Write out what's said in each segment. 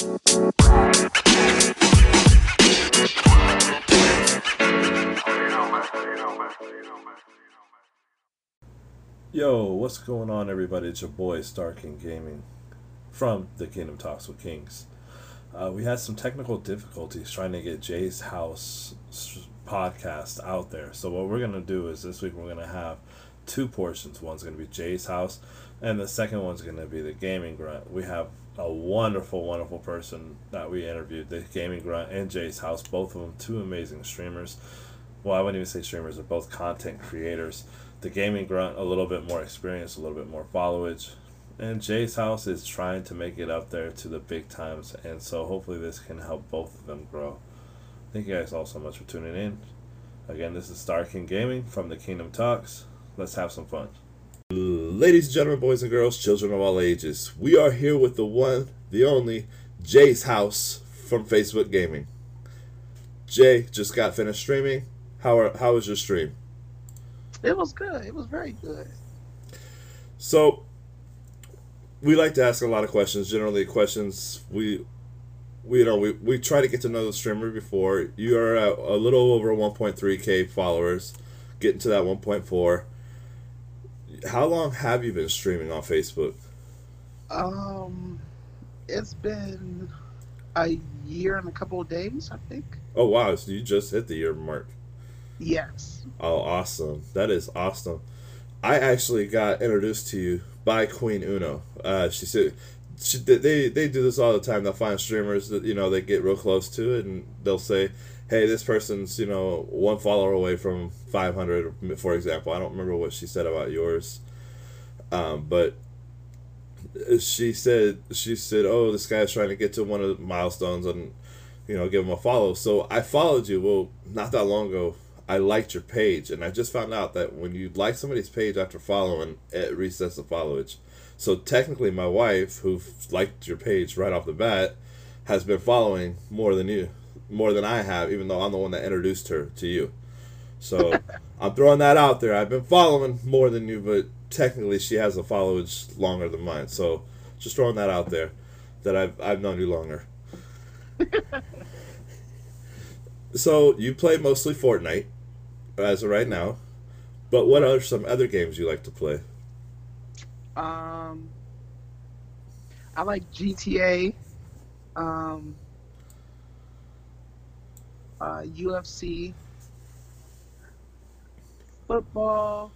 Yo, what's going on, everybody? It's your boy Star King Gaming from the Kingdom Talks with Kings. Uh, we had some technical difficulties trying to get Jay's House podcast out there. So what we're gonna do is this week we're gonna have two portions. One's gonna be Jay's House, and the second one's gonna be the Gaming Grunt. We have a wonderful, wonderful person that we interviewed, the Gaming Grunt and Jay's House. Both of them two amazing streamers. Well, I wouldn't even say streamers; they're both content creators the gaming grunt a little bit more experience, a little bit more followage. And Jay's house is trying to make it up there to the big times, and so hopefully this can help both of them grow. Thank you guys all so much for tuning in. Again, this is Star King Gaming from the Kingdom Talks. Let's have some fun. Ladies and gentlemen, boys and girls, children of all ages, we are here with the one, the only, Jay's house from Facebook Gaming. Jay just got finished streaming. How are, how was your stream? It was good. It was very good. So, we like to ask a lot of questions. Generally, questions we, we you know we, we try to get to know the streamer before. You are at a little over 1.3k followers, getting to that 1.4. How long have you been streaming on Facebook? Um, it's been a year and a couple of days, I think. Oh wow! So you just hit the year mark. Yes. Oh, awesome! That is awesome. I actually got introduced to you by Queen Uno. Uh, she said she, they they do this all the time. They'll find streamers that you know they get real close to it, and they'll say, "Hey, this person's you know one follower away from 500." For example, I don't remember what she said about yours, um, but she said she said, "Oh, this guy's trying to get to one of the milestones and you know give him a follow." So I followed you. Well, not that long ago, I liked your page, and I just found out that when you like somebody's page after following, it resets the followage. So technically, my wife, who liked your page right off the bat, has been following more than you, more than I have, even though I'm the one that introduced her to you. So I'm throwing that out there. I've been following more than you, but technically, she has a followage longer than mine. So just throwing that out there, that I've I've known you longer. so you play mostly Fortnite as of right now. But what are some other games you like to play? Um, I like GTA, um, uh, UFC, football.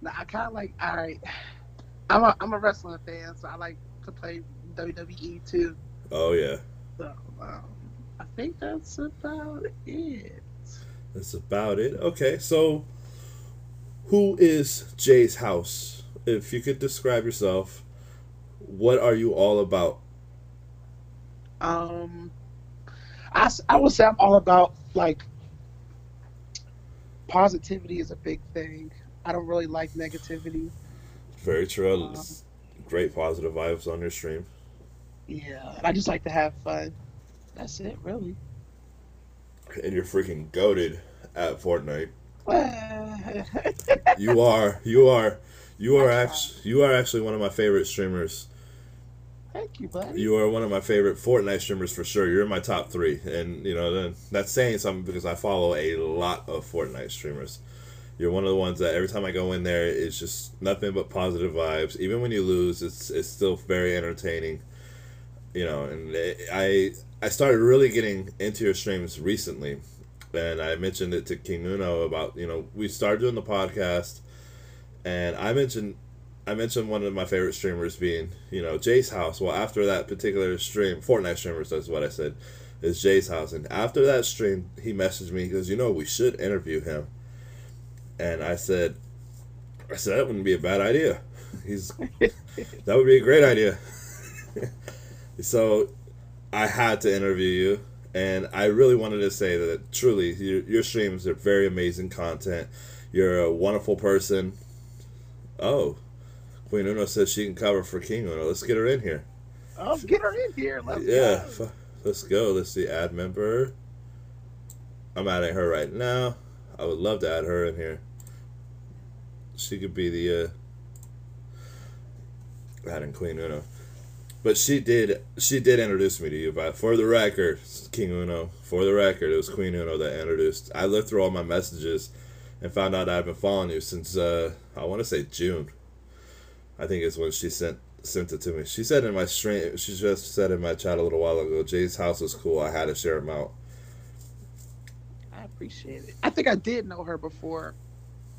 Now I kind of like. All right, I'm a I'm a wrestling fan, so I like to play WWE too. Oh yeah. So, um, I think that's about it. That's about it. Okay, so who is Jay's house? If you could describe yourself, what are you all about? Um, I, I would say I'm all about like positivity is a big thing. I don't really like negativity. Very true. Um, Great positive vibes on your stream. Yeah, I just like to have fun. That's it, really. And you're freaking goaded at Fortnite. you are, you are, you are actually, you are actually one of my favorite streamers. Thank you, buddy. You are one of my favorite Fortnite streamers for sure. You're in my top three, and you know that's saying something because I follow a lot of Fortnite streamers. You're one of the ones that every time I go in there, it's just nothing but positive vibes. Even when you lose, it's it's still very entertaining. You know, and I I started really getting into your streams recently, and I mentioned it to King Uno about you know we started doing the podcast, and I mentioned I mentioned one of my favorite streamers being you know Jay's house. Well, after that particular stream, Fortnite streamers, that's what I said, is Jay's house, and after that stream, he messaged me because you know we should interview him, and I said, I said that wouldn't be a bad idea. He's that would be a great idea. so I had to interview you, and I really wanted to say that truly your, your streams are very amazing content. You're a wonderful person. Oh, Queen Uno says she can cover for King Uno. Let's get her in here. Oh, get her in here. Let's yeah, go. F- let's go. Let's see. Add member. I'm adding her right now. I would love to add her in here. She could be the. Uh, adding Queen Uno. But she did she did introduce me to you, but for the record, King Uno, for the record, it was Queen Uno that introduced. I looked through all my messages and found out I've been following you since uh, I want to say June. I think it's when she sent sent it to me. She said in my stream, she just said in my chat a little while ago, Jay's house was cool. I had to share him out. I appreciate it. I think I did know her before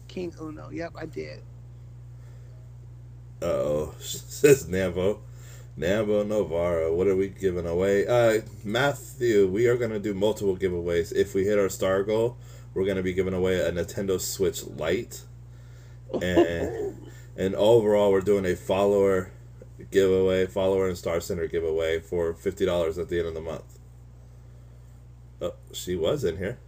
King Uno. Yep, I did. Uh oh, says Nambo. Nambo Novara, what are we giving away? Uh, Matthew, we are going to do multiple giveaways. If we hit our star goal, we're going to be giving away a Nintendo Switch Lite. And, and overall, we're doing a follower giveaway, follower and Star Center giveaway for $50 at the end of the month. Oh, she was in here.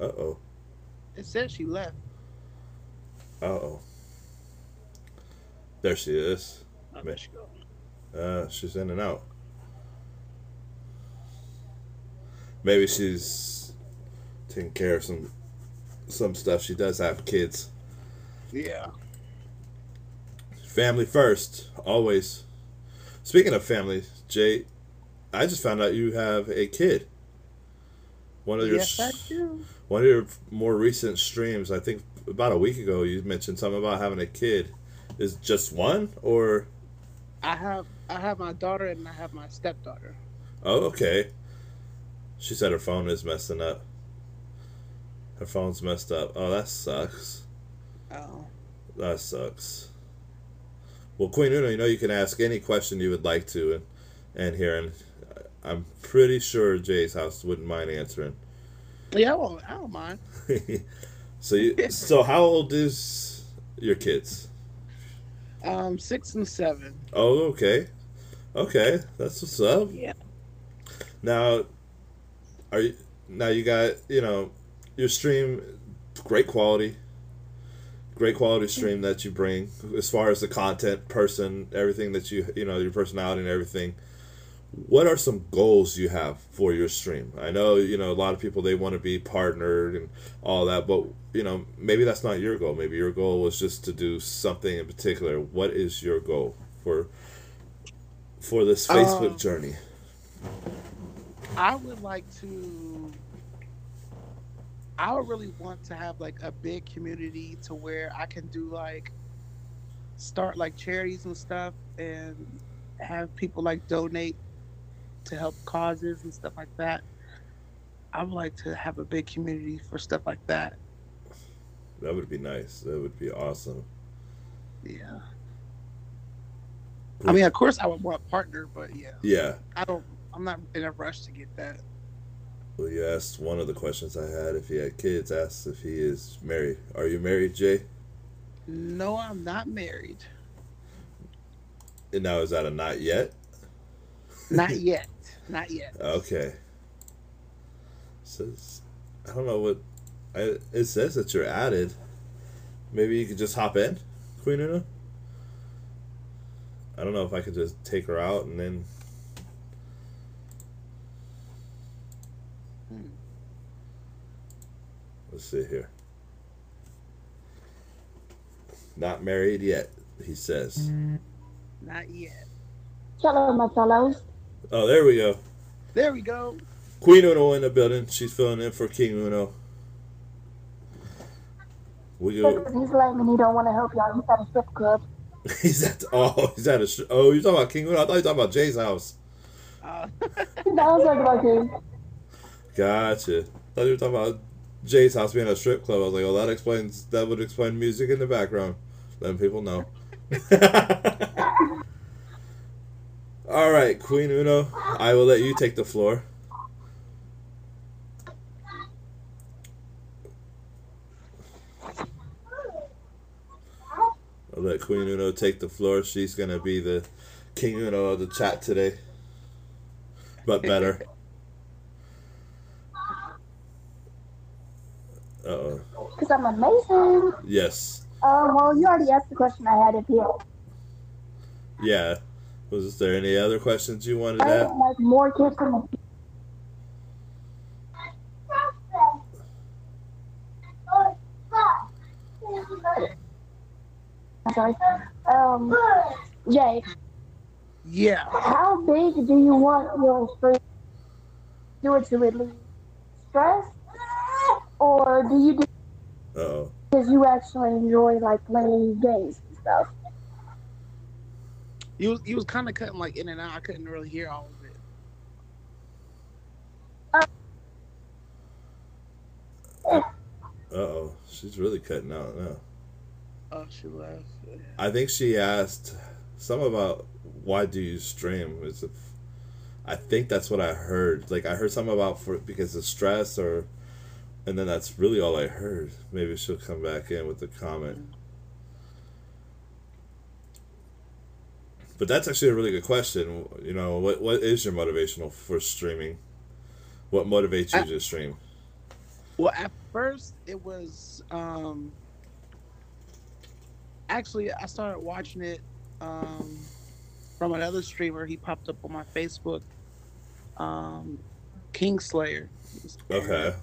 Uh oh. It said she left. Uh oh. There she is. There she go. Uh, she's in and out. Maybe she's taking care of some some stuff. She does have kids. Yeah. Family first, always. Speaking of family, Jay, I just found out you have a kid. One of your Yes, I do. one of your more recent streams, I think about a week ago, you mentioned something about having a kid. Is just one or? I have I have my daughter and I have my stepdaughter. Oh, okay. She said her phone is messing up. Her phone's messed up. Oh, that sucks. Oh. That sucks. Well, Queen Uno, you know you can ask any question you would like to, and and here, and I'm pretty sure Jay's house wouldn't mind answering. Yeah, I won't, I don't mind. so you, so how old is your kids? Um, six and seven. Oh, okay, okay, that's what's up. Yeah. Now, are you now you got you know your stream, great quality, great quality stream that you bring as far as the content, person, everything that you you know your personality and everything. What are some goals you have for your stream? I know you know a lot of people they want to be partnered and all that, but you know maybe that's not your goal. Maybe your goal was just to do something in particular. What is your goal for for this Facebook Um, journey? I would like to. I would really want to have like a big community to where I can do like start like charities and stuff and have people like donate to help causes and stuff like that. I would like to have a big community for stuff like that. That would be nice. That would be awesome. Yeah. I mean, of course, I would want a partner, but yeah, Yeah. I don't. I'm not in a rush to get that. Well, you asked one of the questions I had if he had kids. Asked if he is married. Are you married, Jay? No, I'm not married. And now is that a not yet? Not yet. Not yet. Okay. Says I don't know what I, it says that you're added. Maybe you could just hop in, Queen Uno. I don't know if I could just take her out and then. Let's see here. Not married yet, he says. Not yet. Hello, my fellows. Oh, there we go. There we go. Queen Uno in the building. She's filling in for King Uno. We go. Because he's lame and he don't want to help y'all. He's at a strip club. He's at oh he's at a sh- oh you're talking about King Uno. I thought you were talking about Jay's house. Uh, No, I was talking about him. Gotcha. thought you were talking about Jay's house being a strip club. I was like, oh that explains that would explain music in the background. Letting people know. All right, Queen Uno. I will let you take the floor. I'll let Queen Uno take the floor. She's gonna be the King Uno of the chat today, but better. Uh oh. Because I'm amazing. Yes. Uh, well, you already asked the question I had of here. Yeah. Was there any other questions you wanted I to ask? Like more kids from the. Sorry. Um, Jay. Yeah. How big do you want your stress? Do it to relieve stress or do you do oh. because you actually enjoy like playing games and stuff? You was you was kind of cutting like in and out. I couldn't really hear all of it. Uh oh. She's really cutting out now. Oh, she left. I think she asked some about why do you stream? Is it, I think that's what I heard. Like I heard something about for because of stress or, and then that's really all I heard. Maybe she'll come back in with a comment. But that's actually a really good question. You know, what what is your motivational for streaming? What motivates you I- to stream? Well, at first it was um actually I started watching it um from another streamer. He popped up on my Facebook. Um Kingslayer. Okay.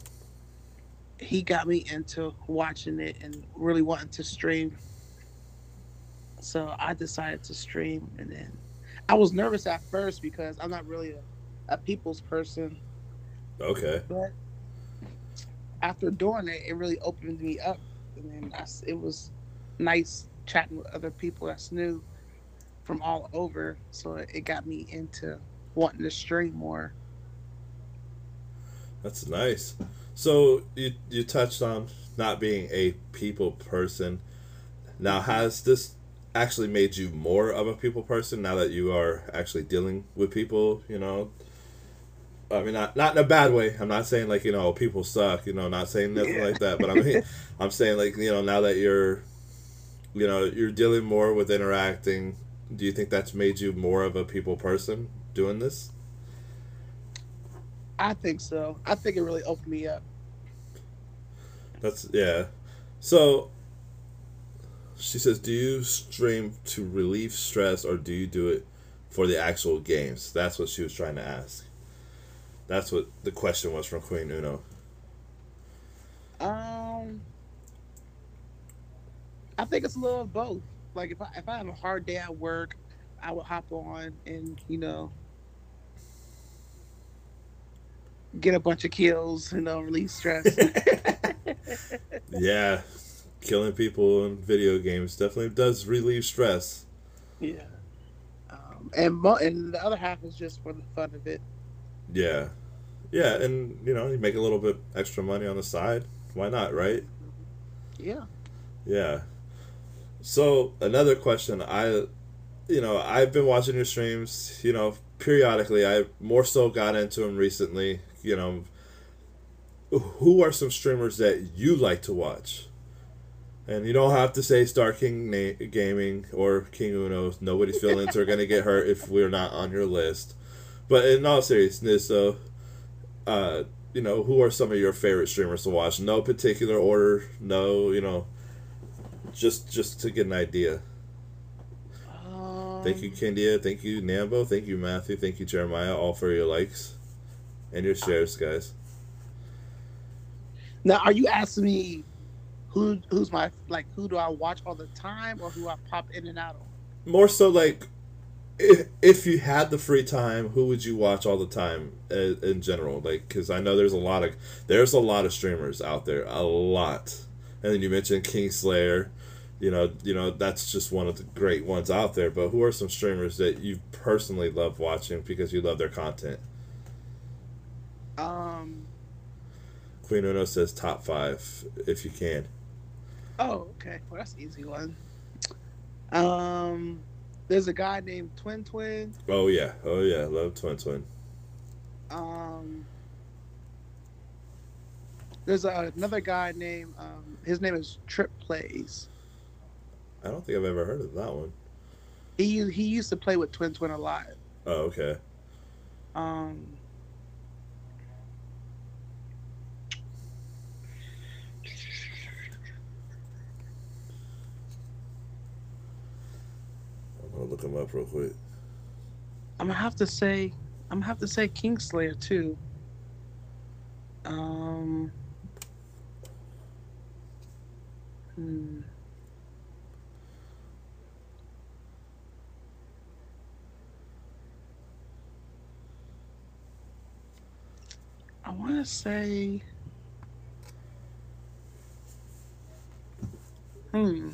He got me into watching it and really wanting to stream. So I decided to stream and then I was nervous at first because I'm not really a, a people's person. Okay. but after doing it, it really opened me up, and then I it was nice chatting with other people that's new from all over. So it got me into wanting to stream more. That's nice. So you you touched on not being a people person. Now has this actually made you more of a people person now that you are actually dealing with people, you know? I mean not not in a bad way. I'm not saying like, you know, people suck, you know, not saying nothing Yeah. like that, but I mean I'm saying like, you know, now that you're you know, you're dealing more with interacting, do you think that's made you more of a people person doing this? I think so. I think it really opened me up. That's yeah. So she says, "Do you stream to relieve stress, or do you do it for the actual games?" That's what she was trying to ask. That's what the question was from Queen Uno. Um, I think it's a little of both. Like if I if I have a hard day at work, I would hop on and you know get a bunch of kills, you know, release stress. Yeah, killing people in video games definitely does relieve stress. yeah. Um, and mo- and the other half is just for the fun of it. Yeah, yeah, and you know, you make a little bit extra money on the side. Why not, right? Yeah. Yeah. So another question, I, you know, I've been watching your streams. You know, periodically. I more so got into them recently. You know, who are some streamers that you like to watch? And you don't have to say Star King Na- Gaming or King Uno. Nobody's feelings are gonna get hurt if we're not on your list. But in all seriousness, though, uh, you know, who are some of your favorite streamers to watch? No particular order. No, you know, just just to get an idea. Um, Thank you, Kendia. Thank you, Nambo. Thank you, Matthew. Thank you, Jeremiah. All for your likes and your shares, guys. Now, are you asking me who who's my like who do I watch all the time or who I pop in and out of? More so, like, if, if you had the free time, who would you watch all the time in, in general? Like, because I know there's a lot of there's a lot of streamers out there, a lot. And then you mentioned Kingslayer. You know, you know that's just one of the great ones out there. But who are some streamers that you personally love watching because you love their content? Um. Queen Uno says top five if you can. Oh, okay. Well, that's an easy one. Um. There's a guy named Twin Twin. Oh yeah, oh yeah, love Twin Twin. Um. There's a, another guy named um, his name is Trip Plays. I don't think I've ever heard of that one. He he used to play with Twin Twin a lot. Oh okay. Um. look him up real quick. I'm gonna have to say I'm gonna have to say Kingslayer too. Um. Hmm. I want to say, hmm.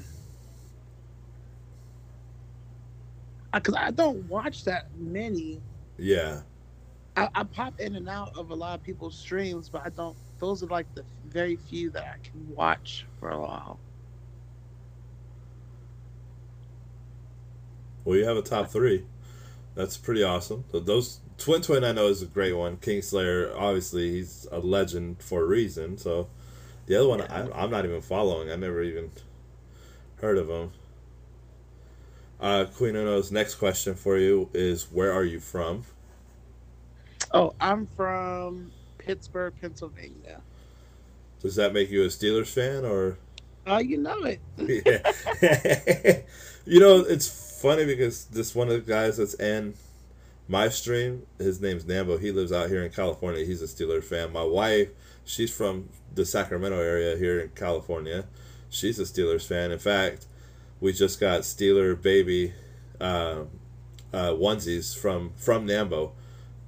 Because I don't watch that many. Yeah. I, I pop in and out of a lot of people's streams, but I don't. Those are like the very few that I can watch for a while. Well, you have a top three. That's pretty awesome. So those Twin Twin I know is a great one. Kingslayer, obviously, he's a legend for a reason. So the other one I, I'm not even following. I never even heard of him. Uh, Queen Uno's next question for you is Where are you from? Oh, I'm from Pittsburgh, Pennsylvania. Does that make you a Steelers fan or? Oh, you know it. yeah. you know, it's funny because this one of the guys that's in my stream, his name's Nambo. He lives out here in California. He's a Steelers fan. My wife, she's from the Sacramento area here in California. She's a Steelers fan. In fact, we just got Steeler baby uh, uh, onesies from from Nambo,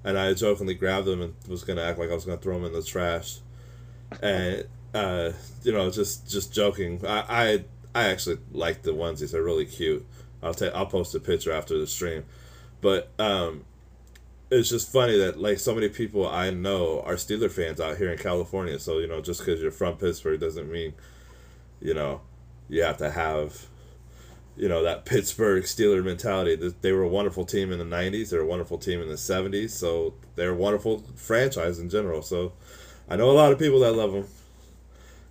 and I jokingly grabbed them and was gonna act like I was gonna throw them in the trash, and uh, you know, just just joking. I I, I actually like the onesies. They're really cute. I'll take I'll post a picture after the stream, but um, it's just funny that like so many people I know are Steeler fans out here in California. So you know, just because you're from Pittsburgh doesn't mean, you know, you have to have, you know, that Pittsburgh Steeler mentality. They were a wonderful team in the '90s. They're a wonderful team in the '70s. So they're a wonderful franchise in general. So I know a lot of people that love them.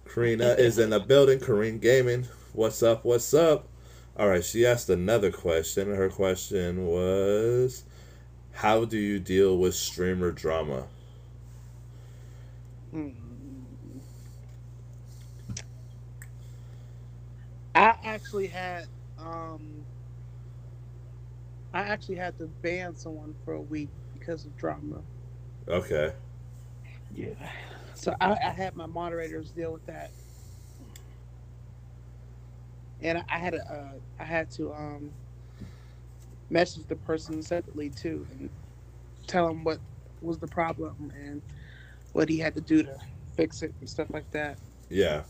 Karina is in the building. Karine Gaming. What's up? What's up? All right, she asked another question. Her question was How do you deal with streamer drama? Hmm. I actually had um I actually had to ban someone for a week because of drama. Okay. Yeah. So I, I had my moderators deal with that. And I, I had a, uh, I had to um message the person separately too and tell him what was the problem and what he had to do to fix it and stuff like that. Yeah.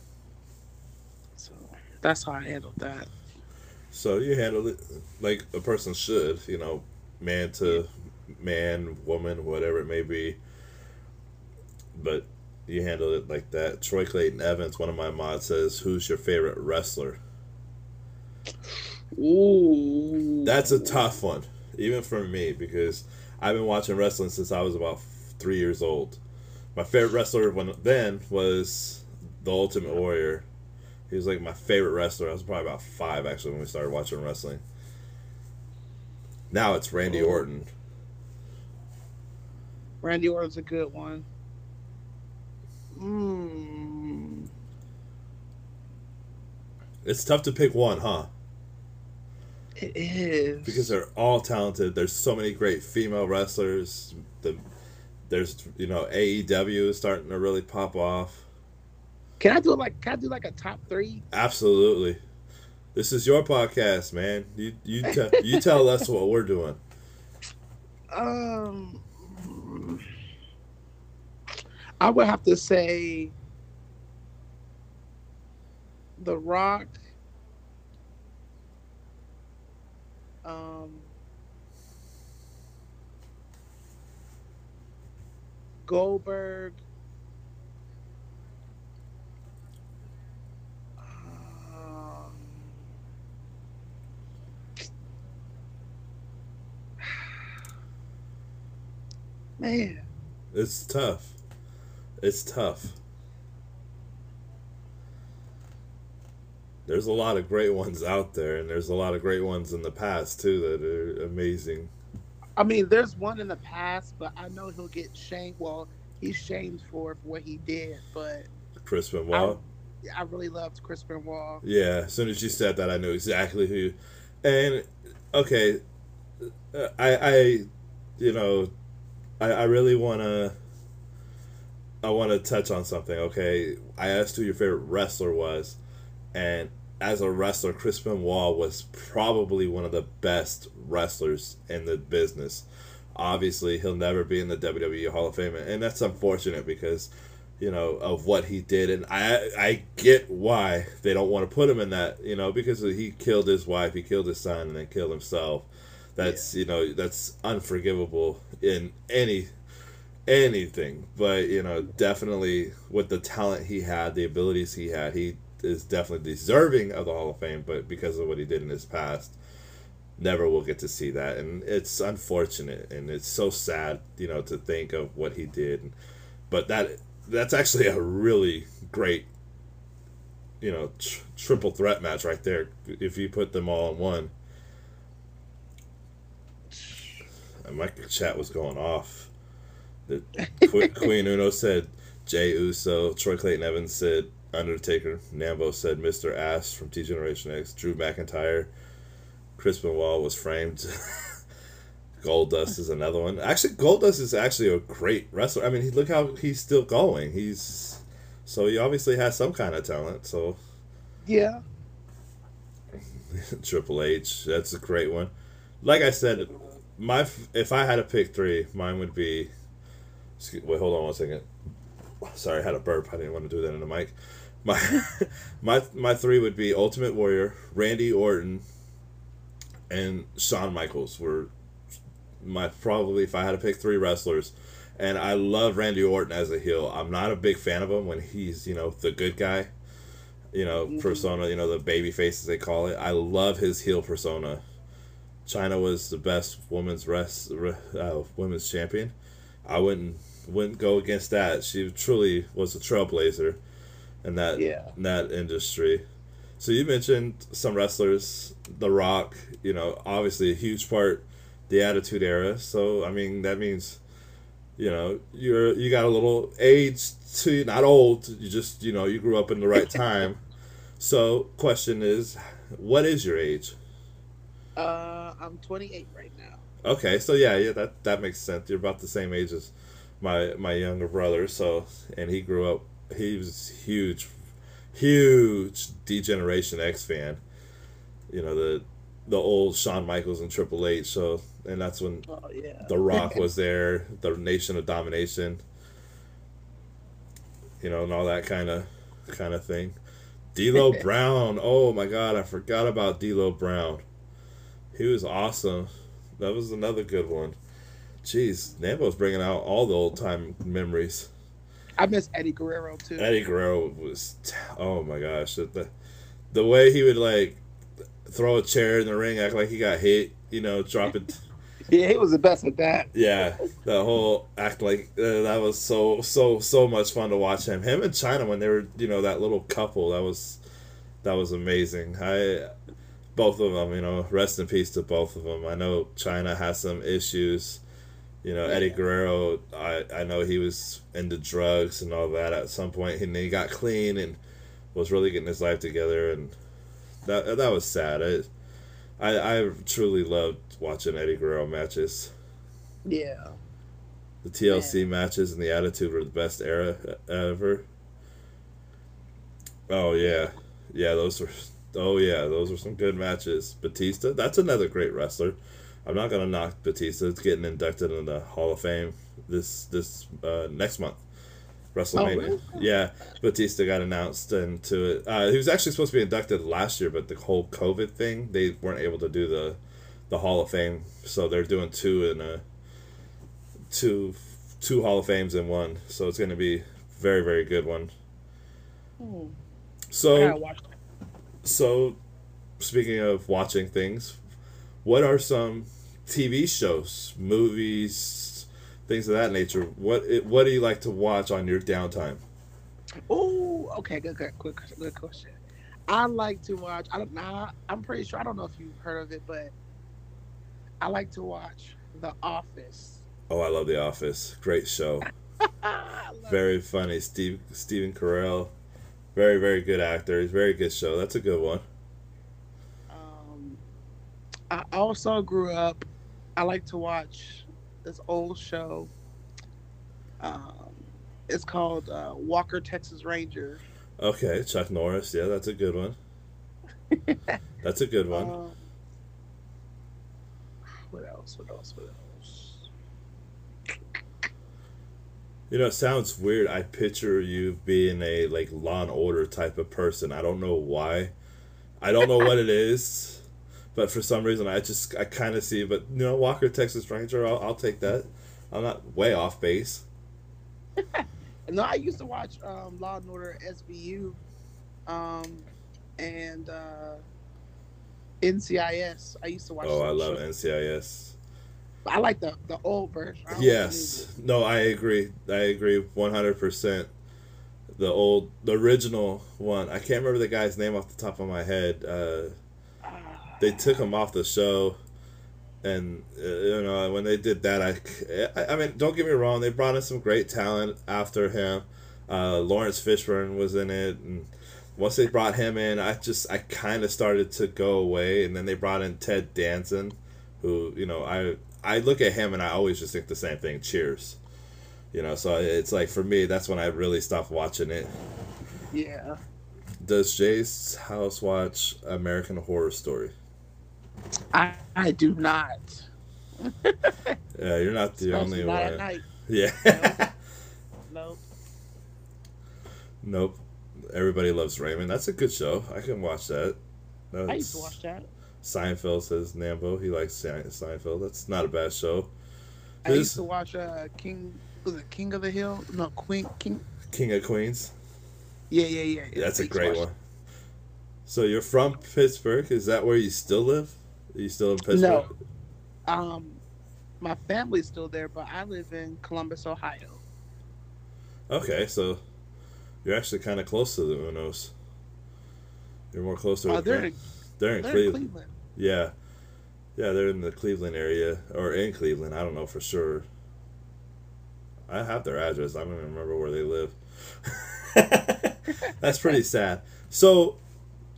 So that's how I handled that. So you handle it like a person should, you know, man to man, woman, whatever it may be. But you handle it like that. Troy Clayton Evans, one of my mods, says, Who's your favorite wrestler? Ooh. That's a tough one, even for me, because I've been watching wrestling since I was about three years old. My favorite wrestler when then was the Ultimate Warrior. He was like my favorite wrestler. I was probably about five actually when we started watching wrestling. Now it's Randy Oh. Orton. Randy Orton's a good one. Mm. It's tough to pick one, huh? It is. Because they're all talented. There's so many great female wrestlers. The there's you know AEW is starting to really pop off. Can I do like can I do like a top three? Absolutely. This is your podcast, man. You you te- you tell us what we're doing. Um I would have to say The Rock. Um Goldberg. Man, It's tough. It's tough. There's a lot of great ones out there, and there's a lot of great ones in the past too that are amazing. I mean, there's one in the past, but I know he'll get shamed. Well, he's shamed for, for what he did, but Chris Benoit? I really loved Chris Benoit. Yeah, as soon as you said that, I knew exactly who. You, and okay, I I you know, I I really wanna. I want to touch on something. Okay, I asked who your favorite wrestler was, and as a wrestler, Chris Benoit was probably one of the best wrestlers in the business. obviously he'll never be in the WWE Hall of Fame, and that's unfortunate because you know of what he did, and I I get why they don't want to put him in that, you know, because he killed his wife, he killed his son, and then killed himself. That's you know that's unforgivable in any anything, but you know definitely with the talent he had, the abilities he had, he is definitely deserving of the Hall of Fame, but because of what he did in his past, never will get to see that, and it's unfortunate. And it's so sad, you know, to think of what he did, but that that's actually a really great, you know, tr- triple threat match right there. If you put them all in one, and my chat was going off. The Qu- Queen Uno said Jey Uso, Troy Clayton Evans said Undertaker, Nambo said Mr. Ass from D-Generation X, Drew McIntyre, Chris Benoit was framed. Goldust is another one. Actually, Goldust is actually a great wrestler. I mean, he, look how he's still going. He's so he obviously has some kind of talent. So Yeah. Triple H, that's a great one. Like I said, my if I had to pick three, mine would be. Excuse, wait, hold on one second. Sorry, I had a burp. I didn't want to do that in the mic. My my my three would be Ultimate Warrior, Randy Orton, and Shawn Michaels were my probably if I had to pick three wrestlers. And I love Randy Orton as a heel. I'm not a big fan of him when he's you know the good guy, you know Mhm. persona, you know the baby face as they call it. I love his heel persona. Chyna was the best women's rest uh, women's champion. I wouldn't wouldn't go against that. She truly was a trailblazer in that Yeah. in that industry. So you mentioned some wrestlers, The Rock. You know, obviously a huge part, the Attitude Era. So I mean that means, you know, you're you got a little age to not old. You just you know you grew up in the right time. so question is, what is your age? Uh, I'm 28 right now. Okay, so yeah, yeah, that that makes sense. You're about the same age as my my younger brother. So, and he grew up. He was huge, huge Degeneration X fan. You know the the old Shawn Michaels and Triple H. So, and that's when Oh yeah. The Rock was there, the Nation of Domination. You know, and all that kind of kind of thing. D'Lo Brown. Oh my God, I forgot about D'Lo Brown. He was awesome. That was another good one. Jeez, Nambo's bringing out all the old time memories. I miss Eddie Guerrero too. Eddie Guerrero was, oh my gosh, the the way he would like throw a chair in the ring, act like he got hit, you know, drop it. Yeah, he was the best at that. Yeah, the whole act like uh, that was so so so much fun to watch him. Him and Chyna when they were you know that little couple that was that was amazing. I both of them you know rest in peace to both of them. I know Chyna has some issues. You know Eddie Guerrero. I I know he was into drugs and all that at some point, and then he got clean and was really getting his life together, and that that was sad. I I, I truly loved watching Eddie Guerrero matches. Yeah. The TLC matches and the Attitude were the best era ever. Oh yeah, yeah, those were. Oh yeah, those were some good matches. Batista, that's another great wrestler. I'm not gonna knock Batista. It's getting inducted in the Hall of Fame this this uh, next month. WrestleMania. really? Yeah, Batista got announced into it. Uh, he was actually supposed to be inducted last year, but the whole COVID thing, they weren't able to do the the Hall of Fame, so they're doing two in a two two Hall of Fames in one. So it's going to be very very good one. Hmm. So gotta watch that. So speaking of watching things, what are some TV shows, movies, things of that nature? What what do you like to watch on your downtime? Oh, okay, good, good, quick, good question. I like to watch. I don't know. I'm pretty sure. I don't know if you've heard of it, but I like to watch The Office. Oh, I love The Office. Great show. Very funny. Steve Stephen Carell. Very very good actor. He's a very good show. That's a good one. Um, I also grew up. I like to watch this old show. Um, it's called uh, Walker Texas Ranger. Okay, Chuck Norris. Yeah, that's a good one. That's a good one. Um, what else? What else? What else? You know, it sounds weird. I picture you being a like Law and Order type of person. I don't know why. I don't know what it is, but for some reason, I just I kind of see. But you know, Walker Texas Ranger, I'll, I'll take that. I'm not way off base. No, I used to watch um, Law and Order SVU, um, and uh, NCIS. I used to watch. Oh, I love shows. NCIS. I like the the old version. Like Yes. No, I agree. I agree 100%. The old, the original one. I can't remember the guy's name off the top of my head. Uh. Ah, they took him off the show. And, uh, you know, when they did that, I, I, I mean, don't get me wrong. They brought in some great talent after him. Uh, Laurence Fishburne was in it. And once they brought him in, I just, I kind of started to go away. And then they brought in Ted Danson, who, you know, I, I look at him and I always just think the same thing. Cheers. You know, so it's like for me, that's when I really stopped watching it. yeah. Does Jay's house watch American Horror Story? I I do not. Yeah, you're not the Especially only not at one. night. Yeah. nope. nope. Everybody loves Raymond. That's a good show. I can watch that. That's, I used to watch that. Seinfeld says Nambo. He likes Seinfeld. That's not a bad show. I This- used to watch uh, King. Was it King of the Hill? No, Queen. King. King of Queens. Yeah, yeah, yeah. yeah. That's a great one. So you're from Pittsburgh. Is that where you still live? Are you still in Pittsburgh? that. Um, my family's still there, but I live in Columbus, Ohio. Okay, so you're actually kind of close to the Unos. You're more close to. Uh, where they're, they're in they're Cleveland. Cleveland. Yeah, yeah, they're in the Cleveland area or in Cleveland. I don't know for sure. I have their address. I don't even remember where they live. That's pretty sad. So,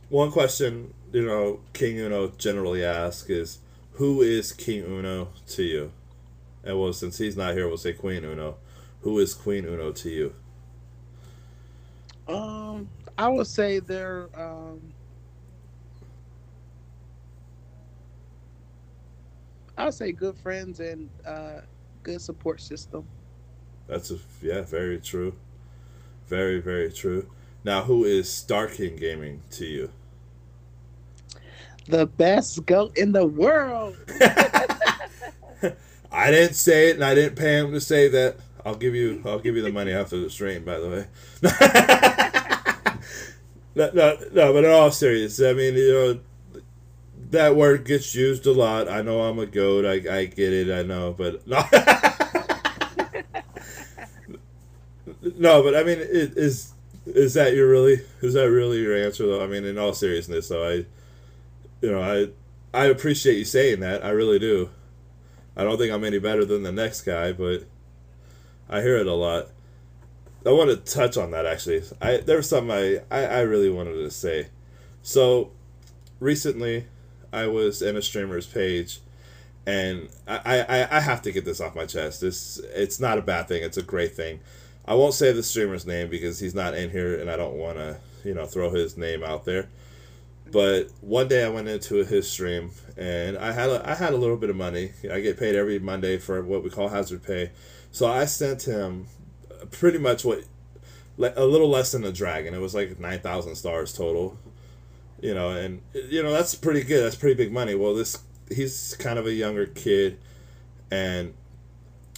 one question you know King Uno generally asks is, "Who is King Uno to you?" And well, since he's not here, we'll say Queen Uno. Who is Queen Uno to you? Um, I would say they're um. I would say good friends and uh, good support system. That's a, yeah, very true. Very very true. Now, who is Star King Gaming to you? The best goat in the world. I didn't say it, and I didn't pay him to say that. I'll give you, I'll give you the money after the stream. By the way. no, no, no. But in all seriousness, I mean, you know, that word gets used a lot. I know I'm a goat. I, I get it. I know, but no. no, but I mean, it, is is that your really is that really your answer though? I mean, in all seriousness, though, I, you know, I I appreciate you saying that. I really do. I don't think I'm any better than the next guy, but I hear it a lot. I want to touch on that actually. I there was something I, I, I really wanted to say. So recently I was in a streamer's page and I, I, I have to get this off my chest. This it's not a bad thing, it's a great thing. I won't say the streamer's name because he's not in here and I don't wanna, you know, throw his name out there. But one day I went into his stream and I had a, I had a little bit of money. I get paid every Monday for what we call hazard pay. So I sent him pretty much what a little less than a dragon. It was like 9,000 stars total. You know, and you know that's pretty good. That's pretty big money. Well, this he's kind of a younger kid and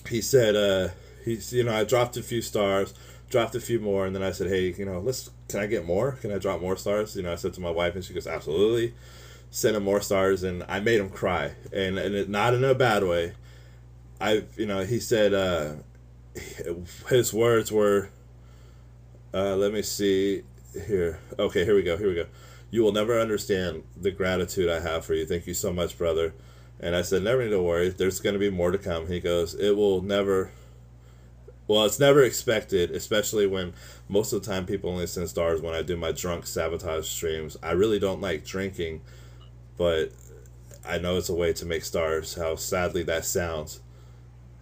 he said uh he's you know, I dropped a few stars, dropped a few more and then I said, "Hey, you know, let's can I get more? Can I drop more stars?" You know, I said to my wife and she goes, "Absolutely." Send him more stars and I made him cry. And and it, not in a bad way. I you know, he said uh his words were uh, let me see here. Okay, here we go. Here we go. You will never understand the gratitude I have for you. Thank you so much, brother. And I said, never need to worry. There's going to be more to come. He goes, it will never. Well, it's never expected, especially when most of the time people only send stars when I do my drunk sabotage streams. I really don't like drinking, but I know it's a way to make stars. How sadly that sounds.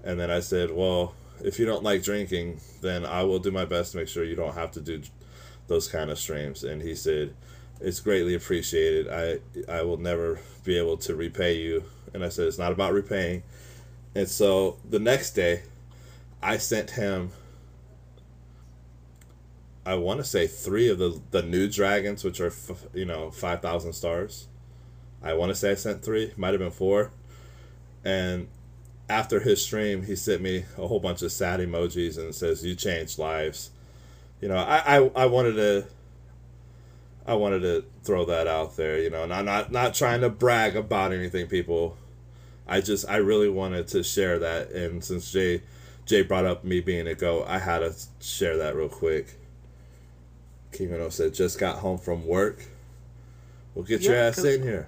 And then I said, well, if you don't like drinking, then I will do my best to make sure you don't have to do those kind of streams. And he said, it's greatly appreciated. I I will never be able to repay you. And I said, it's not about repaying. And so the next day, I sent him I want to say three of the the new dragons, which are f- you know five thousand stars. I want to say I sent three, might have been four, and after his stream, he sent me a whole bunch of sad emojis and says, "You changed lives." You know, I I, I wanted to. I wanted to throw that out there, you know, not not not trying to brag about anything, people. I just I really wanted to share that, and since Jay Jay brought up me being a go, I had to share that real quick. King said, "Just got home from work. We'll get your ass in here."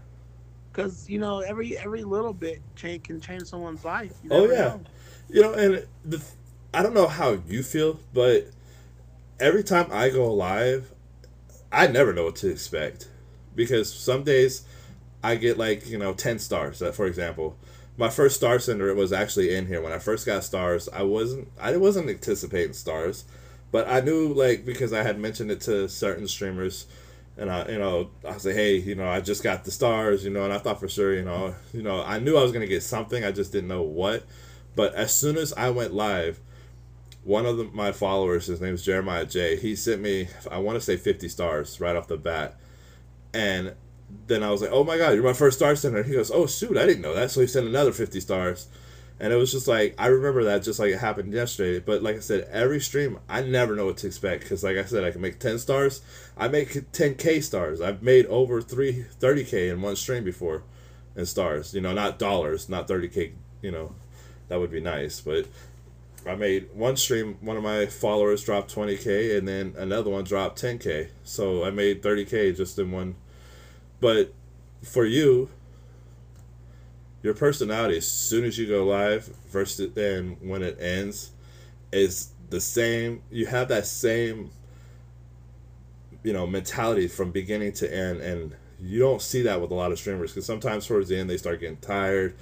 Because you know, every every little bit change can change someone's life. You Oh, yeah. know. You know, and the, I don't know how you feel, but every time I go live, I never know what to expect because some days I get like you know ten stars. uh, For example, my first star sender was actually in here when I first got stars. I wasn't I wasn't anticipating stars, but I knew like because I had mentioned it to certain streamers. And I, you know, I like, hey, you know, I just got the stars, you know, and I thought for sure, you know, you know, I knew I was gonna get something, I just didn't know what. But as soon as I went live, one of the, my followers, his name is Jeremiah J. He sent me, I want to say, fifty stars right off the bat, and then I was like, "Oh my god, you're my first star sender." He goes, "Oh shoot, I didn't know that." So he sent another fifty stars, and it was just like I remember that just like it happened yesterday. But like I said, every stream I never know what to expect because like I said, I can make ten stars, I make ten k stars. I've made over three thirty k in one stream before, in stars. You know, not dollars, not thirty k. You know, that would be nice, but I made one stream. One of my followers dropped twenty k, and then another one dropped ten k. So I made thirty k just in one. But for you, your personality as soon as you go live versus and when it ends is the same. You have that same, you know, mentality from beginning to end, and you don't see that with a lot of streamers because sometimes towards the end they start getting tired.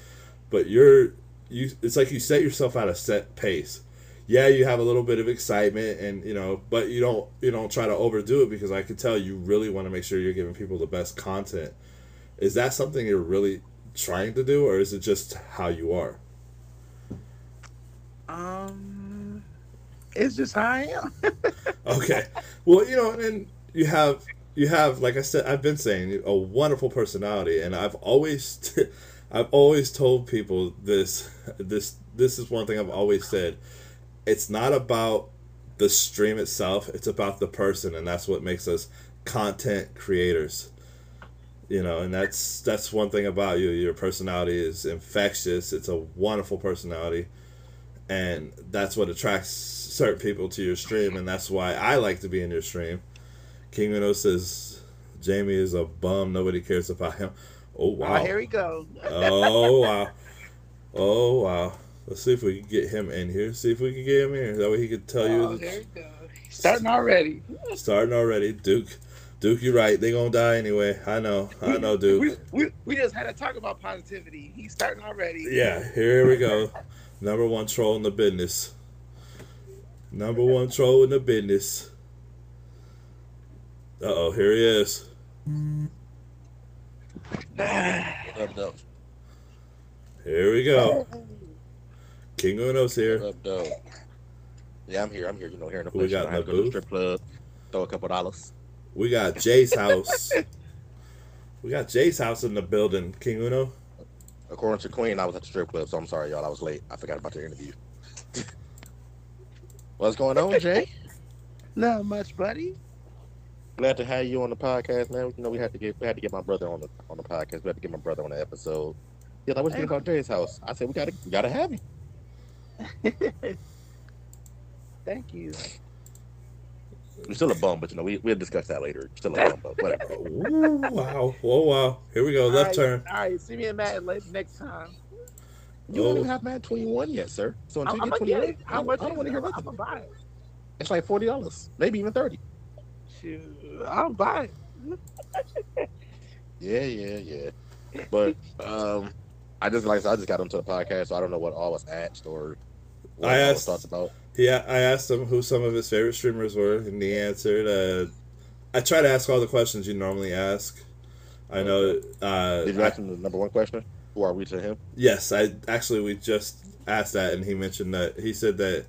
But you're you. It's like you set yourself at a set pace. Yeah, you have a little bit of excitement, and you know, but you don't you don't try to overdo it because I could tell you really want to make sure you're giving people the best content. Is that something you're really trying to do, or is it just how you are? Um, it's just how I am. Okay. Well, you know, and you have you have like I said, I've been saying a wonderful personality, and I've always I've always told people this this this is one thing I've always said. It's not about the stream itself; it's about the person, and that's what makes us content creators. You know, and that's that's one thing about you. Your personality is infectious. It's a wonderful personality and that's what attracts certain people to your stream, and that's why I like to be in your stream. King Uno says Jamie is a bum. Nobody cares about him. Oh Oh, wow! here we go. oh wow! Oh wow! Let's see if we can get him in here. See if we can get him in here. That way he could tell Oh, you. here we go. Starting already. Starting already, Duke. Duke, you're right. They gonna die anyway. I know. I know, Duke. We, we, we just had to talk about positivity. He's starting already. Yeah, here we go. Number one troll in the business. Number one troll in the business. Uh oh, here he is. What up. Here we go. King Uno's What here. up, though? Yeah, I'm here. I'm here. You know, here in the Who we got I had to the go to the booth? strip club, throw a couple dollars. We got Jay's house. We got Jay's house in the building. King Uno. According to Queen, I was at the strip club, so I'm sorry, y'all. I was late. I forgot about the interview. What's going on, Jay? Not much, buddy. Glad to have you on the podcast, man. You know, we had to get we had to get my brother on the on the podcast. We had to get my brother on the episode. Yeah, like, what you think about Jay's house? I said we gotta we gotta have him. Thank you. We're still a bum, but you know, we we'll discuss that later. Still a bum, but whatever. Ooh, wow. Whoa, wow. Here we go. Left All right, turn. All right, see me in Madden later next time. You don't Oh. even have Mad 21 yet, sir. So until I'm, you get 21, get. I How much? I don't want to hear I'm gonna buy it. It's like forty dollars, maybe even thirty. Shoot, I'll buy it. Yeah, yeah, yeah. But um, I just like I said, I just got onto the podcast, so I don't know what all was asked or what I all was asked- talked about. Yeah, I asked him who some of his favorite streamers were, and he answered. Uh, I try to ask all the questions you normally ask. I know. Uh, Did you ask him the number one question? Who are we to him? yes, I actually we just asked that, and he mentioned that he said that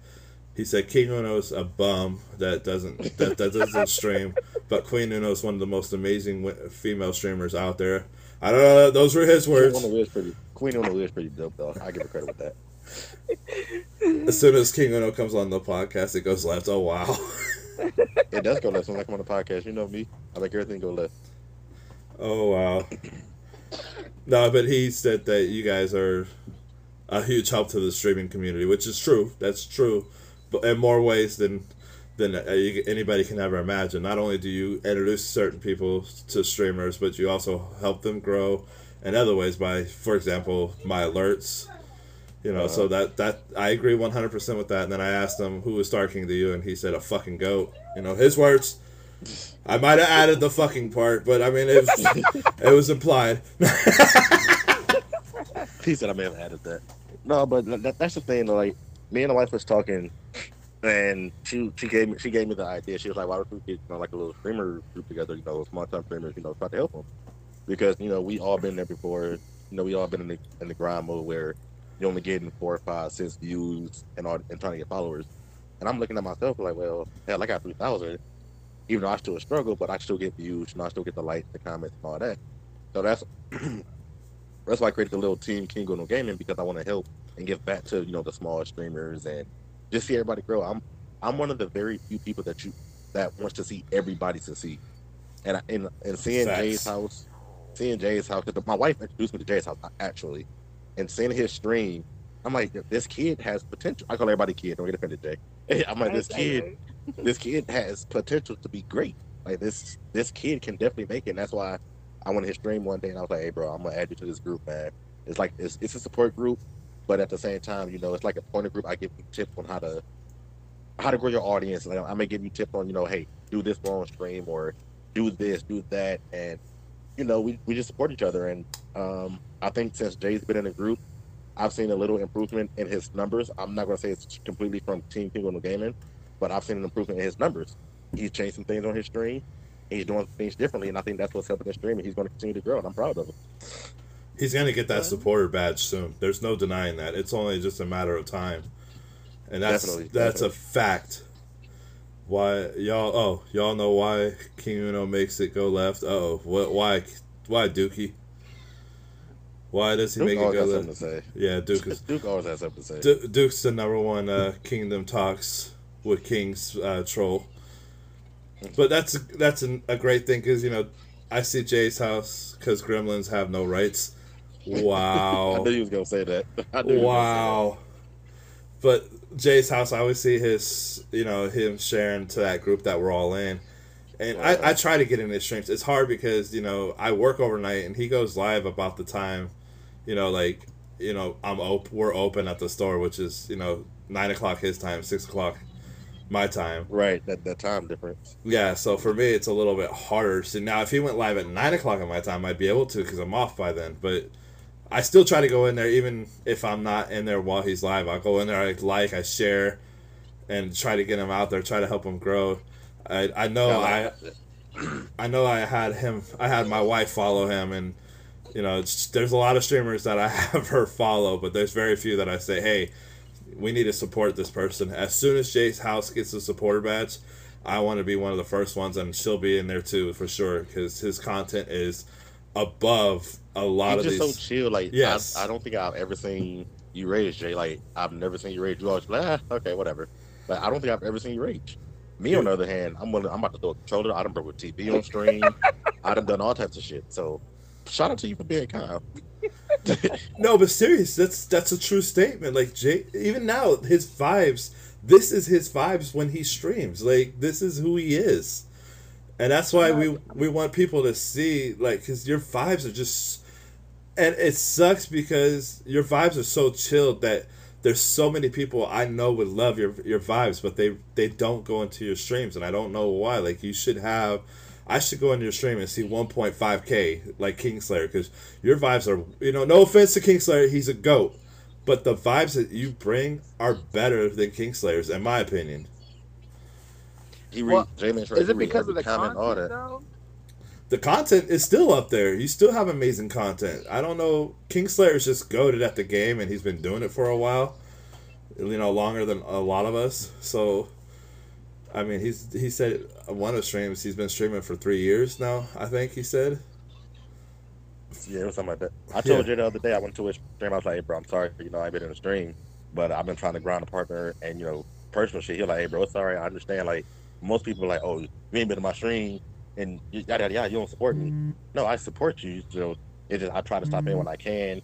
He said King Uno's a bum that doesn't that, that doesn't stream, but Queen Uno's one of the most amazing female streamers out there. I don't know. Those were his words. Queen Uno is pretty. Queen Uno is pretty dope though. I give her credit with that. As soon as King Uno comes on the podcast, it goes left. Oh wow. It does go left when I come on the podcast. You know me. I make everything go left. Oh wow. No, but he said that you guys are a huge help to the streaming community, which is true. That's true, in more ways than than uh, anybody can ever imagine. Not only do you introduce certain people to streamers, but you also help them grow in other ways by, for example, my alerts. You know, so that that I agree one hundred percent with that. And then I asked him who was Star King to you, and he said a fucking goat. You know, his words. I might have added the fucking part, but I mean it was, it was implied. He said I may have added that. No, but that, that's the thing. Like me and the wife was talking, and she she gave me she gave me the idea. She was like, "Why don't we get you know, like a little streamer group together? You know, small time streamers. You know, try to help them because you know we all been there before. You know, we all been in the in the grind mode where you're only getting four six views and all and trying to get followers. And I'm looking at myself like, well, hell, I got three thousand. Even though I still struggle, but I still get views. and I still get the likes, the comments, and all that. So that's that's why I created the little team King Uno Gaming because I want to help and give back to you know the smaller streamers and just see everybody grow. I'm I'm one of the very few people that you that wants to see everybody succeed. And I, and, and seeing Facts. Jay's house, seeing Jay's house, because my wife introduced me to Jay's house uh, actually, and seeing his stream, I'm like, this kid has potential. I call everybody kid. Don't get offended, Jay. I'm like, this kid, this kid has potential to be great. Like this, this kid can definitely make it. And that's why I went to his stream one day and I was like, hey, bro, I'm gonna add you to this group, man. It's like it's, it's a support group, but at the same time, you know, it's like a pointer group. I give you tips on how to how to grow your audience. Like I may give you tips on, you know, hey, do this more on stream or do this, do that, and you know, we, we just support each other. And um, I think since Jay's been in the group, I've seen a little improvement in his numbers. I'm not gonna say it's completely from Team the Gaming, but I've seen an improvement in his numbers. He's changed some things on his stream. He's doing things differently, and I think that's what's helping his stream. And he's going to continue to grow, and I'm proud of him. He's gonna get that supporter badge soon. There's no denying that. It's only just a matter of time, and that's Definitely, that's a fact. Why y'all? Oh, y'all know why King Uno makes it go left? Oh, what? Why? Why Dookie? Why does he Duke make it go left? something to say. Yeah, Duke is Duke always has something to say. Du- Duke's the number one uh, Kingdom talks with King's uh, troll. But that's that's an, a great thing because you know I see Jay's house because Gremlins have no rights. I knew he was gonna say that. I knew you was gonna say wow. But Jay's house, I always see his you know him sharing to that group that we're all in, and I, I try to get in his streams. It's hard because you know I work overnight and he goes live about the time, you know like you know I'm op- we're open at the store, which is you know nine o'clock his time, six o'clock my time. Right, that that time difference. Yeah, so for me, it's a little bit harder. So now, if he went live at nine o'clock at my time, I'd be able to because I'm off by then. But I still try to go in there, even if I'm not in there while he's live. I'll go in there, I like, I share, and try to get him out there, try to help him grow. I I know Yeah, I. I know I had him. I had my wife follow him, and you know, there's a lot of streamers that I have her follow, but there's very few that I say, hey, we need to support this person. As soon as Jay's house gets a supporter badge, I want to be one of the first ones, and she'll be in there too for sure because his content is above a lot He's of just these. so chill. Like, Yes. I, I don't think I've ever seen you rage, Jay. Like, I've never seen you rage. You always like, ah, okay, whatever. But I don't think I've ever seen you rage. Me, on the other hand, I'm gonna, I'm about to throw a controller. I done broke a TV on stream. I done done all types of shit. So, shout out to you for being kind. No, but serious, that's that's a true statement. Like Jay, even now, his vibes. This is his vibes when he streams. Like this is who he is, and that's why we we want people to see like because your vibes are just, and it sucks because your vibes are so chilled that there's so many people I know would love your your vibes, but they they don't go into your streams, and I don't know why. Like you should have. I should go into your stream and see 1.5k like Kingslayer because your vibes are you know no offense to Kingslayer he's a goat, but the vibes that you bring are better than Kingslayer's in my opinion. He read Well, J Man Is it because of the comment, content, though? The content is still up there. You still have amazing content. I don't know. Kingslayer's just goaded at the game and he's been doing it for a while. you know, longer than a lot of us. So, I mean, he's he said one of the streams he's been streaming for three years now. I think he said. Yeah, it was something like that. I told Yeah. you the other day I went to a stream. I was like, "Hey, bro, I'm sorry, you know, I've been in a stream, but I've been trying to grind a partner and you know, personal shit." He was like, "Hey, bro, sorry. I understand. Like most people, are like, oh, you ain't been in my stream and yada yada yada. You don't support me. No, I support you. So it's just I try to stop in when I can,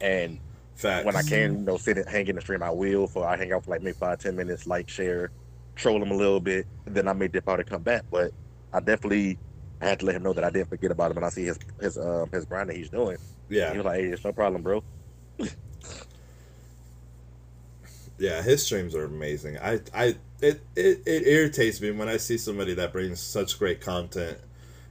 and Facts. when I can, you know, sit and hang in the stream, I will. For I hang out for like maybe five, ten minutes, like share, troll him a little bit, then I may dip out and come back. But I definitely I had to let him know that I didn't forget about him, and I see his his um his grind that he's doing. yeah, He was like, "Hey, it's no problem, bro." yeah, his streams are amazing. I, I, it, it, it irritates me when I see somebody that brings such great content,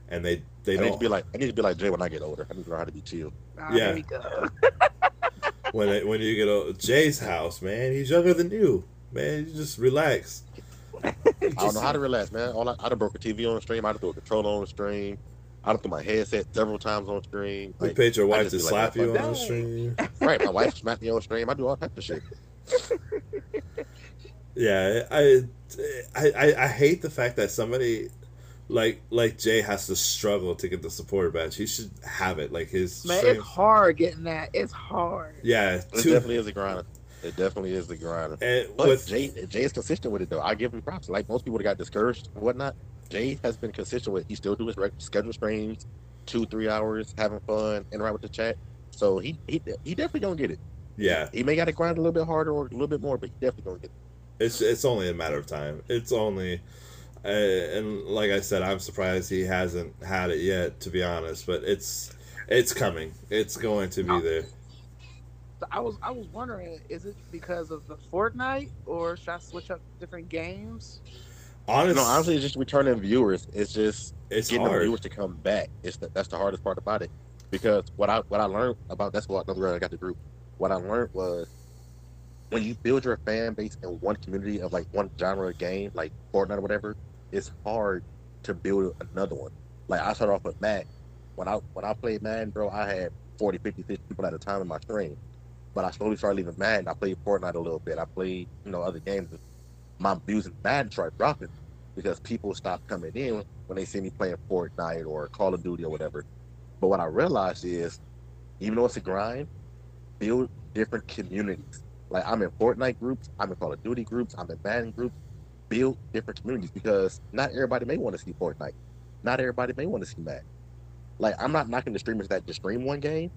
and they, they I need to don't. be like I need to be like Jay when I get older. I need to learn how to be chill. Ah, Yeah. There we go. when it, when you get to Jay's house, man, he's younger than you, man. You just relax. I don't know how to relax, man. All I, I done broke a TV on the stream. I done threw a controller on the stream. I done threw my headset several times on the stream. We Like, paid your I wife just to be like, slap "Man, you on the stream. right, my wife smacked me on the stream. I do all types of shit. Yeah, I, I, I, I hate the fact that somebody like like Jay has to struggle to get the supporter badge. He should have it. Like his Man, stream- it's hard getting that. It's hard. yeah, It two, definitely is a grinder. It definitely is the grinder. and But with Jay, Jay is consistent with it though. I give him props. Like most people that got discouraged and whatnot, Jay has been consistent with. He still do his regular scheduled streams, two three hours, having fun, interact with the chat. So he he he definitely gonna get it. yeah, He may got to grind a little bit harder or a little bit more, but he definitely gonna get it. It's it's only a matter of time. It's only, uh, and like I said, I'm surprised he hasn't had it yet. To be honest, but it's it's coming. It's going to be there. I was I was wondering, is it because of the Fortnite or should I switch up different games? Honest, No, honestly, it's just returning viewers. It's just it's getting the viewers to come back. It's the, that's the hardest part about it. Because what I what I learned about that's what another reason I got the group. What I learned was when you build your fan base in one community of like one genre of game, like Fortnite or whatever, it's hard to build another one. Like I started off with Madden. When I when I played Madden, bro, I had 40, 50, 50 people at a time in my stream. But I slowly started leaving Madden. I played Fortnite a little bit. I played, you know, other games. My views in Madden started dropping because people stopped coming in when they see me playing Fortnite or Call of Duty or whatever. But what I realized is, even though it's a grind, build different communities. Like I'm in Fortnite groups, I'm in Call of Duty groups, I'm in Madden groups. Build different communities because not everybody may want to see Fortnite. Not everybody may want to see Madden. Like I'm not knocking the streamers that just stream one game,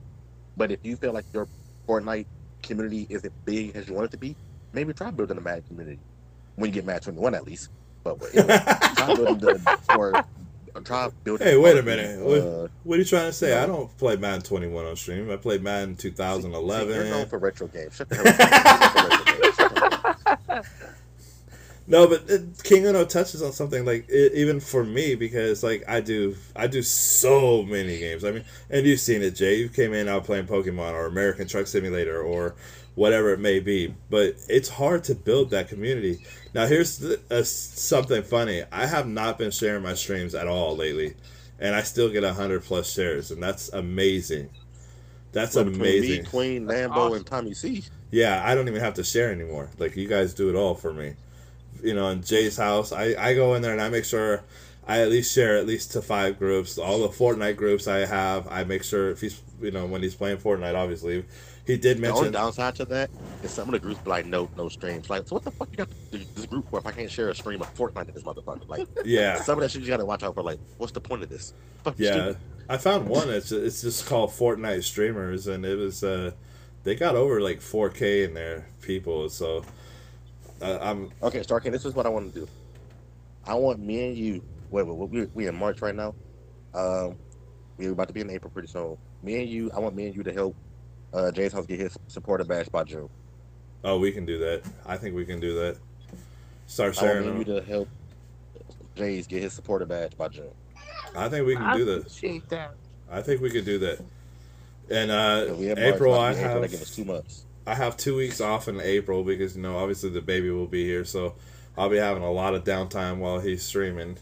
but if you feel like your Fortnite community isn't big as you want it to be, maybe try building a Madden community when you get Madden 21 at least. But anyway, try building the or try building. Hey, wait a minute. Uh, What are you trying to say? No. I don't play Madden 21 on stream. I played Madden see, you're 2011. known for retro games. Shut the hell up. You're known for retro games. Shut the hell up. No, but it, King Uno touches on something like it, even for me because like I do, I do so many games. I mean, and you've seen it, Jay. You came in out playing Pokemon or American Truck Simulator or whatever it may be. But it's hard to build that community. Now, here's the, uh, something funny. I have not been sharing my streams at all lately, and I still get hundred plus shares, and that's amazing. That's Well, between amazing. Me, Queen, That's Lambo, awesome. and Tommy C. Yeah, I don't even have to share anymore. Like you guys do it all for me. You know, in Jay's house, I, I go in there and I make sure I at least share at least to five groups. All the Fortnite groups I have, I make sure if he's you know when he's playing Fortnite, obviously, he did mention. The only downside to that is some of the groups be like, no, no streams. Like, so what the fuck you got this group for if I can't share a stream of Fortnite in this motherfucker? Like, Yeah, some of that shit you got to watch out for. Like, what's the point of this? Fuck yeah. stupid. I found one. It's it's just called Fortnite streamers, and it was uh, they got over like 4K in there people. So uh, I'm Okay, Starkin, this is what I want to do. I want me and you. Wait, wait, we we in March right now. Um, we're about to be in April pretty soon. Me and you. I want me and you to help uh, Jay's house get his supporter badge by June. oh we can do that. I think we can do that. Start I want sharing me and you to help Jay's get his supporter badge by June. I think we can I do that. appreciate that. I think we could do that. And uh, If we in March, April, about I April, have give us two months. I have two weeks off in April because you know obviously the baby will be here, so I'll be having a lot of downtime while he's streaming.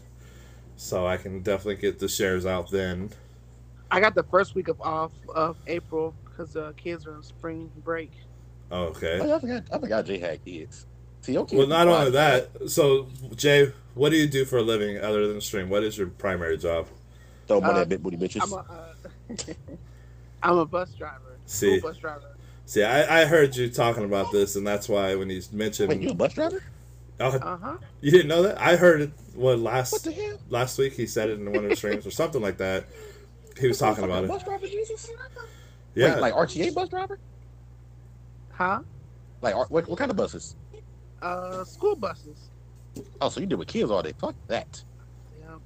So I can definitely get the shares out then. I got the first week of off of April because the kids are on spring break. Oh, okay. Oh, yeah, I forgot. I forgot Jay had kids. See, your kids Well, not only that. So, Jay, what do you do for a living other than stream? What is your primary job? throw money Uh, at big booty bitches. I'm a, uh, I'm a bus driver. See. Bus driver. See, I, I heard you talking about this, and that's why when you mentioned, Wait, you a bus driver? Uh huh. you didn't know that? I heard it. What What last the hell? last week he said it in one of his streams or something like that. He was talking about it. Bus driver, Jesus. Yeah, Wait, like RTA bus driver? Huh? Like what, what kind of buses? Uh, school buses. Oh, so you deal with kids all day? Fuck that. Yeah.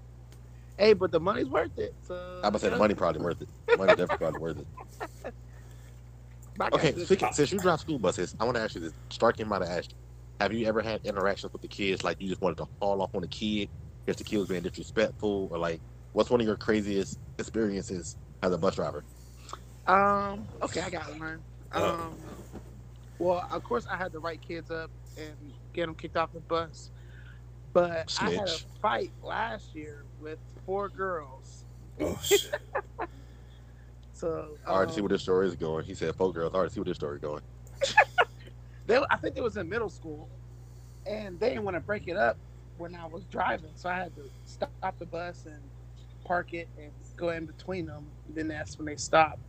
Hey, but the money's worth it. So, I'm gonna say the money probably worth it. The Money definitely probably worth it. Okay, this- speaking, since you drive school buses, I want to ask you this. Starking might have asked you, have you ever had interactions with the kids like you just wanted to haul off on a kid because the kid was being disrespectful, or like what's one of your craziest experiences as a bus driver? Um. Okay, I got one. Uh. Um. Well, of course, I had to write kids up and get them kicked off the bus. But I had a fight last year with four girls. oh shit. So I already see um, where this story is going. He said, four girls." I already see where this story is going. they, I think it was in middle school, and they didn't want to break it up when I was driving, so I had to stop the bus and park it and go in between them. Then that's when they stopped,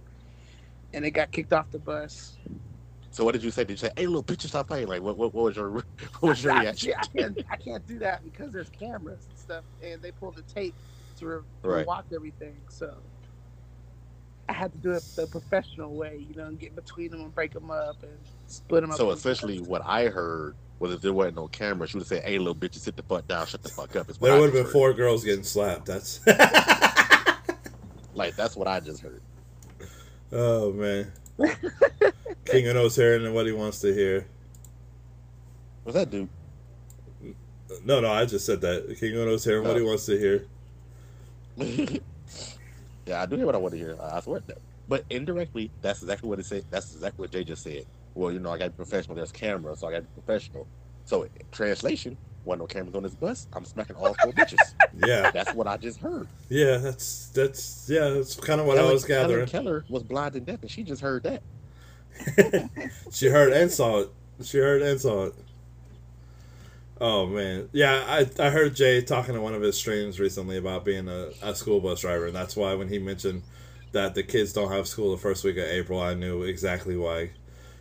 and they got kicked off the bus. So what did you say? Did you say, "Hey, little bitch, stop playing"? Like, what, what, what was your, what was your I, reaction? I can't, I can't do that because there's cameras and stuff, and they pull the tape to re- Right. watch everything. So I had to do it the professional way, you know, and get between them and break them up and split them up. So into- essentially, what I heard was if there wasn't no cameras, you would have said, "Hey, little bitch, sit the fuck down, shut the fuck up." Is what There would have been heard. four girls getting slapped. That's. Like that's what I just heard. Oh man. King Uno's hearing and what he wants to hear. What's that dude? No, no, I just said that. King Uno's hearing what he oh. wants to hear. yeah, I do hear what I want to hear. I I swear. That. But indirectly, that's exactly what it said. That's exactly what Jay just said. Well, you know, I got to be professional. There's cameras, so I got to be professional. So, translation: wasn't no cameras on this bus. I'm smacking all four bitches. Yeah, That's what I just heard. yeah, that's that's yeah, that's kind of what I Helen- was Helen gathering. Keller was blind and deaf, and she just heard that. she heard and saw it. She heard and saw it. Oh man, yeah, I I heard Jay talking to one of his streams recently about being a, a school bus driver, and that's why when he mentioned that the kids don't have school the first week of April, I knew exactly why,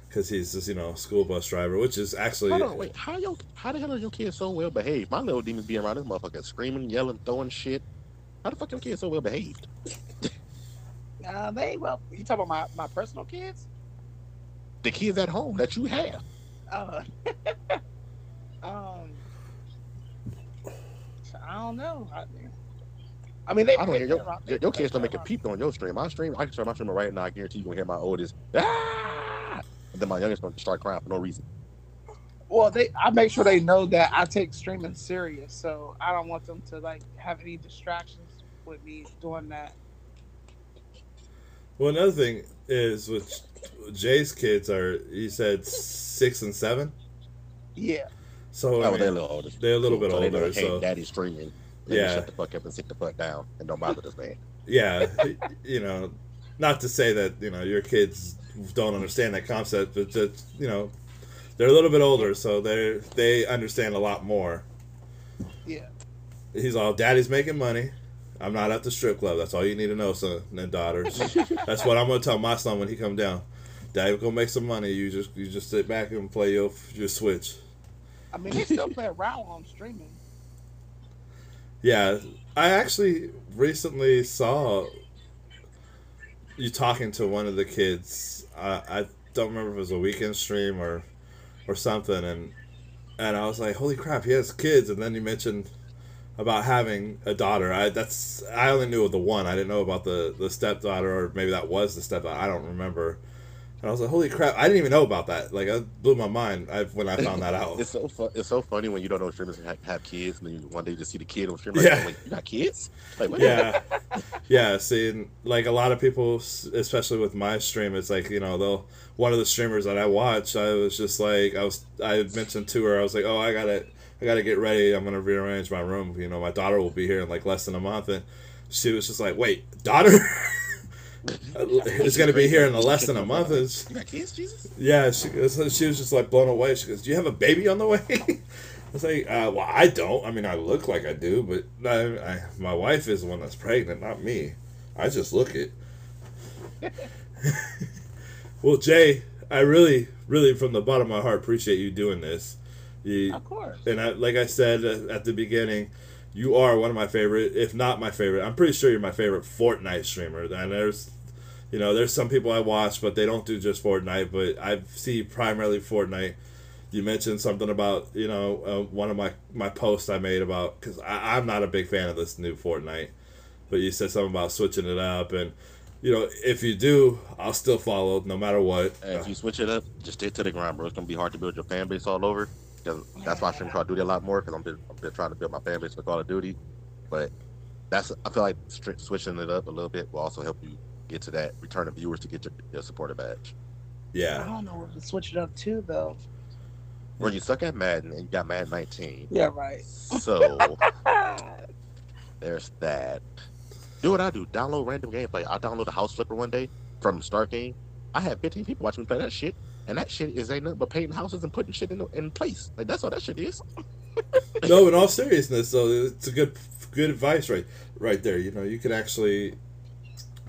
because he's just you know school bus driver, which is actually Hold on, wait. How your how the hell are your kids so well behaved? My little demons be around this motherfucker screaming, yelling, throwing shit. How the fuck your kids so well behaved? Uh, they well, you talking about my, my personal kids? The kids at home that you have. Uh, um, I don't know. I, I mean, they. I don't they hear your, your, your kids don't make a peep on your stream. My stream, I can start my stream right now. I guarantee you gonna hear my oldest. Ah! And then my youngest gonna start crying for no reason. Well, they. I make sure they know that I take streaming serious, so I don't want them to like have any distractions with me doing that. Well, another thing is with Jay's kids are he said six and seven, Yeah. so I Oh, mean, they're a little older. they're a little bit so they know, older, hey, so- daddy's streaming. Let Yeah. shut the fuck up and sit the fuck down and don't bother this man. yeah, you know, not to say that you know your kids don't understand that concept, but just you know, they're a little bit older, so they they understand a lot more. Yeah. He's all, "Daddy's making money. I'm not at the strip club. That's all you need to know, son and daughters. That's what I'm gonna tell my son when he come down. Daddy gonna make some money. You just you just sit back and play your your switch. I mean, they still play around I'm streaming. Yeah, I actually recently saw you talking to one of the kids. I, I don't remember if it was a weekend stream or or something, and and I was like, "Holy crap, he has kids!" And then you mentioned about having a daughter. I that's I only knew of the one. I didn't know about the the stepdaughter, or maybe that was the stepdaughter. I don't remember. And I was like, "Holy crap!" I didn't even know about that. Like, it blew my mind when I found that out. It's so fu- it's so funny when you don't know streamers have, have kids, and then one day you just see the kid on stream. Like, Yeah. wait, you got kids? Like, what? yeah yeah seeing like a lot of people especially with my stream it's like you know they'll one of the streamers that i watch i was just like i was i mentioned to her i was like oh i gotta i gotta get ready i'm gonna rearrange my room you know my daughter will be here in like less than a month and she was just like wait daughter it's gonna be here in less than a month. It's, You got kids, Jesus? yeah, she, she was just like blown away. She goes, "Do you have a baby on the way?" I was like, uh, "Well, I don't. I mean, I look like I do, but I, I, my wife is the one that's pregnant, not me. I just look it." well, Jay, I really, really, from the bottom of my heart, appreciate you doing this. You, Of course. and I, like I said uh, at the beginning, you are one of my favorite, if not my favorite. I'm pretty sure you're my favorite Fortnite streamer. And there's, you know, there's some people I watch, but they don't do just Fortnite. But I see primarily Fortnite. You mentioned something about, you know, uh, one of my my posts I made about because I'm not a big fan of this new Fortnite, but you said something about switching it up, and you know, if you do, I'll still follow no matter what. If you switch it up, just stick to the grind, bro. It's gonna be hard to build your fan base all over. Because that's why I stream Call of Duty a lot more. Because I'm been, I've been trying to build my fan base for Call of Duty. But that's I feel like switching it up a little bit will also help you get to that return of viewers to get your, your supporter badge. Yeah. I don't know what to switch it up too though. Where you suck at Madden and you got Madden 19, Yeah, right. so there's that. Do what I do. Download random gameplay. I download a House Flipper one day from Star King. I had 15 people watching me play that shit, and that shit is ain't nothing but painting houses and putting shit in in place. Like that's all that shit is. no, in all seriousness, though, it's a good good advice right right there. You know, you could actually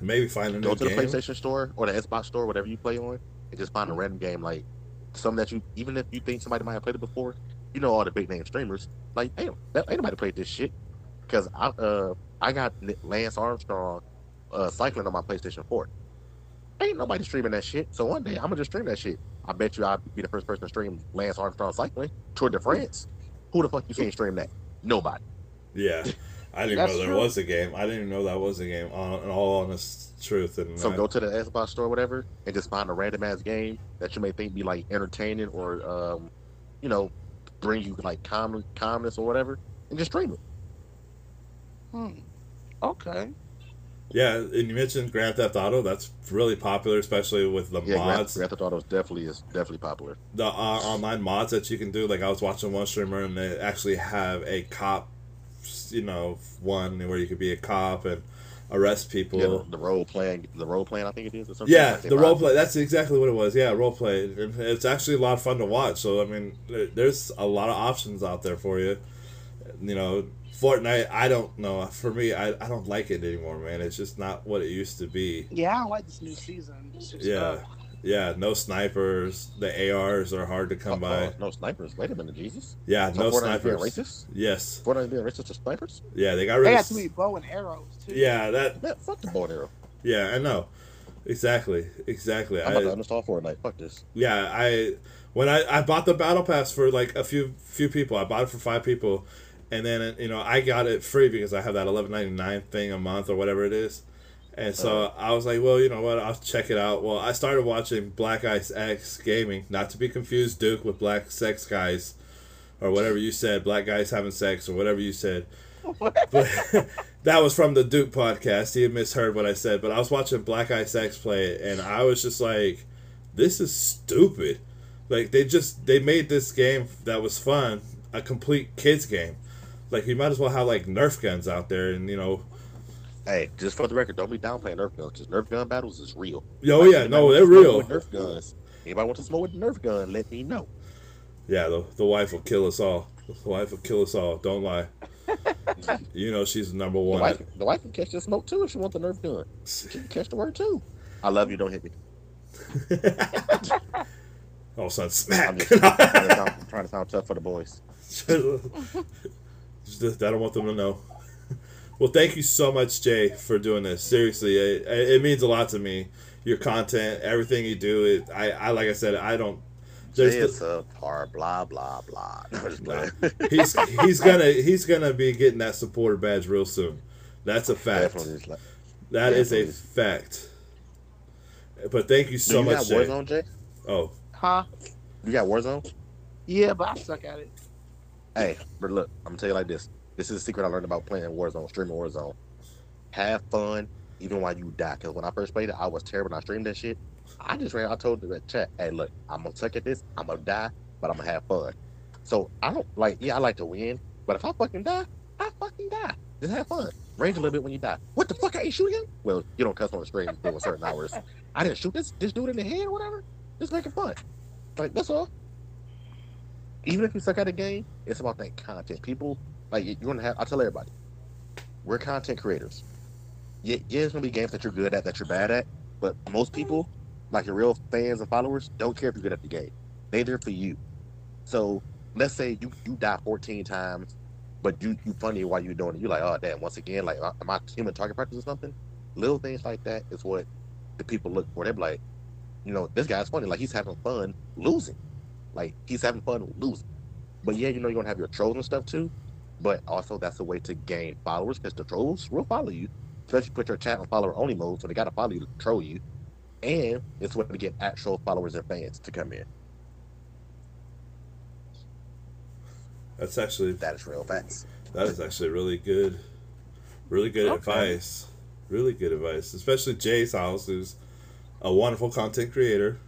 maybe find a Go to the game. PlayStation Store or the Xbox Store, whatever you play on, and just find a random game like some that you even if you think somebody might have played it before, you know all the big name streamers. Like, hey, that, ain't nobody played this shit because I uh I got Lance Armstrong uh cycling on my PlayStation 4. Ain't nobody streaming that shit. So one day I'm gonna just stream that shit. I bet you I'll be the first person to stream Lance Armstrong cycling Tour de France. Who the fuck you seen stream that? Nobody. Yeah, I didn't That's know there true. was a game. I didn't even know that was a game. On in all honest truth, and So I- go to the Xbox store, or whatever, and just find a random ass game that you may think be like entertaining or, um, you know, bring you like calm, calmness or whatever, and just stream it. Hmm. Okay. yeah, and you mentioned Grand Theft Auto. That's really popular, especially with the Yeah, Grand, mods. Grand Theft Auto is definitely is definitely popular. the uh, online mods that you can do. Like I was watching one streamer, and they actually have a cop, you know, one where you could be a cop and arrest people. Yeah, the, the role playing, the role playing, I think it is. Or something. Yeah, Like the role buy- play. That's exactly what it was. Yeah, role play. It's actually a lot of fun to watch. So I mean, there's a lot of options out there for you. You know, Fortnite. I don't know. For me, I, I don't like it anymore, man. It's just not what it used to be. Yeah, I like this new season. It's just, Yeah. Yeah, no snipers. The ARs are hard to come Oh, by. oh, no snipers. Wait a minute, Jesus. Yeah, So no Fortnite being snipers. racist? Yes. Fortnite being racist to snipers? Yeah, they got they rid got of. too many bow and arrows too. Yeah, that. Man, fuck the bow and arrow. Yeah, I know. Exactly. Exactly. I'm about to uninstall Fortnite. Fuck this. yeah, I when I, I bought the battle pass for like a few few people. I bought it for five people, and then you know I got it free because I have that eleven ninety nine thing a month or whatever it is. And so I was like, well, you know what? I'll check it out. Well, I started watching Black Ice X Gaming, not to be confused, Duke, with Black Sex Guys, or whatever you said, Black Guys Having Sex, or whatever you said. but that was from the Duke podcast. He had misheard what I said, but I was watching Black Ice X play it, and I was just like, "This is stupid." Like they just they made this game that was fun a complete kids game. Like you might as well have like Nerf guns out there, and you know, Hey, just for the record, don't be downplaying Nerf guns. Because Nerf gun battles is real. oh Like, yeah, no, they're real. Nerf guns. Anybody want to smoke with a Nerf gun? Let me know. Yeah, the the wife will kill us all. The wife will kill us all. Don't lie. you know she's the number The one. wife, the wife can catch the smoke too if she wants the Nerf gun. She can catch the word too. I love you. Don't hit me. All of a sudden, I'm smack. just trying to sound, I'm trying to sound tough for the boys. Just- I don't want them to know. Well, thank you so much, Jay, for doing this. Seriously, it, it means a lot to me. Your content, everything you do. It, I, I, like I said, I don't. There's Jay the- is a par blah blah blah. No, I'm just playing. he's he's gonna he's gonna be getting that supporter badge real soon. That's a fact. Definitely just like- That is a fact. But thank you so you much, got Jay. Warzone, Jay? Oh, Huh? You got Warzone? Yeah, but I suck at it. Hey, but look, I'm gonna tell you like this. This is a secret I learned about playing Warzone, streaming Warzone. Have fun, even while you die. Cause when I first played it, I was terrible. When I streamed that shit, I just ran. I told the chat, "Hey, look, I'm gonna suck at this. I'm gonna die, but I'm gonna have fun." So I don't like. Yeah, I like to win, but if I fucking die, I fucking die. Just have fun. range a little bit when you die. What the fuck? I ain't shooting him. Well, you don't cuss on the stream during certain hours. I didn't shoot this this dude in the head or whatever. Just making fun. Like that's all. Even if you suck at a game, it's about that content. People like you're gonna have. I tell everybody, we're content creators. Yeah, yeah, there's gonna be games that you're good at that you're bad at, but most people, like your real fans and followers, don't care if you're good at the game. They're there for you. So let's say you you die 14 times, but you you funny while you're doing it. You're like, oh damn, once again, like uh, am I human target practice or something? Little things like that is what the people look for. They're like, you know, this guy's funny. Like he's having fun losing. Like he's having fun losing. But yeah, you know, you're gonna have your trolls and stuff too. But also that's a way to gain followers because the trolls will follow you. Especially put your chat on follower only mode, so they gotta follow you to troll you. And it's a way to get actual followers and fans to come in. That's actually That is real facts. that is actually really good, really good Okay. advice. Really good advice, especially Jay's house, who's a wonderful content creator.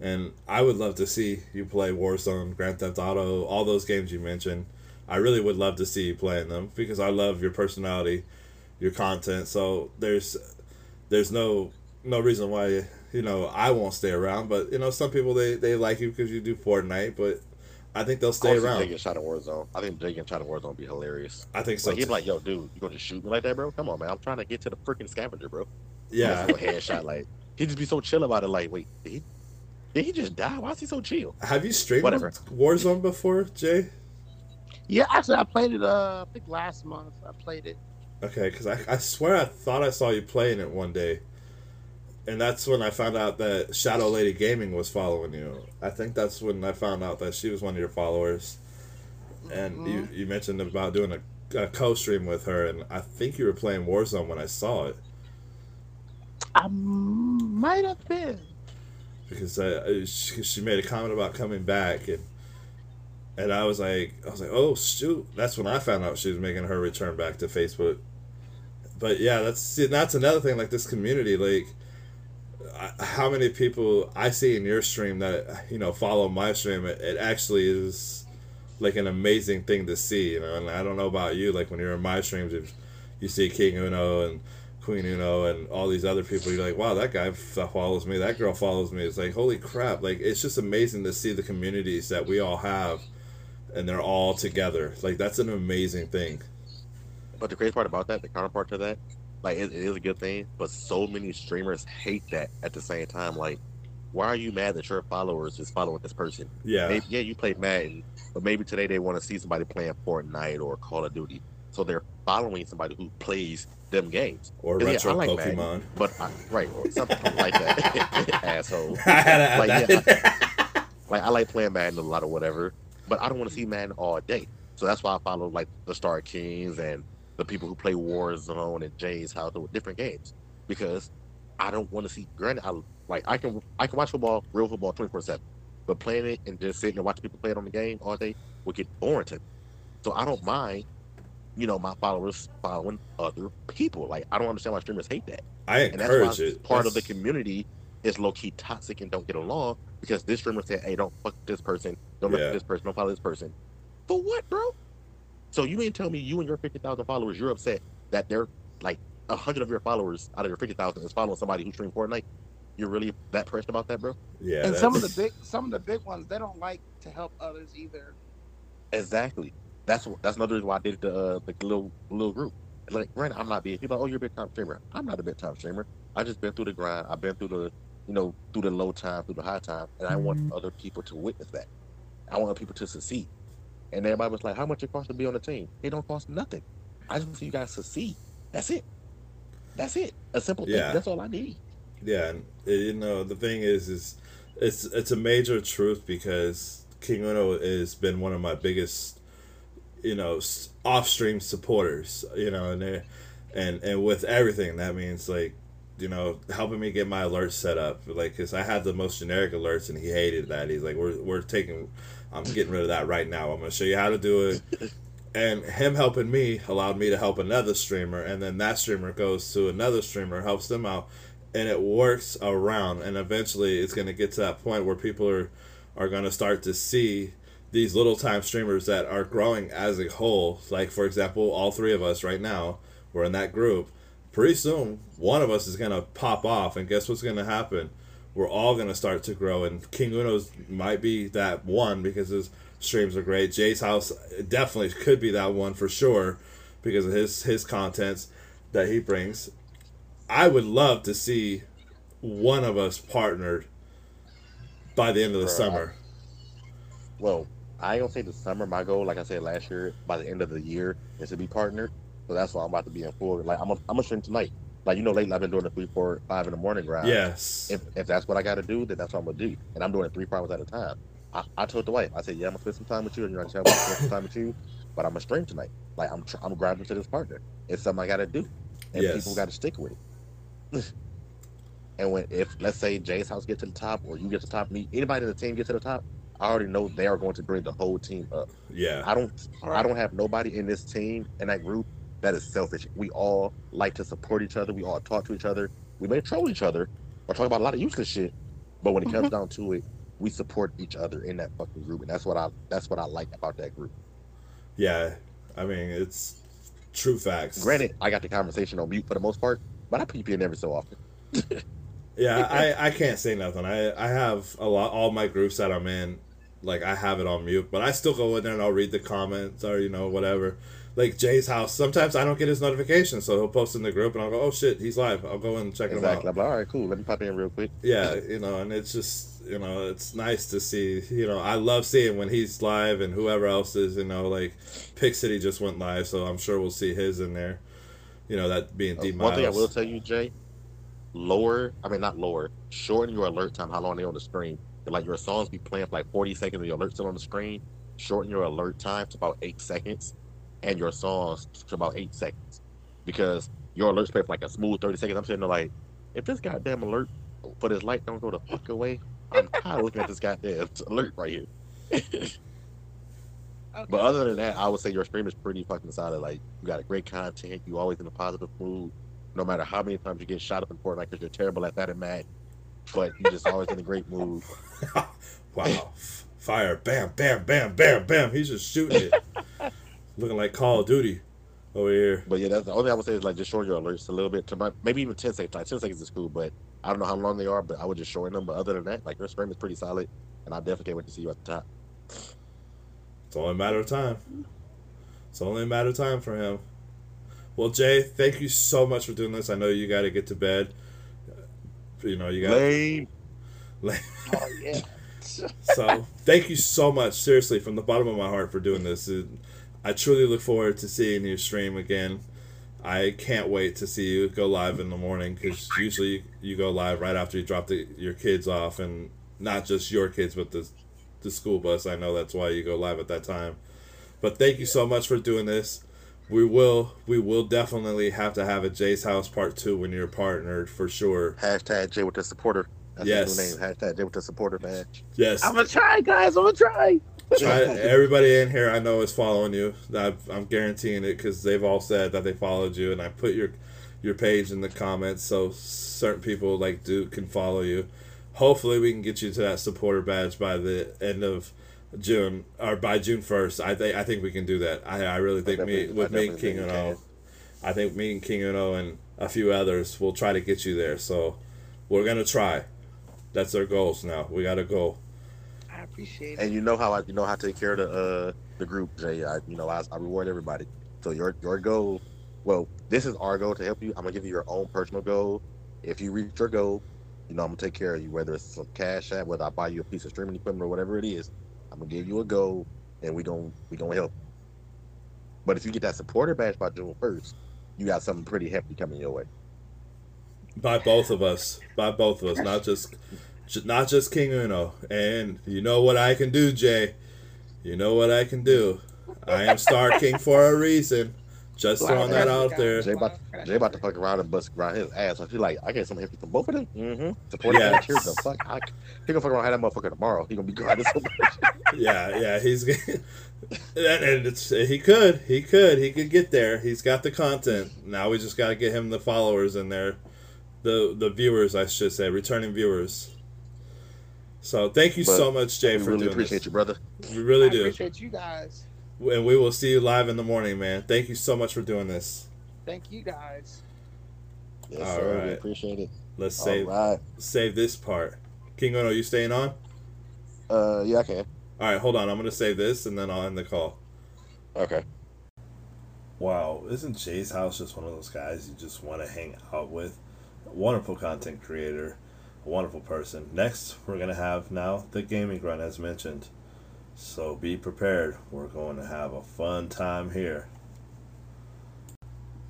And I would love to see you play Warzone, Grand Theft Auto, all those games you mentioned. I really would love to see you playing them because I love your personality, your content. So there's there's no no reason why you know I won't stay around. But you know some people they, they like you because you do Fortnite, but I think they'll stay I around. Getting shot in Warzone. I think getting shot in Warzone would be hilarious. I think so. Like he'd be like, "Yo, dude, you gonna shoot me like that, bro? Come on, man. I'm trying to get to the freaking scavenger, bro." yeah. a headshot. Like he'd just be so chill about it. Like, wait, did he, did he just die? Why is he so chill? Have you streamed Whatever. Warzone before, Jay? Yeah, actually, I played it. Uh, I think last month I played it. Okay, because I, I swear I thought I saw you playing it one day. And that's when I found out that Shadow Lady Gaming was following you. I think that's when I found out that she was one of your followers. And you, you mentioned about doing a, a co stream with her, and I think you were playing Warzone when I saw it. I might have been. because uh, she, she made a comment about coming back and and I was like I was like oh shoot that's when I found out she was making her return back to Facebook but yeah that's see, that's another thing like this community like how many people I see in your stream that you know follow my stream it, it actually is like an amazing thing to see you know and I don't know about you like when you're in my streams if you see King Uno and Queen Uno and all these other people, you're like, wow, that guy follows me, that girl follows me. It's like, holy crap! Like, it's just amazing to see the communities that we all have, and they're all together. Like, that's an amazing thing. But the crazy part about that, the counterpart to that, like it, it is a good thing. But so many streamers hate that at the same time. Like, why are you mad that your followers is following this person? Yeah, Maybe, yeah, you play Madden, but maybe today they want to see somebody playing Fortnite or Call of Duty, so they're following somebody who plays them games. or Yeah, retro I like Madden. Pokemon. But I, right, or something like that, asshole. I had to Like, that. Like I like playing Madden a lot or whatever, but I don't want to see Madden all day. So that's why I follow like the Star Kings and the people who play Warzone and Jay's house with different games because I don't want to see. Granted, I like I can I can watch football, real football, twenty four seven, but playing it and just sitting and watching people play it on the game all day would get boring to me. So I don't mind, you know, my followers following other people. Like I don't understand why streamers hate that I and that's why encourage it. part of the community is low key toxic and don't get along because this streamer said, "Hey, don't fuck this person, don't look Yeah. at this person, don't follow this person." For what, bro? So you mean tell me you and your fifty thousand followers, you're upset that they're like a hundred of your followers out of your fifty thousand is following somebody who streams Fortnite? You're really that pressed about that, bro? Yeah, and some of the big, some of the big ones, they don't like to help others either. Exactly. That's what- that's another reason why I did the uh, the little little group. Like, granted, I'm not big. People, like, oh, you're a big time streamer. I'm not a big time streamer. I just been through the grind. I've been through the, you know, through the low time, through the high time, and I want mm-hmm. other people to witness that. I want people to succeed. And everybody was like, how much it costs to be on the team? It don't cost nothing. I just want you guys to succeed. That's it. That's it. A simple Yeah. thing. That's all I need. Yeah, and you know the thing is, is it's it's a major truth because King Uno has been one of my biggest, you know, off-stream supporters. You know, and and and with everything that means like, you know, helping me get my alerts set up. Like, cause I had the most generic alerts and he hated that. He's like, we're we're taking, I'm getting rid of that right now. I'm gonna show you how to do it. And him helping me allowed me to help another streamer, and then that streamer goes to another streamer, helps them out, and it works around and eventually it's going to get to that point where people are are going to start to see these little time streamers that are growing as a whole like for example all three of us right now we're in that group. Pretty soon, one of us is gonna pop off, and guess what's gonna happen? We're all gonna start to grow, and King Uno's might be that one because his streams are great. Jay's house definitely could be that one for sure because of his his contents that he brings. I would love to see one of us partnered by the end of the Bruh, summer. Well, I ain't gonna say the summer. My goal, like I said last year, by the end of the year, is to be partnered. So that's why I'm about to be in full. Like I'm, a, I'm gonna stream tonight. Like you know, lately I've been doing the three, four, five in the morning grind. Yes. If, if that's what I got to do, then that's what I'm gonna do. And I'm doing it three hours at a time. I, I told the wife, I said, yeah, I'm gonna spend some time with you, and you're gonna tell me to spend some time with you, but I'm gonna stream tonight. Like I'm, tr- I'm grinding to this partner. It's something I got to do, and Yes. people got to stick with it. and when, if let's say Jay's house get to the top, or you get to the top, me, anybody in the team get to the top, I already know they are going to bring the whole team up. Yeah. I don't, I don't have nobody in this team in that group that is selfish. We all like to support each other. We all talk to each other. We may troll each other or talk about a lot of useless shit, but when it comes mm-hmm. down to it, we support each other in that fucking group, and that's what I that's what I like about that group. Yeah. I mean, it's true facts. Granted, I got the conversation on mute for the most part, but I peep in every so often. Yeah, I, I can't say nothing. I, I have a lot all my groups that I'm in, like I have it on mute, but I still go in there and I'll read the comments or you know whatever. Like Jay's house, sometimes I don't get his notifications, so he'll post in the group and I'll go, oh shit, he's live. I'll go and check him out. Like, all right, cool. Let me pop in real quick. Yeah, you know, and it's just you know it's nice to see. You know, I love seeing when he's live and whoever else is. You know, like Pick City just went live, so I'm sure we'll see his in there. You know, that being D Uh, one thing I will tell you, Jay, lower. I mean, not lower. Shorten your alert time. How long they on the screen? Like your songs be playing for like 40 seconds, and your alert's still on the screen. Shorten your alert time to about eight seconds, and your songs to about eight seconds, because your alerts play for like a smooth 30 seconds. I'm sitting there like, if this goddamn alert for this light don't go the fuck away, I'm tired of looking at this goddamn alert right here. Okay. But other than that, I would say your stream is pretty fucking solid. Like you got a great content. You always in a positive mood. No matter how many times you get shot up in Fortnite because you're terrible at that and mad, but you just always in a great mood. wow, fire! Bam, bam, bam, bam, bam. He's just shooting it, looking like Call of Duty over here. But yeah, that's the only thing I would say is like just shorten your alerts a little bit to my, maybe even ten seconds. Like ten seconds is cool, but I don't know how long they are. But I would just shorten them. But other than that, like your stream is pretty solid, and I definitely can't wait to see you at the top. It's only a matter of time. It's only a matter of time for him. Well, Jay, thank you so much for doing this. I know you got to get to bed. You know, you got. Lame. Oh yeah. So thank you so much, seriously, from the bottom of my heart for doing this. It- I truly look forward to seeing you stream again. I can't wait to see you go live in the morning because usually you go live right after you drop the, your kids off, and not just your kids, but the the school bus. I know that's why you go live at that time. But thank you so much for doing this. We will we will definitely have to have a Jay's House Part Two when you're partnered for sure. Hashtag J with the supporter. That's Yes. his name. Hashtag J with the supporter badge. Yes, I'm gonna try, guys. I'm gonna try. Try, everybody in here I know is following you. I, I'm guaranteeing it because they've all said that they followed you, and I put your your page in the comments so certain people like Duke can follow you. Hopefully, we can get you to that supporter badge by the end of June or by June first. I think I think we can do that. I, I really think me with I me and King think Uno, I think me and King and Uno and a few others will try to get you there. So we're gonna try. That's our goals now. We got a goal. I appreciate it. And you know how I you know how to take care of the uh the group, Jay. I you know I, I reward everybody. So your your goal, well, this is our goal to help you. I'm gonna give you your own personal goal. If you reach your goal, you know I'm gonna take care of you. Whether it's some cash app, whether I buy you a piece of streaming equipment or whatever it is, I'm gonna give you a goal, and we gonna we gonna help. But if you get that supporter badge by June first, you got something pretty hefty coming your way. by both of us by both of us not just j- not just king uno and you know what i can do jay you know what i can do i am star king for a reason just throwing that out there Jay about, Jay about to fuck around and bust around his ass. I feel like I get some hefty from both of them. Mm-hmm. Supporter Yeah. badge. Here's the fuck. I, he gonna fuck around have that motherfucker tomorrow. He gonna be grinding so much. yeah yeah he's and, and it's he could he could he could get there he's got the content now we just got to get him the followers in there the the viewers i should say returning viewers so thank you But so much jay We for really doing appreciate this. you, brother. we really I do appreciate you guys. and we will see you live in the morning, man. Thank you so much for doing this. Thank you guys. Yes, All sir. We appreciate it. Let's All save right. save this part. King Uno, you staying on? Uh, yeah, I can. All right, hold on. I'm gonna save this and then I'll end the call. Okay. Wow, isn't Jay's house just one of those guys you just want to hang out with? Wonderful content creator, a wonderful person. Next, we're gonna have now the gaming grunt as mentioned. So be prepared. We're going to have a fun time here.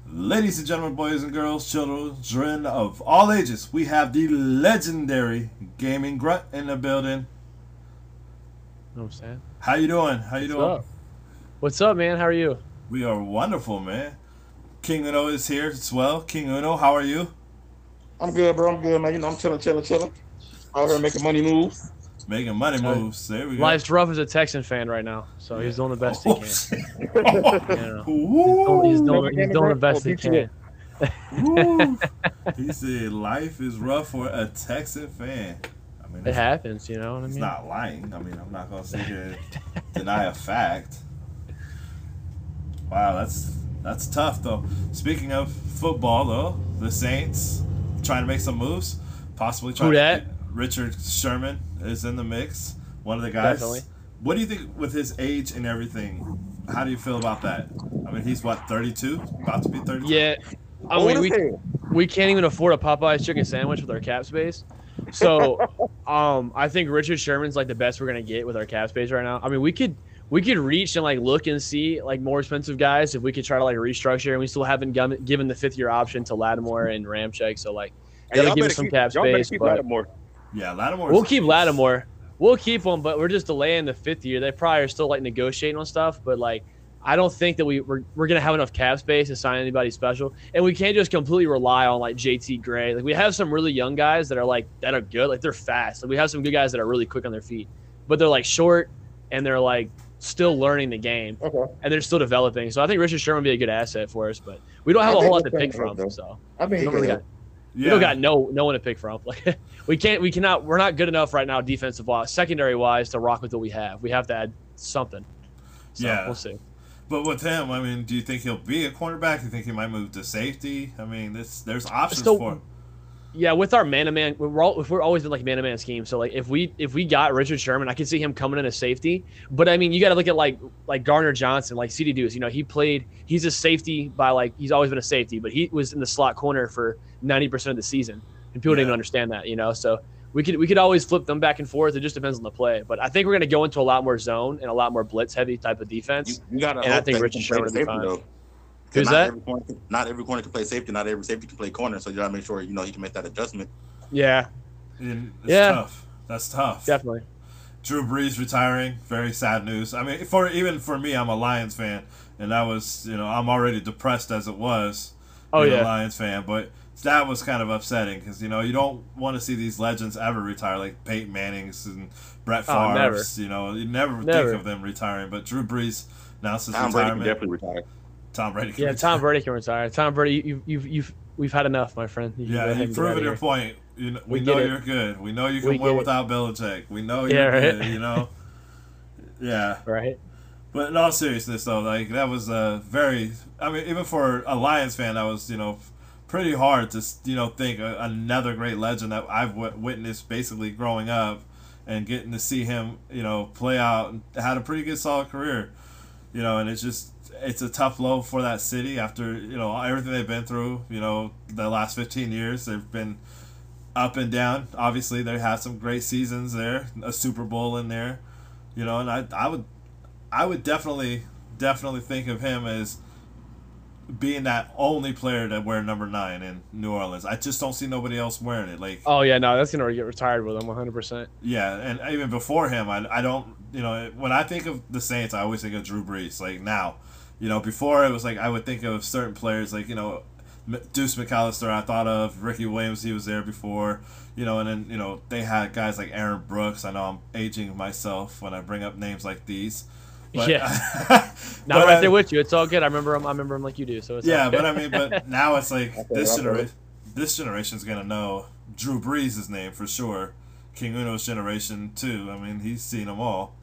Ladies and gentlemen, boys and girls, children of all ages, we have the legendary gaming grunt in the building. I'm saying? How you doing? How you What's doing? up? What's up, man? How are you? We are wonderful, man. King Uno is here as well. King Uno, how are you? I'm good, bro. I'm good, man. You know, I'm chilling, chilling, chilling. Out here making money moves. Making money Right. moves. There we go. Life's rough as a Texan fan right now, so he's doing the best he Oh, can. shit. Yeah. Ooh. He's doing, he's doing the best he can. He said life is rough for a Texan fan. I mean, It happens, you know what I mean, it's not lying. I mean, I'm not gonna sit here and deny a fact. Wow, that's that's tough though. Speaking of football, though, the Saints trying to make some moves, possibly trying Who to get Richard Sherman is in the mix. One of the guys. Definitely. What do you think with his age and everything? How do you feel about that? I mean, he's what 32, about to be 32. Yeah. I mean, we, we can't even afford a Popeyes chicken sandwich with our cap space. So, um, I think Richard Sherman's like the best we're gonna get with our cap space right now. I mean, we could we could reach and like look and see like more expensive guys if we could try to like restructure, and we still haven't given given the fifth year option to Lattimore and Ramczyk. So like, Hey, that'll y'all give us some keep- cap space. keep But Lattimore. Yeah, Lattimore. we'll keep Lattimore. We'll keep him, but we're just delaying the fifth year. They probably are still like negotiating on stuff, but like I don't think that we we're, we're gonna have enough cap space to sign anybody special, and we can't just completely rely on like JT Gray. Like we have some really young guys that are like that are good, like they're fast. Like we have some good guys that are really quick on their feet, but they're like short and they're like still learning the game Okay. and they're still developing. So I think Richard Sherman would be a good asset for us, but we don't have I a whole lot to pick pick from. though. So I mean, we don't really got Yeah. we don't got no no one to pick from. Like we can't we cannot we're not good enough right now defensive wise, secondary wise to rock with what we have. We have to add something. So Yeah. we'll see. But with him, I mean, do you think he'll be a cornerback? Do you think he might move to safety? I mean, this there's options Still- for him. Yeah, with our man to man, we're all, if we're always been like man to man scheme. So like if we if we got Richard Sherman, I can see him coming in as safety. But I mean, you got to look at like like Gardner-Johnson, like CD Deuce. You know, he played. He's a safety by like he's always been a safety, but he was in the slot corner for ninety percent of the season, and people didn't even understand that. You know, so we could we could always flip them back and forth. It just depends on the play. But I think we're going to go into a lot more zone and a lot more blitz heavy type of defense. You, you gotta And I think Richard Sherman will be fine. though. 'Cause Who's not that? Every corner, can- not every corner can play safety. Not every safety can play corner. So you gotta make sure you know he can make that adjustment. yeah, And it's Yeah. tough. That's tough. definitely. Drew Brees retiring, very sad news. I mean, for even for me, I'm a Lions fan, and that was you know I'm already depressed as it was. Oh being a yeah, Lions fan, but that was kind of upsetting because you know you don't want to see these legends ever retire, like Peyton Manning's and Brett Oh, You know, you never, Never. think of them retiring, but Drew Brees announced his Tom Brady can retirement. definitely retire. Tom Brady. yeah. retire. Tom Brady can retire. Tom Brady, you, you've you've we've had enough, my friend. You Yeah, you've and get outta proven your here. point. You know, we, We know you're good. We know you can We win get it. without Belichick. We know Yeah, you're right. good. You know. yeah, Right. but in all seriousness, though, like that was a very. I mean, even for a Lions fan, that was you know pretty hard to you know think another great legend that I've w- witnessed basically growing up and getting to see him you know play out and had a pretty good solid career. You know, and it's just it's a tough blow for that city after you know everything they've been through. You know, the last fifteen years they've been up and down. Obviously, they had some great seasons there, a Super Bowl in there. You know, and I I would I would definitely definitely think of him as being that only player that wear number nine in New Orleans. I just don't see nobody else wearing it. Like Oh yeah, no, that's gonna get retired with him 100. percent yeah, and even before him, I, I don't, you know, when I think of the Saints, I always think of Drew Brees. Like now, you know, before it was like I would think of certain players, like you know, Deuce McAllister. I thought of Ricky Williams. He was there before, you know, and then you know they had guys like Aaron Brooks. I know I'm aging myself when I bring up names like these. But, Yeah. No, but, I'm right there with you. It's all good. I remember him. I remember him like you do. So it's yeah, but. I mean, but now it's like Okay, this I'll go generation, this generation's gonna know Drew Brees' name for sure. King Uno's generation too. I mean, he's seen them all.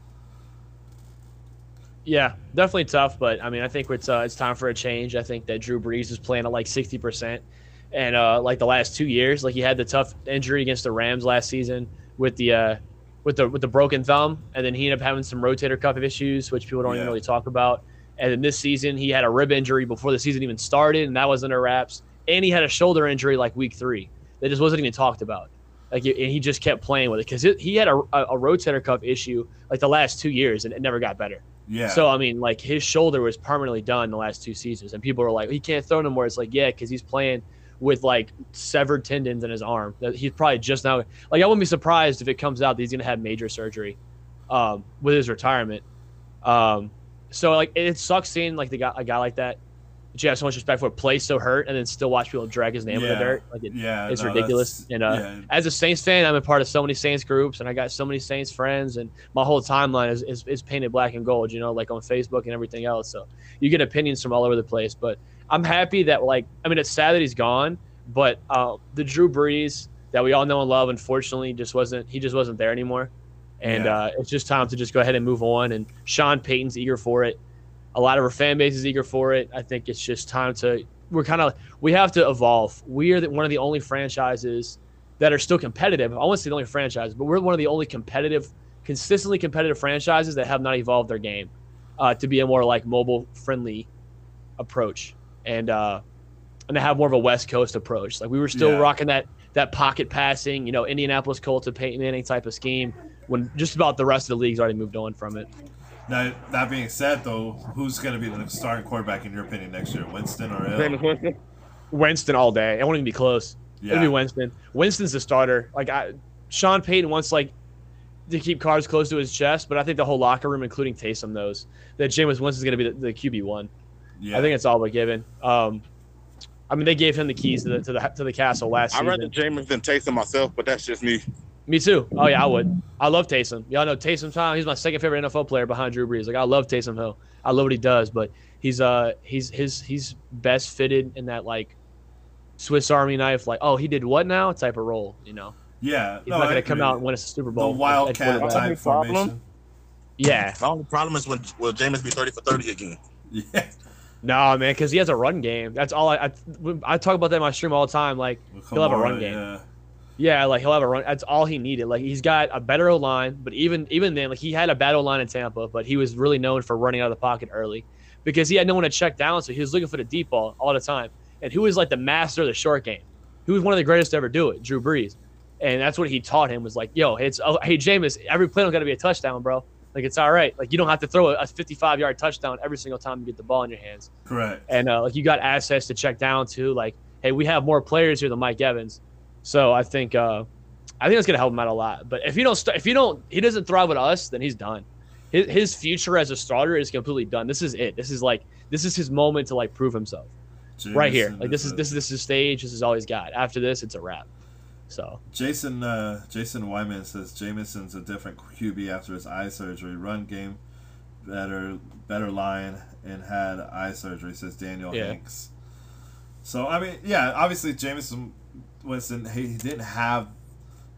Yeah, definitely tough, but I mean, I think it's uh, it's time for a change. I think that Drew Brees is playing at like sixty percent, and uh, like the last two years, like he had the tough injury against the Rams last season with the uh, with the with the broken thumb, and then he ended up having some rotator cuff issues, which people don't Yeah. even really talk about. And then this season, he had a rib injury before the season even started, and that was under wraps. And he had a shoulder injury like week three that just wasn't even talked about. Like, and he just kept playing with it because he had a, a, a rotator cuff issue like the last two years, and it never got better. Yeah. So I mean, like his shoulder was permanently done the last two seasons, and people were like, he can't throw no more. It's like, yeah, because he's playing with like severed tendons in his arm. That he's probably just now. Like I wouldn't be surprised if it comes out that he's gonna have major surgery um, with his retirement. Um, so like it sucks seeing like the guy a guy like that. You have so much respect for play so hurt and then still watch people drag his name in the dirt. Like it, yeah, it's no, ridiculous. And uh, yeah, as a Saints fan, I'm a part of so many Saints groups, and I got so many Saints friends, and my whole timeline is, is, is painted black and gold, you know, like on Facebook and everything else. So you get opinions from all over the place. But I'm happy that, like, I mean, it's sad that he's gone, but uh, the Drew Brees that we all know and love, unfortunately, just wasn't, he just wasn't there anymore. And Yeah. uh, it's just time to just go ahead and move on. And Sean Payton's eager for it. A lot of our fan base is eager for it. I think it's just time to, we're kind of, we have to evolve. We are the, one of the only franchises that are still competitive. I won't say the only franchise, but we're one of the only competitive, consistently competitive franchises that have not evolved their game uh, to be a more like mobile friendly approach and uh, and to have more of a West Coast approach. Like we were still Yeah. rocking that that pocket passing, you know, Indianapolis Colts and Peyton Manning type of scheme when just about the rest of the league's already moved on from it. Now, that being said, though, who's going to be the starting quarterback in your opinion next year? Winston or Hill? Jameis Winston. Winston all day. It won't even be close. Yeah. It'll be Winston. Winston's the starter. Like I, Sean Payton wants like to keep cards close to his chest, but I think the whole locker room, including Taysom, knows that Jameis Winston's going to be the, the QB one. yeah. I think it's all but given. Um, I mean, they gave him the keys to the to the, to the castle last year. I'd season. rather Jameis than Taysom myself, but that's just me. Me too. Oh yeah, I would. I love Taysom. Y'all know Taysom Time. He's my second favorite NFL player behind Drew Brees. Like I love Taysom Hill. I love what he does, but he's uh he's his he's best fitted in that like Swiss Army knife. Like oh he did what now type of role. You know yeah. he's no, not gonna come agree. out and win us a Super Bowl. at wildcat type Only problem- formation. Yeah. The only problem is when will Jameis be thirty for thirty again? Yeah. No man, because he has a run game. That's all I, I I talk about that in my stream all the time. Like With He'll have a Kamara, run game. Yeah. Yeah, like he'll have a run. That's all he needed. Like he's got a better O line, but even even then, like he had a bad O line in Tampa, but he was really known for running out of the pocket early because he had no one to check down, so he was looking for the deep ball all the time. And who was like the master of the short game? Who was one of the greatest to ever do it? Drew Brees, and that's what he taught him was like, yo, it's oh, hey Jameis, every play don't got to be a touchdown, bro. Like it's all right. Like you don't have to throw a 55 yard touchdown every single time you get the ball in your hands Correct. and uh, like you got assets to check down to. Like, hey, we have more players here than Mike Evans, so I think uh, I think that's gonna help him out a lot. But if you don't, st- if you don't, he doesn't thrive with us, then he's done. His, his future as a starter is completely done. This is it. This is like this is his moment to like prove himself right here. Like this is this is this is his stage. This is all he's got. After this, it's a wrap. So Jason uh, Jason Wyman says Jameson's a different QB after his eye surgery. Run game better better line and had eye surgery. Says Daniel Yeah. Hanks. So I mean, yeah, obviously Jameson Winston he, he didn't have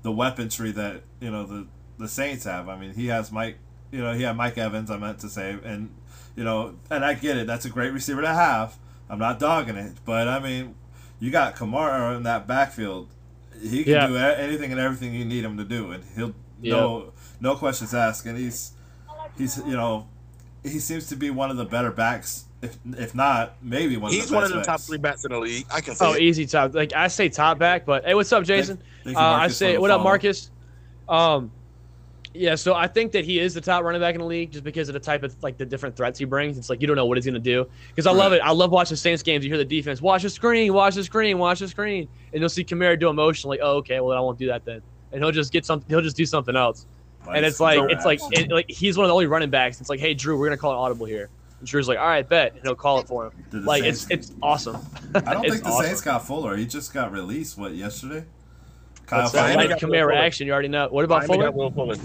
the weaponry that you know the the Saints have. I mean, he has Mike. You know, he had Mike Evans. I meant to say, and you know, and I get it. That's a great receiver to have. I'm not dogging it, but I mean, you got Kamara in that backfield. He can Yeah. do anything and everything you need him to do, and he'll no no questions asked. And he's he's you know he seems to be one of the better backs, if if not maybe one. He's of the one best of the top three bats in the league. I can say oh, it. easy top. Like I say top back, but hey, what's up, Jason? Thank Uh, I say, for the what up. Marcus? Um, yeah, so I think that he is the top running back in the league just because of the type of like the different threats he brings. It's like you don't know what he's gonna do. Because I love it. I love watching Saints games. You hear the defense, watch the screen, watch the screen, watch the screen, and you'll see Kamara do a motion like, oh, okay, well then I won't do that then, and he'll just get something. He'll just do something else. and it's like it's like it, like he's one of the only running backs. It's like, hey, Drew, we're gonna call an audible here. And Drew's like, all right, bet, and he'll call it for him. Did Like Saints- it's it's awesome. I don't it's think the awesome. Saints got Fuller. He just got released. What yesterday? Kyle What's that? Miami Fuller. Like Kamara action, you already know. What about Fuller? got Will Fuller.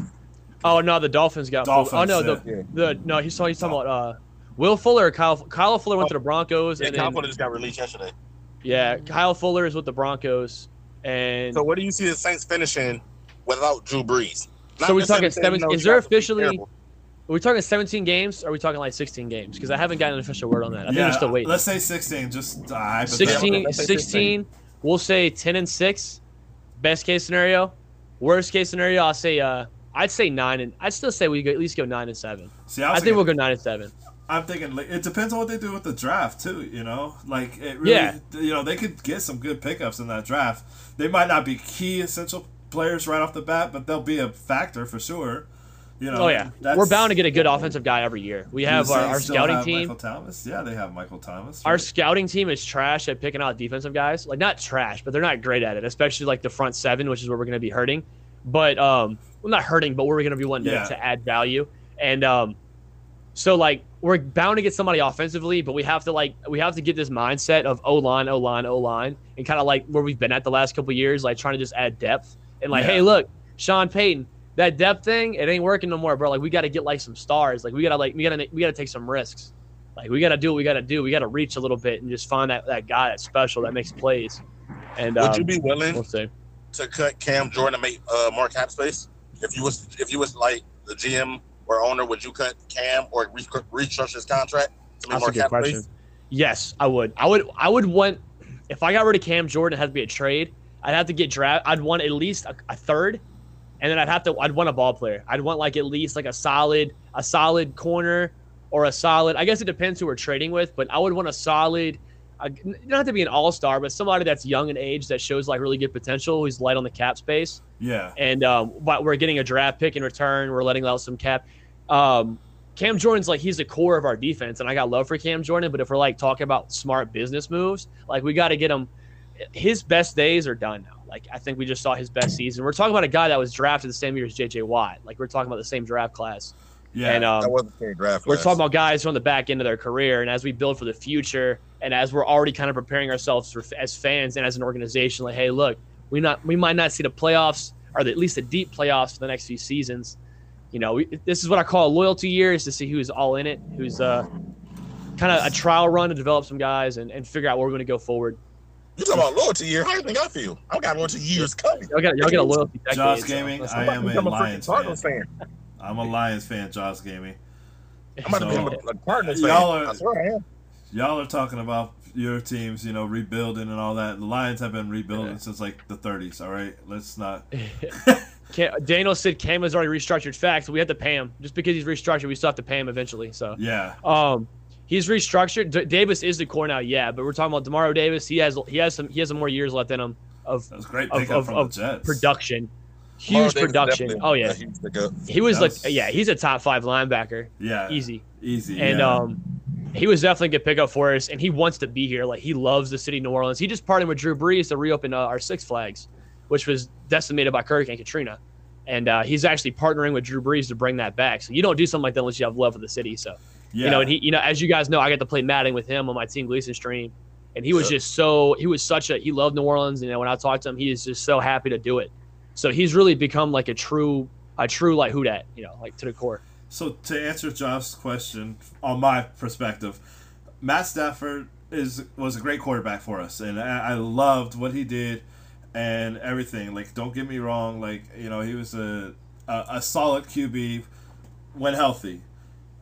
Oh no, the Dolphins got Dolphins, Fuller. Oh no, yeah. the the no, he's talking, he's talking about uh, Will Fuller or Kyle. Kyle Fuller went to the Broncos, Yeah, and Kyle then, Fuller just got released yesterday. yeah, Kyle Fuller is with the Broncos, and So what do you see the Saints finishing without Drew Brees? Not So we're talking seven- is there officially- terrible. Are we talking 17 games? Or are we talking like 16 games? Because I haven't gotten an official word on that. I think we're still waiting. Let's say 16. Just uh, hypothetical. 16, 16 we'll say 10 and 6 best case scenario worst case scenario i'll say uh i'd say 9 and i'd still say we could at least go 9 and 7 See, I, i, was think we'll go 9 and 7 I'm thinking like, it depends on what they do with the draft too. You know, like it really. Yeah. You know, they could get some good pickups in that draft. They might not be key essential players right off the bat, but they'll be a factor for sure. You know. oh yeah we're bound to get a good offensive guy every year we have our, our scouting team Michael Thomas. Yeah, they have Michael Thomas. our scouting team is trash at picking out defensive guys like not trash but they're not great at it especially like the front seven which is where we're going to be hurting but um well not hurting but where we're going to be wanting to- to add value and um so like we're bound to get somebody offensively but we have to like we have to get this mindset of o line o line o line and kind of like where we've been at the last couple years like trying to just add depth and like Yeah. hey look sean payton that depth thing it ain't working no more bro like we got to get like some stars like we got to like we got to we got to take some risks like we got to do what we got to do. We got to reach a little bit and just find that, that guy that's special that makes plays. And Would um, you be willing we'll to cut Cam Jordan to make uh, more cap space? If you was if you was like the GM or owner, would you cut Cam or re- restructure his contract to make That's more cap question. space? Yes, I would. I would. I would want if I got rid of Cam Jordan, it had to be a trade. I'd have to get draft. I'd want at least a, a third, and then I'd have to. I'd want a ball player. I'd want like at least like a solid, a solid corner or a solid. I guess it depends who we're trading with, but I would want a solid. Uh, don't to be an all star, but somebody that's young in age that shows like really good potential, who's light on the cap space. yeah. and um, but we're getting a draft pick in return. We're letting out some cap. Um, Cam Jordan's like he's the core of our defense, and I got love for Cam Jordan. But if we're like talking about smart business moves, like we got to get him. His best days are done now. Like I think we just saw his best season. We're talking about a guy that was drafted the same year as J.J. Watt. Like we're talking about the same draft class. Yeah. And um, That wasn't the draft. we're class. talking about guys who are on the back end of their career, and as we build for the future, and as we're already kind of preparing ourselves for, as fans and as an organization, like, hey, look, we not we might not see the playoffs or the, at least the deep playoffs for the next few seasons. You know, we, this is what I call a loyalty year: is to see who's all in it, who's uh, kind of a trial run to develop some guys and, and figure out where we're going to go forward. You talking about loyalty year? How do you think I feel? I got loyalty years coming. Y'all got y'all get a loyalty decade. Josh so Gaming, let's- I am a Lions Cardinals fan. fan. I'm a Lions fan, Josh Gaming. I'm about to So- become a, a Cardinals fan. Y'all are- I swear I am. Y'all are talking about your teams, you know, rebuilding and all that. The Lions have been rebuilding Yeah. since like the 30s. All right, let's not. Daniel said Cam has already restructured. Facts. We have to pay him just because he's restructured. We still have to pay him eventually. So. Yeah, Um, he's restructured. D- Davis is the core now, yeah, but we're talking about Demario Davis. He has he has some he has some more years left in him of that was a great Of- of- from of the Jets. production. Huge Davis production. Oh yeah, a huge pickup. he was That like yeah, he's a top five linebacker, Yeah, easy. easy. And yeah. um, he was definitely a good pickup for us, and he wants to be here. Like he loves the city of New Orleans. He just partnered with Drew Brees to reopen uh, our Six Flags, which was decimated by Hurricane Katrina. And uh, he's actually partnering with Drew Brees to bring that back. So you don't do something like that unless you have love for the city. So yeah. you know, and he, you know, as you guys know, I got to play Madden with him on my Team Gleason stream, and he was just so he was such a he loved New Orleans. You know, when I talked to him, he is just so happy to do it. So he's really become like a true a true like who dat, you know, like to the core. So to answer Josh's question, on my perspective, Matt Stafford is was a great quarterback for us, and I, I loved what he did and everything. Like, don't get me wrong, like you know, he was a a, a solid QB when healthy.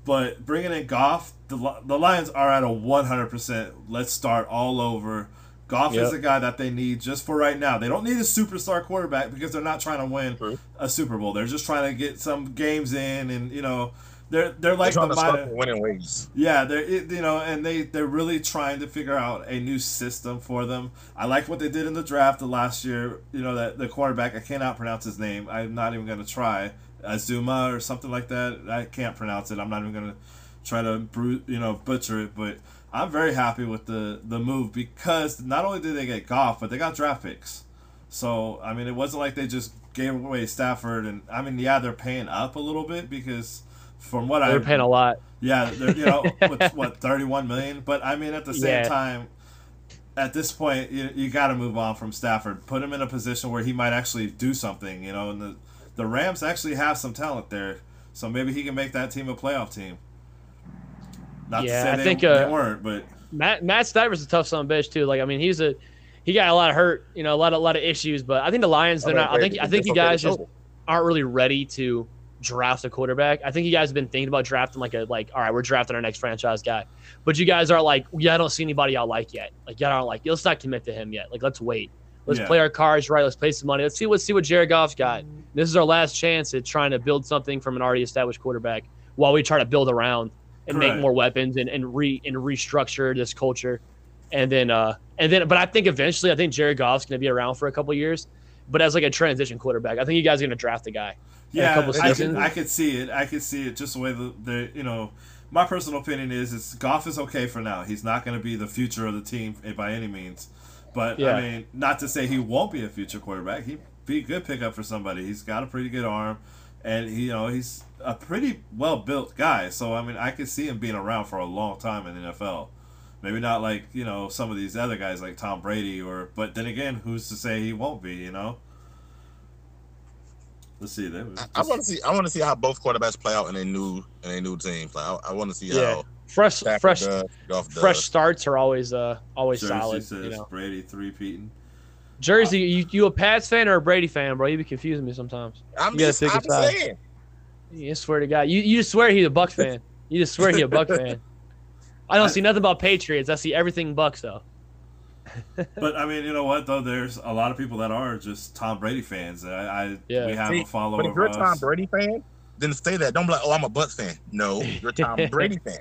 But bringing in Goff, the, the Lions are at a 100%. Let's start all over. Goff is Yep. the guy that they need just for right now. They don't need a superstar quarterback because they're not trying to win True. a Super Bowl. They're just trying to get some games in, and you know, they're they're like They're the to minor, winning ways. yeah, they're it- you know, and they they're really trying to figure out a new system for them. I like what they did in the draft the last year. You know that the quarterback I cannot pronounce his name. I'm not even going to try Azuma or something like that. I can't pronounce it. I'm not even going to try to bru- you know butcher it. But I'm very happy with the the move because not only did they get Goff, but they got draft picks. So I mean, it wasn't like they just gave away Stafford, and I mean, yeah, they're paying up a little bit because from what I They're paying a lot. yeah, they're, you know, with, what thirty-one million. But I mean, at the same Yeah. time, at this point, you, you got to move on from Stafford. Put him in a position where he might actually do something. You know, and the the Rams actually have some talent there, so maybe he can make that team a playoff team. Not Yeah, to say I they, think, they uh, weren't, but Matt Matt Stafford's a tough son of a bitch too. Like I mean, he's a he got a lot of hurt, you know, a lot of a lot of issues. But I think the Lions, they're not. I think I think you guys just aren't really ready to draft a quarterback. I think you guys have been thinking about drafting like a like, all right, we're drafting our next franchise guy, but you guys are like, yeah, I don't see anybody I like yet. Like, y'all don't like, let's not commit to him yet. Like, let's wait. Let's Yeah. play our cards right. Let's play some money. Let's see what see what Jared Goff's got. This is our last chance at trying to build something from an already established quarterback while we try to build around and make more weapons and, and re and restructure this culture. And then uh and then but I think eventually I think Jared Goff's gonna be around for a couple years, but as like a transition quarterback. I think you guys are gonna draft a guy. Yeah, I could, I could see it. I could see it just the way the, the you know. My personal opinion is, is Goff is okay for now. He's not going to be the future of the team by any means. But Yeah. I mean, not to say he won't be a future quarterback. He'd be a good pickup for somebody. He's got a pretty good arm, and he, you know he's a pretty well built guy. So I mean, I could see him being around for a long time in the NFL. Maybe not like you know some of these other guys like Tom Brady or, but then again, who's to say he won't be? You know. Let's see. That was I, I want to see. I want to see how both quarterbacks play out in a new in a new team. Like, I, I want to see Yeah. how Fresh Stafford fresh does, Goff does. fresh starts are always uh always Jersey solid. says You know. Brady three peating. Jersey, you, you a Pats fan or a Brady fan, bro? You be confusing me sometimes. I'm You gotta just, pick a I'm saying. You swear to God, you you just swear he's a Bucks fan. You just swear he a Bucks fan. I don't see nothing about Patriots. I see everything Bucks though. But I mean, you know what though? There's a lot of people that are just Tom Brady fans. I, I Yeah. we have See, a follower. But if you're a Tom. Brady fan, then say that. Don't be like, oh, I'm a Bucks fan. No, you're a Tom Brady fan.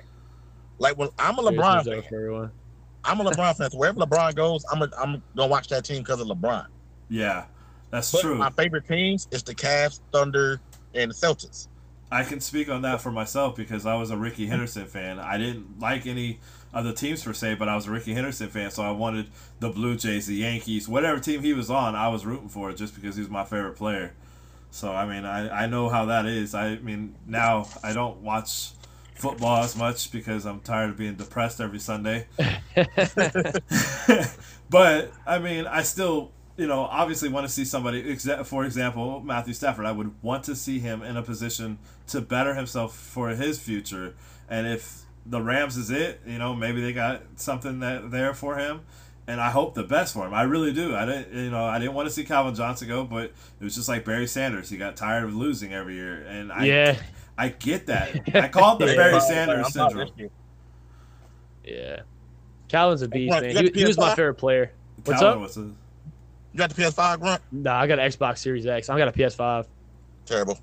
Like, when I'm a LeBron fan. everyone. I'm a LeBron fan. So wherever LeBron goes, I'm a, I'm gonna watch that team because of LeBron. Yeah, that's But true. my favorite teams is the Cavs, Thunder, and the Celtics. I can speak on that for myself because I was a Rickey Henderson fan. I didn't like any of the teams per se, but I was a Rickey Henderson fan, so I wanted the Blue Jays, the Yankees, whatever team he was on, I was rooting for it just because he was my favorite player. So I mean, I, I know how that is. I mean, now I don't watch football as much because I'm tired of being depressed every Sunday. but I mean, I still, you know, obviously want to see somebody. For example, Matthew Stafford. I would want to see him in a position to better himself for his future. And if the Rams is it, you know, maybe they got something that there for him. And I hope the best for him. I really do. I didn't, you know, I didn't want to see Calvin Johnson go, but it was just like Barry Sanders. He got tired of losing every year, and I, yeah, I get that. I call it the Yeah. Barry Sanders syndrome. yeah. Calvin's a beast, man. you He, he was my favorite player. What's Calvin up? was a- You got the PS5 grunt? Nah, I got an Xbox Series X. I got a PS5. Terrible.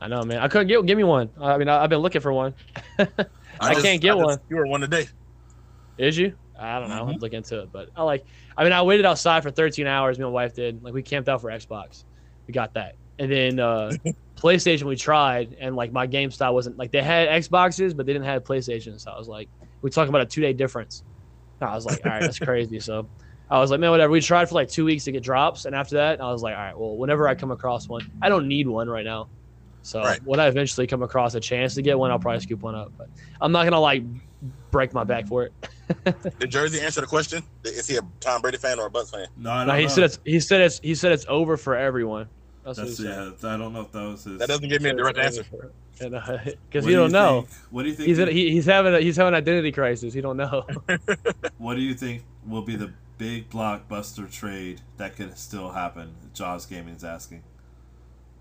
I know, man. I couldn't get. Give me one. I mean, I, I've been looking for one. I just- can't get just- one. You were one today. Is you? I don't know. I'll Mhm. look into it. But I like. I mean, I waited outside for 13 hours. Me and my wife did. Like we camped out for Xbox. We got that, and then uh, PlayStation we tried, and like my game style wasn't like they had Xboxes, but they didn't have PlayStation. So I was like, we talking about a two day difference. And I was like, all right, that's crazy. So I was like, man, whatever. We tried for like two weeks to get drops, and after that, I was like, all right, well, whenever I come across one, I don't need one right now. So Right. when I eventually come across a chance to get one, I'll probably scoop one up. But I'm not gonna like break my back for it. Did Jersey answer the question? Is he a Tom Brady fan or a Bucks fan? No, I No, he know. said it's he said it's he said it's over for everyone. That's, That's what yeah. I don't know if that was his. That doesn't give me a direct answer. Because What you do don't know. think- what do you think? He's he- in, he, he's having a, he's having an identity crisis. He don't know. what do you think will be the big blockbuster trade that could still happen? Jaws Gaming is asking.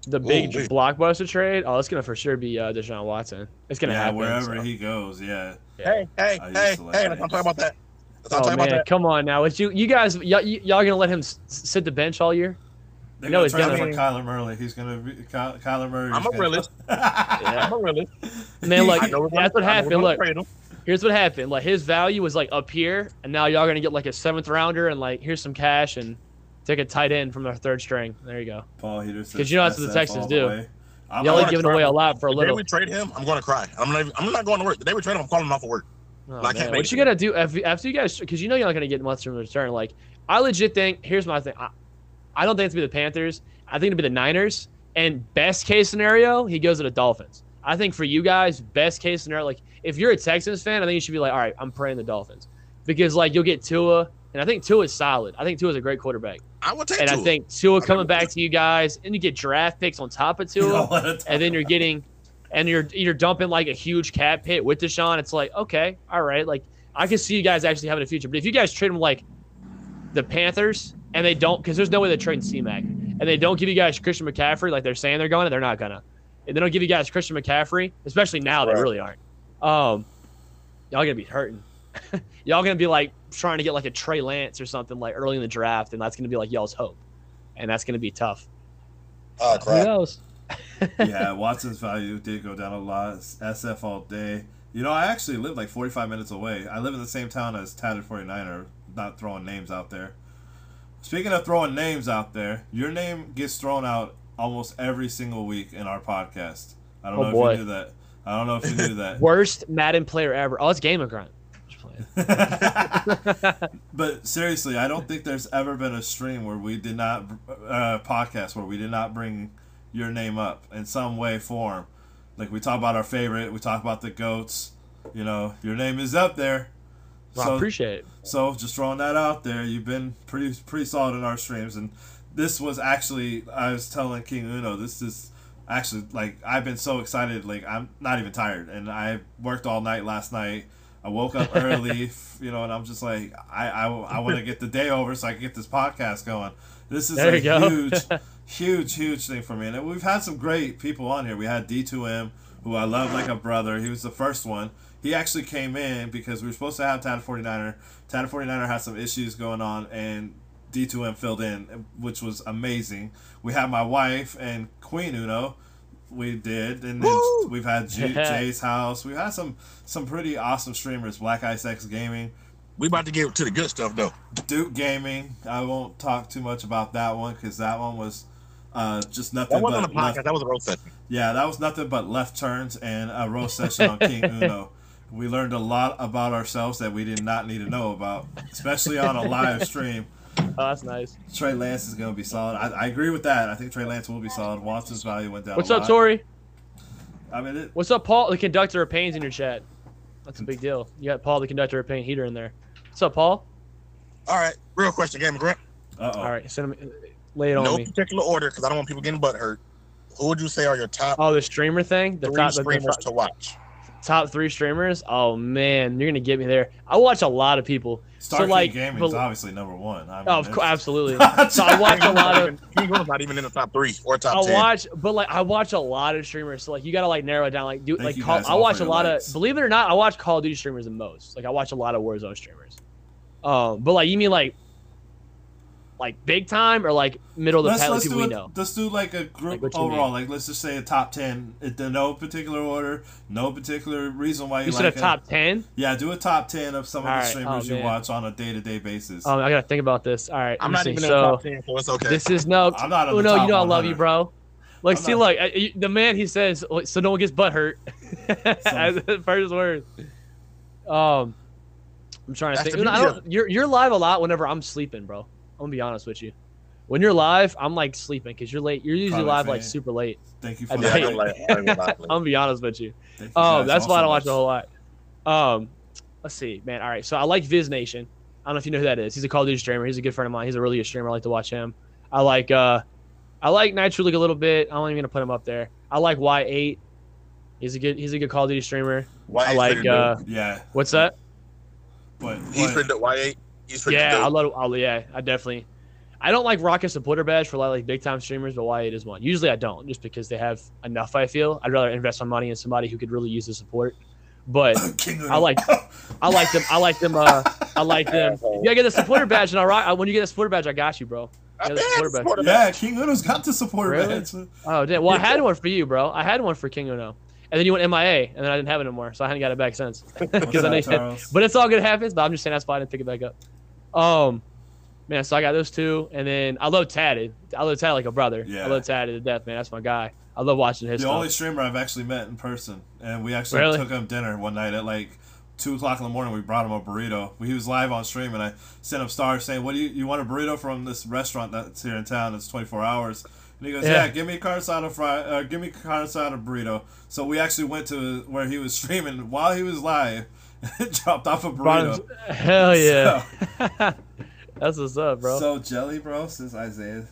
The big wait. blockbuster trade. Oh, it's gonna for sure be uh, Deshaun Watson. It's gonna yeah, happen. wherever so. he goes. Yeah. Hey, hey, I hey, like hey! that. Let's not talk about that. Let's Oh talk about man, that. come on now. It's you you guys y'all, y'all gonna let him s- sit the bench all year? They're No, gonna it's trade gonna- him for Kyler Murray. He's gonna be Ky- Kyler Murray. I'm a realist. I'm a realist. Man, like I gonna- that's what I know we're happened. Look, here's what happened. Like his value was like up here, and now y'all are gonna get like a seventh rounder, and like here's some cash, and take a tight end from their third string. There you go. Paul Heater says 'Cause you know that's what the Texans do. I'm Y'all are giving try away a lot for a The day little. we trade him, I'm going to cry. I'm not. Even, I'm not going to work. The day we trade him, I'm calling him off of work. Oh, I can't What you gotta do after, after you guys, because you know you're not gonna get much in return. Like, I legit think here's my thing. I, I don't think it's gonna be the Panthers. I think it'll be the Niners. And best case scenario, he goes to the Dolphins. I think for you guys, best case scenario, like if you're a Texans fan, I think you should be like, all right, I'm praying the Dolphins because like you'll get Tua, and I think Tua is solid. I think Tua is a great quarterback, I would take and I Tua. think Tua coming back to you guys, and you get draft picks on top of Tua and then you're getting and you're you're dumping like a huge cap hit with Deshaun. It's like okay, all right, like I can see you guys actually having a future. But if you guys trade them like the Panthers and they don't, because there's no way they're trading C-Mac, and they don't give you guys Christian McCaffrey like they're saying they're going, to, they're not gonna. and they don't give you guys Christian McCaffrey, especially now they really aren't. Um, y'all gonna be hurting. y'all gonna be like trying to get like a Trey Lance or something like early in the draft, and that's gonna be like y'all's hope, and that's gonna be tough. Oh Who knows? yeah, Watson's value did go down a lot. SF all day. You know, I actually live like 45 minutes away. I live in the same town as Tatted 49er, not throwing names out there. Speaking of throwing names out there, your name gets thrown out almost every single week in our podcast. I don't Oh, know boy. if you knew that. I don't know if you knew that. Worst Madden player ever. Oh, it's Game of Grunt. But seriously, I don't think there's ever been a stream where we did not uh, podcast where we did not bring your name up in some way, form. Like we talk about our favorite, we talk about the goats. You know, your name is up there. Well, I So, appreciate it. so just throwing that out there, you've been pretty pretty solid in our streams, and this was actually I was telling King Uno this is actually like I've been so excited like I'm not even tired, and I worked all night last night. I woke up early, you know, and I'm just like I I, I want to get the day over so I can get this podcast going. This is There a huge, huge, huge thing for me, and we've had some great people on here. We had D2M, who I love like a brother. He was the first one. He actually came in because we were supposed to have Tad 49er. Tad 49er had some issues going on, and D2M filled in, which was amazing. We had my wife and Queen Uno. We did, and then Woo! we've had J- Jay's house. We've had some some pretty awesome streamers. Black Ice X Gaming, We about to get to the good stuff though. Duke Gaming. I won't talk too much about that one because that one was uh, just nothing That wasn't but a podcast. left- That was a roast session. yeah, that was nothing but left turns and a roast session on King Uno. We learned a lot about ourselves that we did not need to know about, especially on a live stream. Oh, that's nice. Trey Lance is going to be solid. I, I agree with that. I think Trey Lance will be solid. Watson's value went down. What's a up, lot. Tori? I mean, it, What's up, Paul? The conductor of pain's in your chat. That's a big deal. You got Paul, the conductor of pain heater in there. What's up, Paul? All right, real question, Game Grant. uh oh. All right, send him. Lay it on me. No particular order because I don't want people getting butt hurt. Who would you say are your top Oh, the streamer thing. The three top, the, streamers the to watch? Top three streamers. Oh man, you're gonna get me there. I watch a lot of people. Star so King like, Gaming is obviously number one. I mean, oh, of course, absolutely. so I watch a lot of. King not even in the top three or top I ten. watch, but like I watch a lot of streamers. So like you gotta like narrow it down. Like do Thank like call, I watch a lot likes. of. Believe it or not, I watch Call of Duty streamers the most. Like I watch a lot of Warzone streamers. Um, but like you mean like, like big time or like middle of the Let's, pack let's, people do we a, know. let's do like a group Like overall. mean. Like let's just say a top ten. It, no particular order, no particular reason why you, You said like a top ten. Yeah, do a top ten of some of the Alright, streamers oh, you watch on a day to day basis. Um, I gotta think about this. All right, I'm not me even see. in the so top ten, so it's okay. this is no. I'm not Oh no, you know I love you, bro. Like, I'm see, not- look, I- you- the man he says, so no one gets butt hurt. As first word. Um, I'm trying to That's think. the I don't, you're you're live a lot whenever I'm sleeping, bro. I'm gonna be honest with you. When you're live, I'm like sleeping because you're late. You're usually Probably live fan. like super late. Thank you for that. I'm, gonna be honest with you. you um, that's why I don't watch a whole lot. Um, let's see, man. All right, so I like Viz Nation. I don't know if you know who that is. He's a Call of Duty streamer. He's a good friend of mine. He's a really good streamer. I like to watch him. I like uh, I like Nitro League a little bit. I'm only gonna put him up there. I like Y8. He's a good he's a good Call of Duty streamer. Y8 I like uh, yeah. What's that? But he's but, Y8. Yeah, I dope. love. I'll, yeah, I definitely. I don't like Rocket Supporter Badge for a lot of like big time streamers, but Y8 is one. Usually I don't, just because they have enough. I feel I'd rather invest my money in somebody who could really use the support. But I like- I like them. I like them. Uh, I like them. You gotta get the supporter badge, and I rock. When you get the supporter badge, I got you, bro. I Yeah, bet the quarterback. supporter yeah, King Uno's got the support Really? badge. Oh, damn. Well, I had one for you, bro. I had one for King Uno, and then you went MIA, and then I didn't have it anymore, so I hadn't got it back since. Because I know you had- but it's all good happens. But I'm just saying that's why I didn't pick it back up. Um, man, so I got those two, and then I love Tatted. I love Tatted like a brother. Yeah. I love Tatted to death, man. That's my guy. I love watching his the stuff. only streamer I've actually met in person, and we actually Really? took him dinner one night at like two o'clock in the morning. We brought him a burrito. He was live on stream, and I sent him stars saying, "What do you you want a burrito from this restaurant that's here in town? That's twenty four hours." And he goes, Yeah. "Yeah, give me a carne asada fry, uh, give me a carne asada burrito." So we actually went to where he was streaming while he was live, dropped off a burrito. Hell yeah. That's what's up, bro. So jelly, bro, since Isaiah.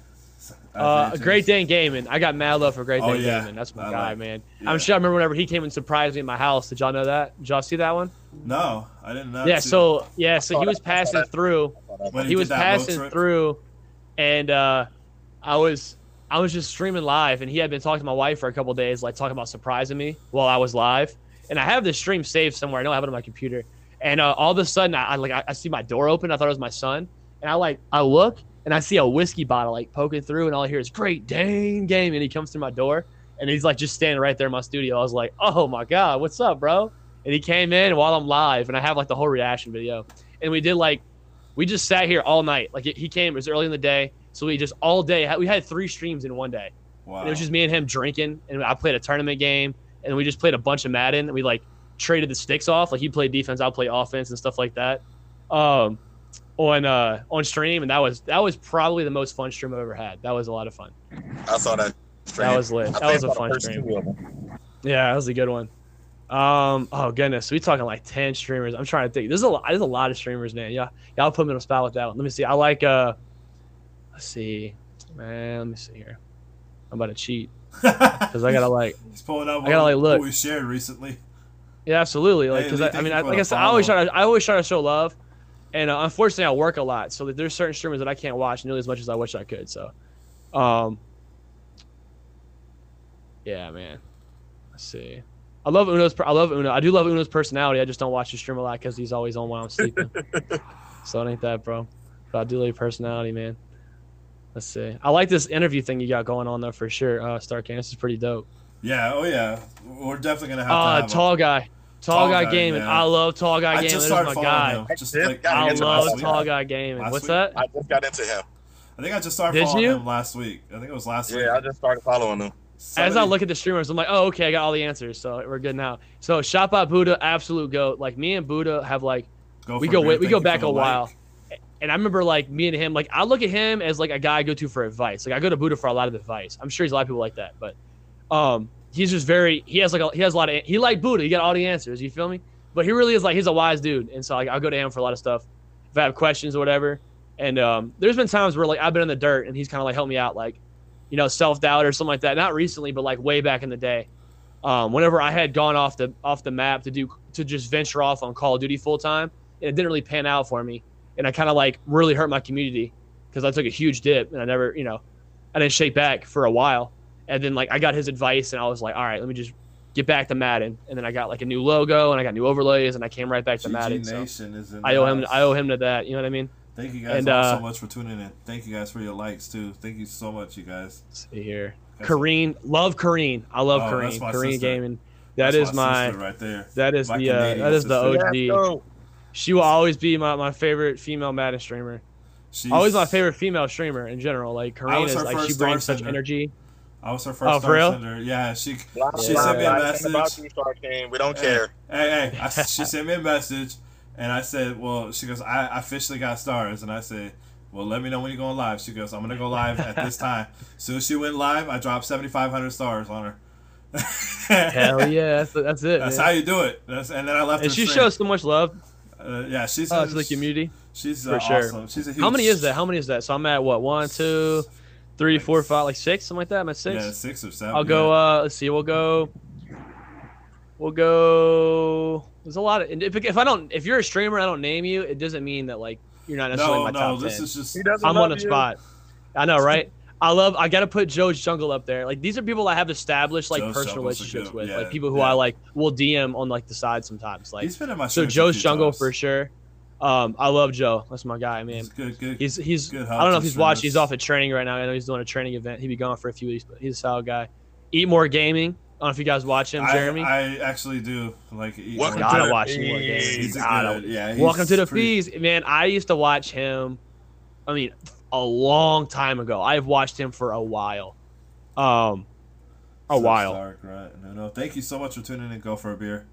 Uh, Great. Dane Gaming. I got mad love for Great Oh, Dane yeah. Gaming. That's my I guy, like- man. yeah. I'm sure I remember whenever he came and surprised me at my house. Did y'all know that? Did y'all see that one? No, I didn't know. yeah. So yeah. So he was that. I saw passing through. when He did was passing through, and uh, I was I was just streaming live, and he had been talking to my wife for a couple days, like talking about surprising me while I was live. And I have this stream saved somewhere. I don't have it on my computer. And uh, all of a sudden, I, I like I, I see my door open. I thought it was my son, and I like I look and I see a whiskey bottle like poking through, and all I hear is "Great Dane game," and he comes through my door, and he's like just standing right there in my studio. I was like, "Oh my god, what's up, bro?" And he came in while I'm live, and I have like the whole reaction video, and we did like we just sat here all night. Like he came, it was early in the day, so we just all day we had three streams in one day. Wow. And it was just me and him drinking, and I played a tournament game, and we just played a bunch of Madden. And we like traded the sticks off. Like he played defense, I'll play offense and stuff like that. Um, on uh on stream, and that was that was probably the most fun stream I've ever had. That was a lot of fun. I saw that. That was lit. That was a fun stream. Yeah, that was a good one. Um, oh goodness, we talking like ten streamers. I'm trying to think. There's a lot. There's a lot of streamers, man. Yeah, y'all put me on a spot with that one. Let me see. I like. uh Let's see, man. Let me see here. I'm about to cheat because I gotta like. He's pulling up I gotta, like, what look. we shared recently. Yeah, absolutely. Like, because Lee, I, I mean, I, like I said, I always try to, I always try to show love, and uh, unfortunately, I work a lot, so there's certain streamers that I can't watch nearly as much as I wish I could. So, um, yeah, man. Let's see. I love Uno's. I love Uno. I do love Uno's personality. I just don't watch his stream a lot because he's always on while I'm sleeping. so it ain't that, bro. But I do love your personality, man. Let's see. I like this interview thing you got going on though for sure. Uh, Star King, this is pretty dope. Yeah, oh yeah. We're definitely gonna have to Uh, have a- tall guy, tall, Tall guy, guy, gaming. yeah. I love tall guy I gaming. just started my following guy. him. Just I like I love last week. tall guy gaming. Last What's week? that? I just got into him. I think I just started Did following you? him last week. I think it was last week. Yeah, I just started following him. As I look at the streamers, I'm like, oh, okay, I got all the answers, so we're good now. So Shopbot Buddha, absolute goat. Like me and Buddha have like Go we go it, we go back a the while. And I remember like me and him, like I look at him as like a guy I go to for advice. Like I go to Buddha for a lot of advice. I'm sure he's a lot of people like that, but um, he's just very he has like a, he has a lot of he like Buddha. He got all the answers. You feel me? But he really is like he's a wise dude, and so like I'll go to him for a lot of stuff if I have questions or whatever. And um, there's been times where like I've been in the dirt and he's kind of like helped me out, like you know self doubt or something like that. Not recently, but like way back in the day. Um, whenever I had gone off the off the map to do to just venture off on Call of Duty full time, and it didn't really pan out for me, and I kind of like really hurt my community because I took a huge dip and I never, you know, I didn't shake back for a while, and then like I got his advice and I was like, all right, let me just get back to Madden, and then I got like a new logo and I got new overlays and I came right back to Madden. GG So Nation is I owe him. I owe him to that. You know what I mean? Thank you guys and, uh, so much for tuning in. Thank you guys for your likes too. Thank you so much, you guys. See here. That's- Kareen, love Kareen. I love Oh, that's Kareen. Kareen sister. gaming. That That's is my sister right there. that is my the uh, Canadian that is the sister. OG. Let's go. She will always be my, my favorite female Madden streamer. She's, Always my favorite female streamer in general. Like I Kareen was is like she brings such sender. energy. I was her first Oh, star real? sender. Yeah, she Blah, she blah, sent me a message. Anything About you, Star King. We don't Hey, care. Hey, hey, I, she sent me a message, and I said, "Well," she goes, "I officially got stars," and I said, "Well, let me know when you're going live." She goes, "I'm gonna go live at this time." soon as she went live, I dropped 7,500 stars on her. Hell yeah, that's that's it. That's man. how you do it. That's, and then I left and her. she stream. shows so much love Uh, yeah, she's uh, to the community. She's for uh, sure. awesome. She's a huge. How many is that? How many is that? So I'm at what? One, two, three, Like four, five, like six, something like that. I'm at six. Yeah, six or seven. I'll go. Uh, let's see. We'll go. We'll go. There's a lot of. If, if I don't, if you're a streamer, I don't name you. It doesn't mean that like you're not necessarily no, my no, top this ten. is just. He I'm on a you. spot. I know, right? I love. I gotta put Joe's Jungle up there. Like these are people I have established like Joe's personal Jungle's relationships good- with. yeah, like people who yeah. I like will DM on like the side sometimes. Like He's been in my so Joe's Jungle times. for sure. Um, I love Joe. That's my guy, man. He's good, good. He's he's. Good I don't know if he's watching. He's off at training right now. I know he's doing a training event. He'd be gone for a few weeks, but he's a solid guy. Eat more gaming. I don't know if you guys watch him, Jeremy. I actually do like. eat Welcome more. to gotta watch More fees. Gaming. He's a Gotta- good. Yeah. he's Welcome to the pretty- fees, man. I used to watch him. I mean, a long time ago. I've watched him for a while. Um, a So while. Stark, right? No, no. Thank you so much for tuning in. Go for a beer.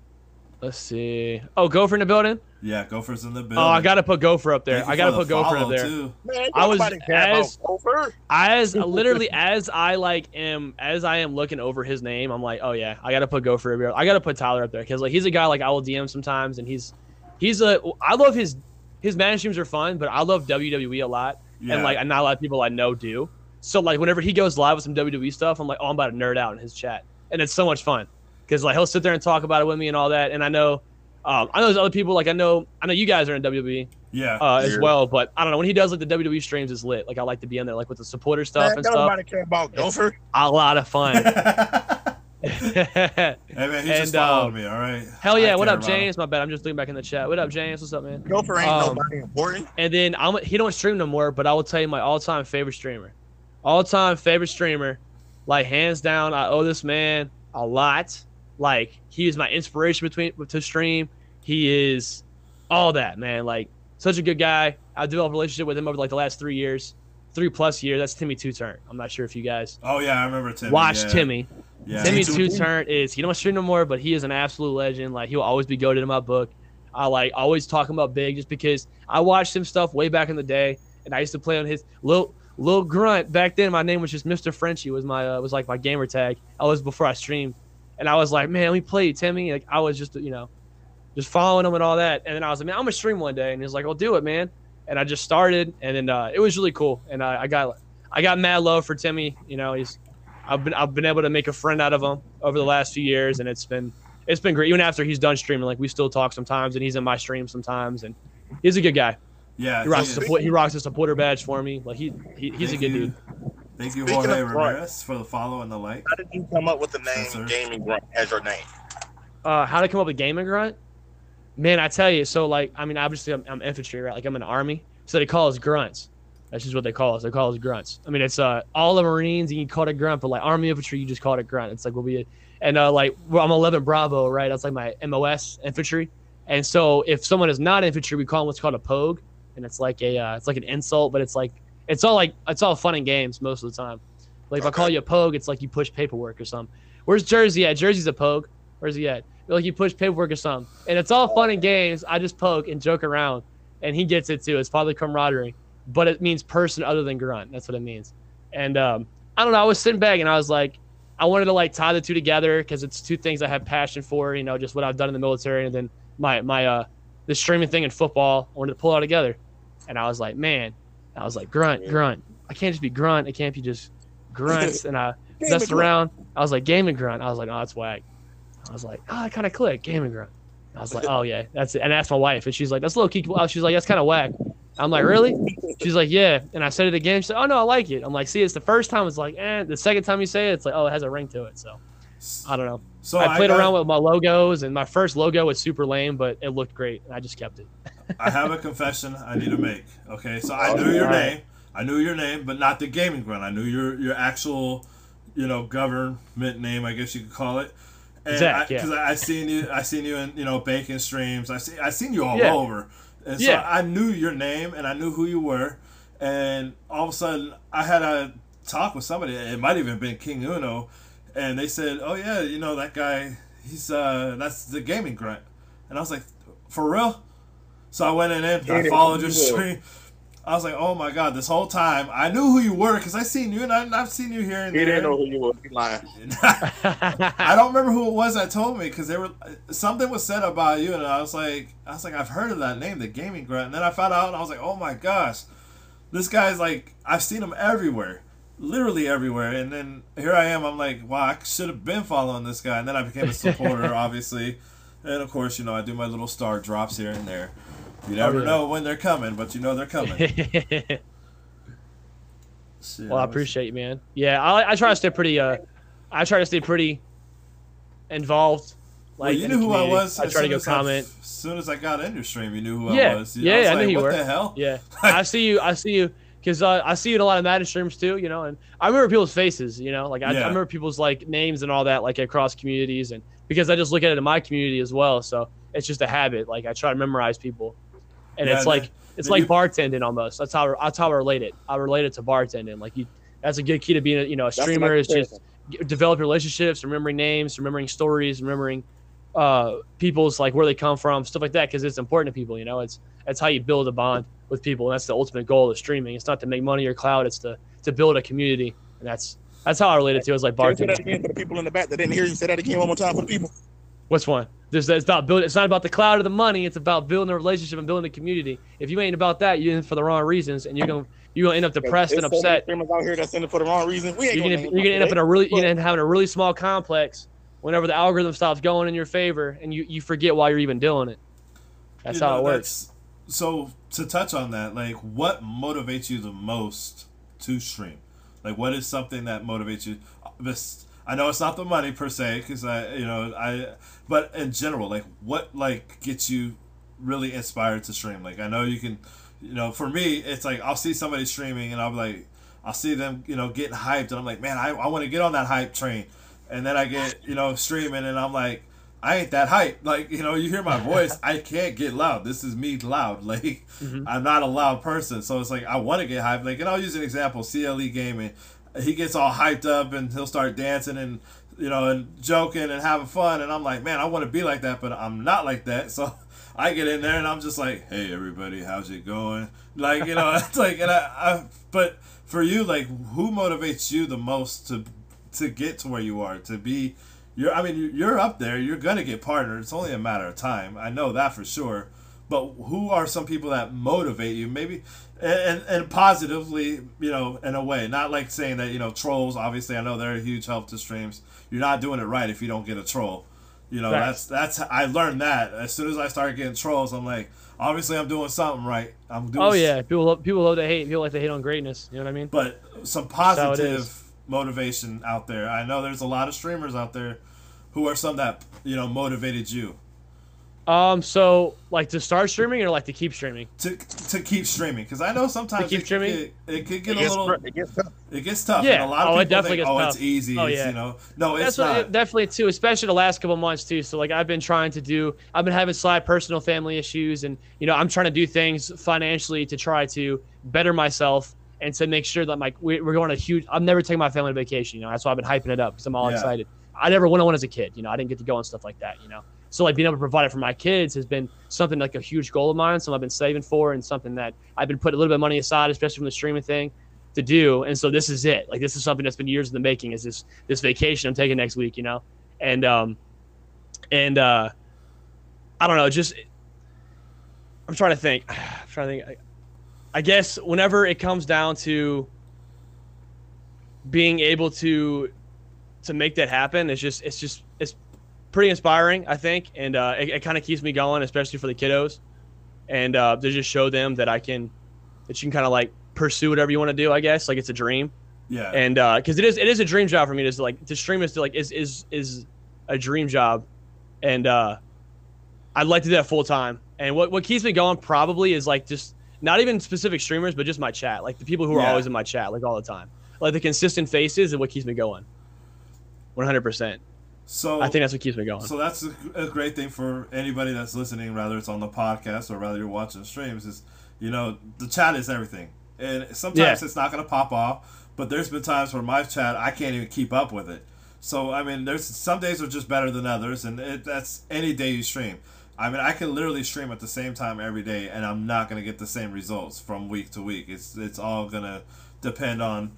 Let's see. Oh, Gopher in the building. Yeah, Gophers in the building. Oh, I gotta put Gopher up there. I gotta put Gopher up there. Too. Man, I was nobody as- Gopher. As literally as I like am as I am looking over his name, I'm like, oh yeah, I gotta put Gopher up here. I gotta put Tyler up there because like he's a guy like I will DM sometimes, and he's he's a I love his his man streams are fun, but I love WWE a lot, Yeah. and like not a lot of people I know do. So like whenever he goes live with some WWE stuff, I'm like, oh, I'm about to nerd out in his chat, and it's so much fun because like he'll sit there and talk about it with me and all that, and I know. Um, I know there's other people like I know I know you guys are in WWE. Yeah. uh, as well. But I don't know when he does like the WWE streams is lit. Like I like to be in there like with the supporter stuff Man, and don't stuff. nobody care about Gopher. A lot of fun. hey man, he just And, followed um, me. All right. Hell yeah! I What up, about him. James? My bad. I'm just looking back in the chat. What up, James? What's up, man? Gopher ain't Um, nobody important. And then I'm he don't stream no more, but I will tell you my all-time favorite streamer, all-time favorite streamer, like hands down. I owe this man a lot. Like he is my inspiration between to stream. He is all that man. Like such a good guy. I developed a relationship with him over like the last three years, three plus years. That's Timmy Two Turn. I'm not sure if you guys Oh yeah, I remember Timmy. watch yeah. Timmy. Yeah. Timmy Two Two Turn is he don't stream no more, but he is an absolute legend. Like he'll always be goated in my book. I like always talking about big just because I watched him stuff way back in the day, and I used to play on his little little grunt back then. My name was just Mr. Frenchie was my uh, was like my gamer tag. I was before I streamed, and I was like, man, we play Timmy. Like I was just you know, just following him and all that. And then I was like, man, I'm gonna stream one day, and he's like, I'll do it, man. And I just started, and then uh, it was really cool. And I, I got I got mad love for Timmy. You know, he's I've been I've been able to make a friend out of him over the last few years, and it's been it's been great. Even after he's done streaming, like we still talk sometimes, and he's in my stream sometimes, and he's a good guy. Yeah. He rocks he a support, he rocks a supporter badge for me. Like he, he he's a good you. dude. Thank you, Speaking Jorge of grunt. Ramirez, for the follow and the like. How did you come up with the name Gaming Grunt as your name? Uh, how to come up with gaming grunt? Man, I tell you. So like, I mean, obviously I'm, I'm infantry, right? Like I'm in the army, so they call us grunts. That's just what they call us. They call us grunts. I mean, it's uh all the Marines you can call it a grunt, but like Army infantry, you just call it a grunt. It's like we'll be, a, and uh like well, I'm 11 Bravo, right? That's like my MOS infantry. And so if someone is not infantry, we call them what's called a pogue, and it's like a uh, it's like an insult, but it's like it's all like it's all fun and games most of the time. Like if I call you a pogue, it's like you push paperwork or something. Where's Jersey at? Jersey's a pogue. Where's he at? Like you push paperwork or something, and it's all fun and games. I just poke and joke around, and he gets it too. It's father camaraderie, but it means person other than grunt. That's what it means. And um, I don't know. I was sitting back and I was like, I wanted to like tie the two together because it's two things I have passion for. You know, just what I've done in the military, and then my my uh the streaming thing in football. I wanted to pull it all together, and I was like, man, I was like grunt, grunt. I can't just be grunt. It can't be just grunts. and I messed around. I was like gaming grunt. I was like, oh, that's whack. I was like, oh, I kind of click gaming grunt. I was like, oh yeah, that's it. And I asked my wife, and she's like, that's a little key. She's like, that's kind of whack. I'm like, really? She's like, yeah. And I said it again. She said, oh no, I like it. I'm like, see, it's the first time. It's like, eh. The second time you say it, it's like, oh, it has a ring to it. So I don't know. So I played got- around with my logos, and my first logo was super lame, but it looked great, and I just kept it. I have a confession I need to make. Okay, so I knew your name. I knew your name, but not the gaming grunt. I knew your your actual, you know, government name. I guess you could call it. And Zach, yeah. because I, I seen you, I seen you in you know bacon streams. I see, I seen you all Yeah. over, and so Yeah. I knew your name and I knew who you were. And all of a sudden, I had a talk with somebody. It might even been King Uno, and they said, "Oh yeah, you know that guy. He's uh, that's the gaming grunt." And I was like, "For real?" So I went in and I followed your you will. stream. I was like, "Oh my god!" This whole time, I knew who you were because I seen you and I, I've seen you here and He there. didn't know who you were. He lying. I don't remember who it was that told me because they were something was said about you, and I was like, I was like, I've heard of that name, the Gaming Grunt. And then I found out, and I was like, oh my gosh, this guy's like, I've seen him everywhere, literally everywhere. And then here I am, I'm like, wow, I should have been following this guy. And then I became a supporter, obviously, and of course, you know, I do my little star drops here and there. You never Oh, yeah. know when they're coming, but you know they're coming. Well, I appreciate you, man. Yeah, I, I try to stay pretty. Uh, I try to stay pretty involved. Well, Like you in knew who I was. I try to go I- comment. As soon as I got in your stream, you knew who Yeah, I was. yeah, was I knew like, you what were. the hell? Yeah, I see you. I see you because uh, I see you in a lot of Madden streams too. You know, and I remember people's faces. You know, like I, Yeah. I remember people's like names and all that, like across communities, and because I just look at it in my community as well. So it's just a habit. Like I try to memorize people, and Yeah, it's like it's like you- bartending almost. That's how that's how I relate it. I relate it to bartending. Like you, that's a good key to being a you know a streamer is just get- develop relationships, remembering names, remembering stories, remembering uh, people's like where they come from, stuff like that, because it's important to people. You know, it's that's how you build a bond with people, and that's the ultimate goal of streaming. It's not to make money or clout; it's to to build a community, and that's that's how I relate it to. It's like Can you say that bartending. again for the people in the back that didn't hear you? Say that again one more time for the people. Which one? There's, it's about building. It's not about the cloud or the money. It's about building a relationship and building a community. If you ain't about that, you're in for the wrong reasons, and you're gonna you're gonna end up depressed and There's so many upset. Streamers out here that's in it for the wrong reason. We ain't you're gonna, gonna you're gonna end up in a really you're gonna having a really small complex whenever the algorithm stops going in your favor and you you forget why you're even doing it. That's You how know, it works. so to touch on that, like, what motivates you the most to stream? Like, what is something that motivates you? This, I know it's not the money per se, because I, you know, I, but in general, like, what like gets you really inspired to stream? Like, I know you can, you know, for me, it's like I'll see somebody streaming, and I'll be like, I'll see them, you know, getting hyped, and I'm like, man, I, I want to get on that hype train, and then I get, you know, streaming, and I'm like I ain't that hype. Like, you know, you hear my voice, I can't get loud. This is me loud. Like, mm-hmm. I'm not a loud person. So it's like, I want to get hyped. Like, and I'll use an example CLE Gaming. He gets all hyped up and he'll start dancing and, you know, and joking and having fun. And I'm like, man, I want to be like that, but I'm not like that. So I get in there and I'm just like, hey, everybody, how's it going? Like, you know, it's like, and I, I, but for you, like, who motivates you the most to, to get to where you are, to be, you're I mean you're up there. You're gonna get partnered. It's only a matter of time. I know that for sure. But who are some people that motivate you? Maybe and and positively, you know, in a way. Not like saying that you know trolls. Obviously, I know they're a huge help to streams. You're not doing it right if you don't get a troll. You know, right. that's that's I learned that as soon as I started getting trolls. I'm like, obviously, I'm doing something right. I'm doing. Oh yeah, people love, people love to hate. People like to hate on greatness. You know what I mean? But some positive motivation out there. I know there's a lot of streamers out there who are some that you know motivated you. Um, so like to start streaming or like to keep streaming? To to keep streaming because I know sometimes to keep it, streaming it, it could get it a little. It gets tough. It gets tough. Yeah. And a lot of oh, people it definitely think, gets oh, tough. it's easy. Oh, it's, yeah. you know, no, That's it's what, not. definitely too, especially the last couple months too. So like I've been trying to do, I've been having slight personal family issues, and you know I'm trying to do things financially to try to better myself and to make sure that like we're going on a huge. I'm never taking my family on vacation. You know that's why I've been hyping it up because I'm all Yeah. excited. I never went on one as a kid. You know I didn't get to go on stuff like that. You know. So like being able to provide it for my kids has been something like a huge goal of mine. Something I've been saving for, and something that I've been putting a little bit of money aside, especially from the streaming thing, to do. And so this is it. Like this is something that's been years in the making. Is this this vacation I'm taking next week? You know, and um, and uh, I don't know. Just I'm trying to think. I'm trying to think. I, I guess whenever it comes down to being able to to make that happen, it's just it's just it's pretty inspiring, I think, and uh, it, it kind of keeps me going, especially for the kiddos, and uh, to just show them that I can, that you can kind of like pursue whatever you want to do. I guess like it's a dream, yeah. and because it is it is a dream job for me to like to stream is to like is is is a dream job, and uh, I'd like to do that full time. And what what keeps me going probably is like just not even specific streamers, but just my chat, like the people who are Yeah. always in my chat, like all the time, like the consistent faces and what keeps me going. One hundred percent. So I think that's what keeps me going. So that's a, a great thing for anybody that's listening, whether it's on the podcast or whether you're watching streams. Is you know the chat is everything, and sometimes Yeah. it's not going to pop off. But there's been times where my chat I can't even keep up with it. So I mean, there's some days are just better than others, and it, that's any day you stream. I mean, I can literally stream at the same time every day, and I'm not going to get the same results from week to week. It's it's all going to depend on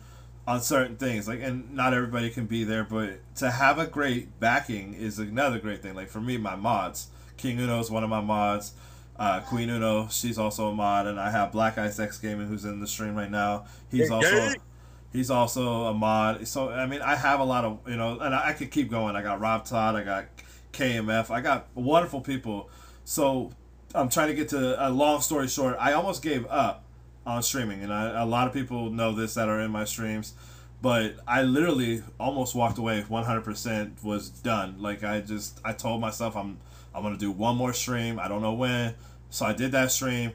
on certain things like and not everybody can be there but to have a great backing is another great thing. Like for me my mods king uno is one of my mods uh, queen uno she's also a mod and i have black ice x gaming who's in the stream right now. He's also he's also a mod. So i mean i have a lot of you know and i, I could keep going. I got rob todd i got kmf i got wonderful people. So i'm trying to get to a long story short i almost gave up on streaming, and I, a lot of people know this that are in my streams. But I literally almost walked away. One hundred percent was done. Like I just, I told myself I'm, I'm gonna do one more stream. I don't know when. So I did that stream,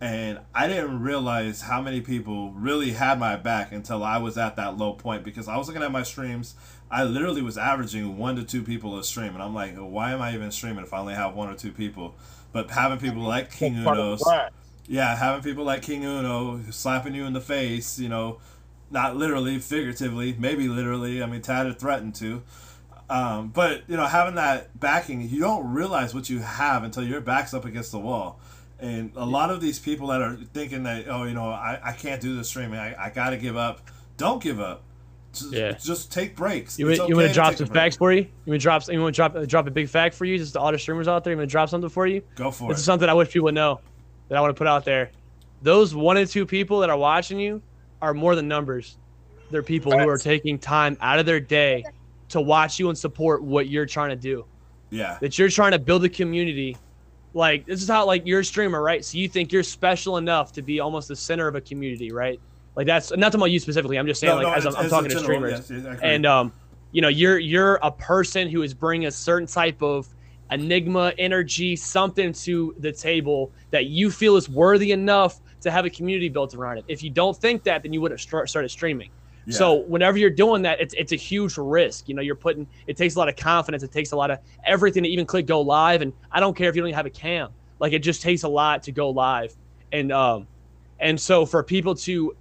and I didn't realize how many people really had my back until I was at that low point because I was looking at my streams. I literally was averaging one to two people a stream, and I'm like, why am I even streaming if I only have one or two people? But having people like King Part of the Uno's. Yeah, having people like King Uno slapping you in the face, you know, not literally, figuratively, maybe literally. I mean, Tad had threatened to. Um, but, you know, having that backing, you don't realize what you have until your back's up against the wall. And a lot of these people that are thinking that, oh, you know, I, I can't do the streaming, I, I got to give up. Don't give up. Just, Yeah. just take breaks. You want, you want to drop some facts for you? You want to drop you want to drop drop a big fact for you? Just to all the streamers out there, you want to drop something for you? Go for This it. is something I wish people would know that I want to put out there. Those one and two people that are watching you are more than numbers. They're people who are taking time out of their day to watch you and support what you're trying to do. Yeah. That you're trying to build a community Like this is how like you're a streamer, right? So you think you're special enough to be almost the center of a community, right? Like that's not talking about you specifically. I'm just saying, No, like no, as I'm, talking to general- streamers, yes, agree. and um, you know, you're you're a person who is bringing a certain type of enigma, energy, something to the table that you feel is worthy enough to have a community built around it. If you don't think that, then you wouldn't have start, started streaming. Yeah. So whenever you're doing that, it's it's a huge risk. You know, you're putting it takes a lot of confidence. It takes a lot of everything to even click go live. And I don't care if you don't even have a cam. Like it just takes a lot to go live. And um, and so for people to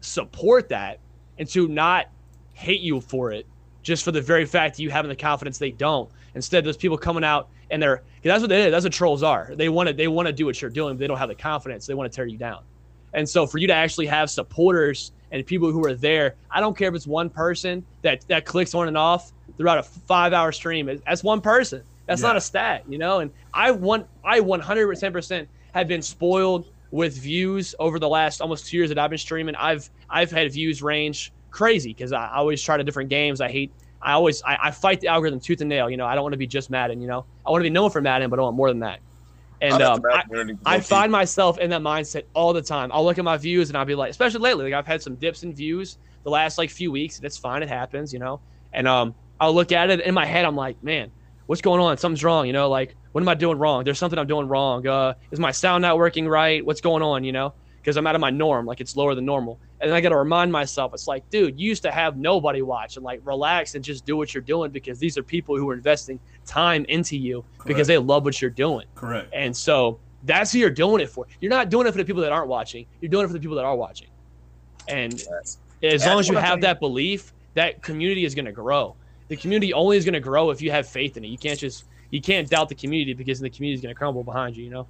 support that and to not hate you for it, just for the very fact that you having the confidence they don't. Instead, there's people coming out and they're 'cause that's what they is. That's what trolls are. They want to they want to do what you're doing, but they don't have the confidence. They want to tear you down. And so for you to actually have supporters and people who are there, I don't care if it's one person that that clicks on and off throughout a five hour stream. That's one person. That's not a stat, you know. And I want I 110 percent have been spoiled with views over the last almost two years that I've been streaming. I've I've had views range crazy because I always try to different games. I hate. I always I, I fight the algorithm tooth and nail. You know, I don't want to be just Madden. You know, I want to be known for Madden, but I want more than that. And um, I, I find myself in that mindset all the time. I'll look at my views and I'll be like, especially lately, like I've had some dips in views the last like few weeks, and it's fine, it happens, you know. And um, I'll look at it in my head, I'm like, man, what's going on? Something's wrong, you know. Like, what am I doing wrong? There's something I'm doing wrong. Uh, is my sound not working right? What's going on? You know, because I'm out of my norm, like it's lower than normal. And I got to remind myself, it's like, dude, you used to have nobody watch and like relax and just do what you're doing because these are people who are investing time into you because they love what you're doing. Correct. And so that's who you're doing it for. You're not doing it for the people that aren't watching. You're doing it for the people that are watching. And as And long as you have that belief, that community is going to grow. The community only is going to grow if you have faith in it. You can't just you can't doubt the community because the community is going to crumble behind you. You know,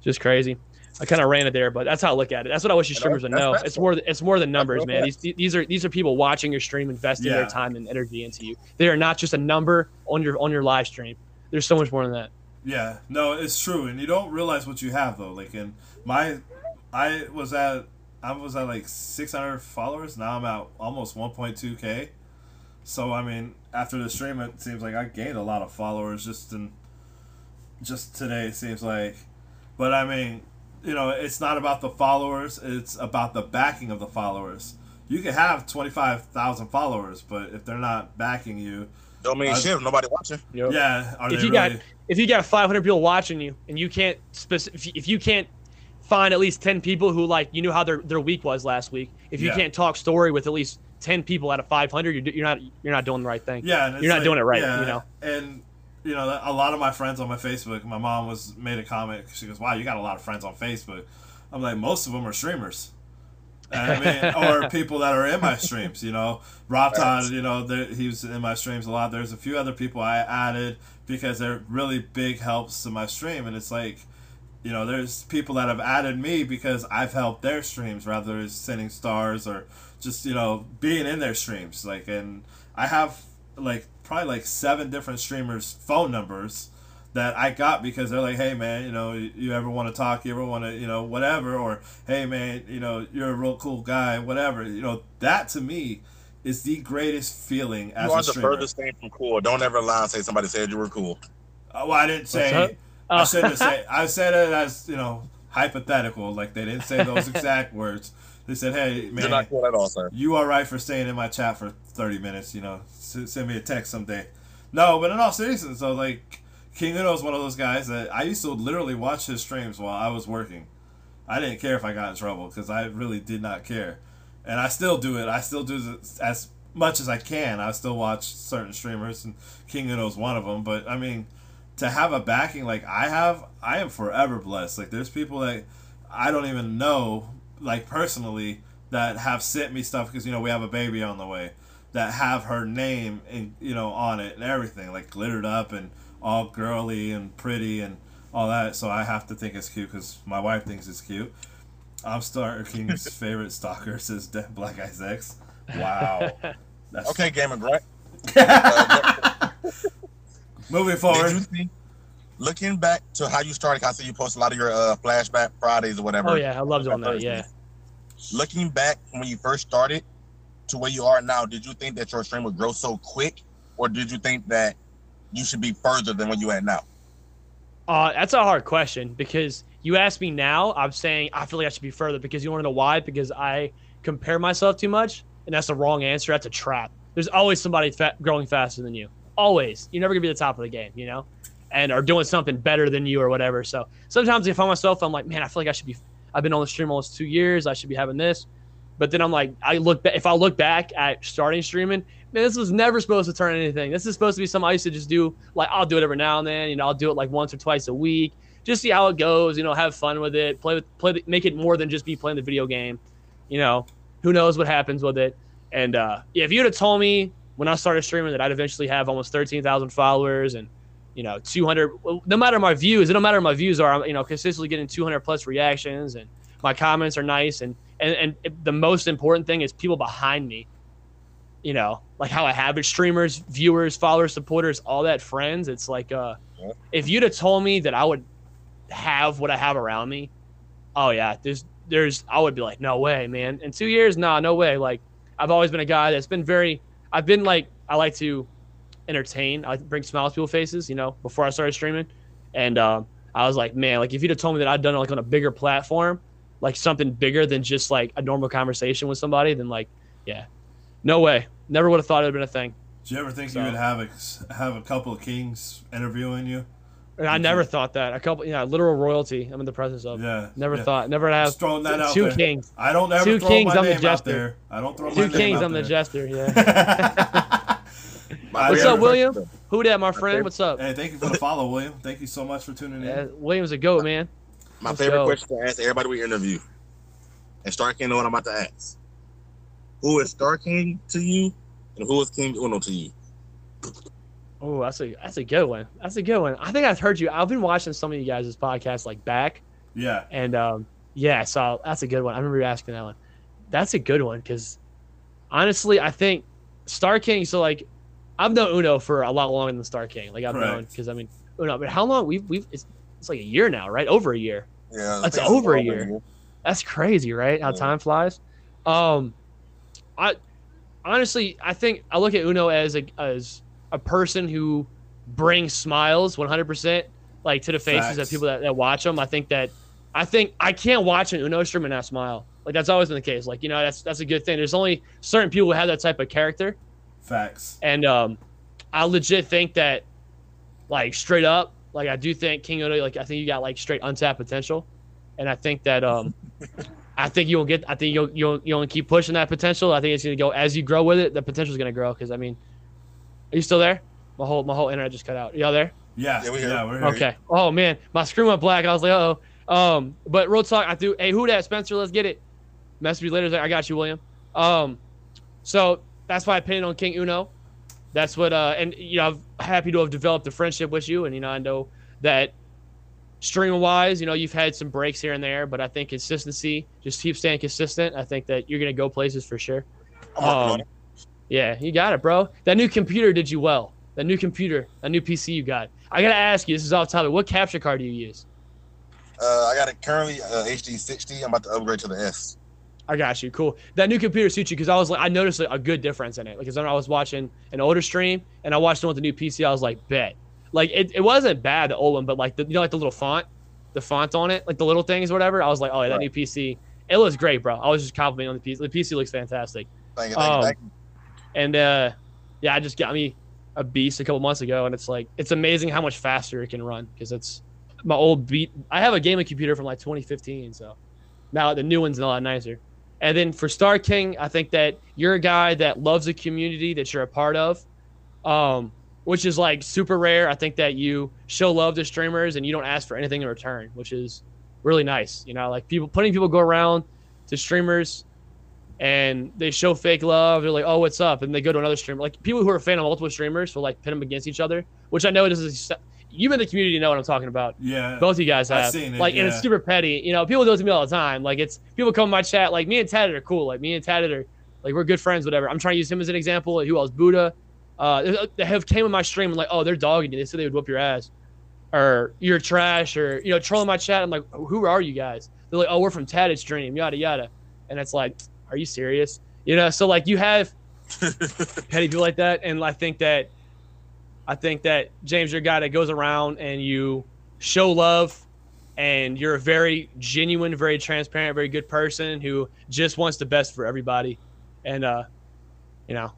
just crazy. I kind of ran it there, but that's how I look at it. That's what I wish you You streamers would know. It's more it's more than numbers, man. These these are these are people watching your stream, investing their time and energy into you. They are not just a number on your on your live stream. There's so much more than that. Yeah, no, it's true, and you don't realize what you have though. Like in my, I was at, I was at like 600 followers. Now I'm at almost 1.2 k. So I mean, after the stream, it seems like I gained a lot of followers just in, just today. It seems like, but I mean, you know, it's not about the followers. It's about the backing of the followers. You can have 25,000 followers, but if they're not backing you, Don't mean I- shit. Nobody watching. You yeah, are If they you got- if you got 500 people watching you and you can't speci- if you- can't find at least 10 people who like you knew how their, their week was last week if you Yeah. can't talk story with at least 10 people out of 500 you're, you're not you're not doing the right thing Yeah, You're not like- doing it right, Yeah, you know? and you know a lot of my friends on my Facebook. My mom was made a comment. She goes, "Wow, you got a lot of friends on Facebook." I'm like, most of them are streamers. I mean, or people that are in my streams. You know, Rob Todd. You know, there, he was in my streams a lot. There's a few other people I added because they're really big helps to my stream, and it's like. You know, there's people that have added me because I've helped their streams, rather as sending stars or just you know being in their streams. Like, and I have like probably like seven different streamers' phone numbers that I got because they're like, hey man, you know, you, you ever want to talk, you ever want to, you know, whatever, or hey man, you know, you're a real cool guy, whatever. You know, that to me is the greatest feeling as You a are the streamer. furthest thing from cool. Don't ever lie and say somebody said you were cool. Uh, well, I didn't say. that? I Oh. shouldn't say. I said it as you know hypothetical. Like they didn't say those exact words. They said, "Hey You're man, not cool at all, sir. you are right for staying in my chat for 30 minutes you know send me a text someday. No but in all seriousness so like king uno is one of those guys that i used to literally watch his streams while i was working. I didn't care if i got in trouble because i really did not care. And i still do it. I still do as much as i can. I still watch certain streamers and king uno is one of them but i mean to have a backing like i have i am forever blessed. Like there's people that i don't even know like personally that have sent me stuff because you know we have a baby on the way that have her name and you know on it and everything like glittered up and all girly and pretty and all that. So i have to think it's cute because my wife thinks it's cute. I'm star king's favorite stalker says De- black ice x. Wow. That's Okay, Gamer Grunt. moving Did forward. you think, looking back to how you started, I see you post a lot of your uh, flashback Fridays or whatever. oh yeah i love doing that yeah. Looking back when you first started to where you are now, did you think that your stream would grow so quick, or did you think that you should be further than where you at now? Uh, that's a hard question because you ask me now, I'm saying I feel like I should be further because you want to know why? Because I compare myself too much, and that's the wrong answer. That's a trap. There's always somebody fa- growing faster than you. Always. You're never gonna be the top of the game, you know, and are doing something better than you or whatever. So sometimes I find myself, I'm like, man, I feel like I should be. I've been on the stream almost two years. I should be having this, but then I'm like, I look. Ba- if I look back at starting streaming, man, this was never supposed to turn anything. This is supposed to be something I used to just do. Like I'll do it every now and then. You know, I'll do it like once or twice a week, just see how it goes. You know, have fun with it. Play with play. Make it more than just be playing the video game. You know, who knows what happens with it. And uh, yeah, if you'd have told me when I started streaming that I'd eventually have almost thirteen thousand followers and you know 200 no matter my views it don't matter my views are i'm you know consistently getting 200 plus reactions and my comments are nice and and, and the most important thing is people behind me you know, like how I have it, streamers, viewers, followers, supporters, all that, friends. It's like, uh, Yeah. if you'd have told me that I would have what I have around me, oh yeah, there's, there's, I would be like, no way, man. In two years, nah, no way. Like, I've always been a guy that's been very, I've been like, I like to entertain, I like to bring smiles to people's faces, you know, before I started streaming, and um, I was like, man, like if you'd have told me that I'd done it like on a bigger platform, like something bigger than just like a normal conversation with somebody, then like, yeah, no way. Never would have thought it would have been a thing. Did you ever think So- you would have a, have a couple of kings interviewing you? And I never thought that. A couple, yeah, literal royalty. I'm in the presence of. Yeah. Never yeah. thought. Never have Just throwing that out two kings. I don't ever Two throw kings, my I'm the name out jester. there. I don't throw my Two name kings. out I'm the jester. Yeah. What's up, William? Who that, my friend? What's up? Hey, thank you for the follow, William. Thank you so much for tuning in. Uh, William's a goat, man. My Let's favorite go. question to ask everybody we interview, and Star King know what I'm about to ask. Who is Star King to you, and who is King Uno to you? Oh, that's a that's a good one. That's a good one. I think I've heard you. I've been watching some of you guys' podcasts like back, Yeah. and um, yeah, so that's a good one. I remember you asking that one. That's a good one because honestly, I think Star King. So like, I've known Uno for a lot longer than Star King. Like I've known because I mean Uno. But how long we've we've it's, it's like a year now, right? Over a year. Yeah, That's over a year. That's crazy, right? How Yeah. time flies. Um, I honestly, I think I look at Uno as a as a person who brings smiles 100 percent like to the faces of people that, that watch them. I think that I think I can't watch an Uno stream and not smile. Like that's always been the case. Like you know, that's that's a good thing. There's only certain people who have that type of character, Facts. and um, I legit think that, like straight up, like I do think King Uno, like I think you got like straight untapped potential, and I think that um, I think you'll get. I think you'll you'll you'll keep pushing that potential. I think it's gonna go as you grow with it. The potential's gonna grow because I mean, are you still there? My whole my whole internet just cut out. Y'all there? Yeah. Yeah, we Yeah, here. we're here. Okay. Oh man, my screen went black. I was like, oh. Um, but real talk, I do. Hey, who that? Spencer, let's get it. Message me later. I got you, William. Um, so that's why I pinned on King Uno. That's what. Uh, and you know, I'm happy to have developed a friendship with you, and you know, I know that streaming wise, you know, you've had some breaks here and there, but I think consistency, just keep staying consistent. I think that you're gonna go places for sure. I'm working on Um, yeah, you got it, bro. That new computer did you well. That new computer, that new PC you got. I gotta ask you. This is off topic. What capture card do you use? Uh, I got it currently uh, HD 60. I'm about to upgrade to the S. I got you. Cool. That new computer suits you because I was like, I noticed a, a good difference in it. Because I was watching an older stream and I watched one with the new PC. I was like, bet. Like it, it wasn't bad the old one, but like the you know like the little font, the font on it, like the little things or whatever. I was like, oh yeah, that new PC, it looks great, bro. I was just complimenting on the PC. The PC looks fantastic. Thank you, thank Um, thank you. And uh, yeah, I just got me a beast a couple months ago, and it's like it's amazing how much faster it can run because it's my old beat. I have a gaming computer from like 2015, so now the new one's a lot nicer. And then for Star King, I think that you're a guy that loves the community that you're a part of, um, which is like super rare. I think that you show love to streamers and you don't ask for anything in return, which is really nice. You know, like people putting people go around to streamers and they show fake love. They're like, "Oh, what's up?" And they go to another streamer. Like people who are a fan of multiple streamers will like pit them against each other, which I know this is. You've been in the community, you know what I'm talking about. Yeah. Both of you guys I've seen it, like, and it's super petty. You know, people do it to me all the time. Like, it's people come in my chat. Like, me and Tatted are cool. Like, me and Tatted are like we're good friends, whatever. I'm trying to use him as an example. Who else? Buddha. Uh, they have came in my stream and like, oh, they're dogging you. They said they would whoop your ass, or you're trash, or you know, trolling my chat. I'm like, who are you guys? They're like, oh, we're from Tatted stream, yada yada, and it's like, are you serious? You know, so like you have petty people like that, and I think that, I think that James, you're a guy that goes around and you show love and you're a very genuine, very transparent, very good person who just wants the best for everybody. And uh, you know,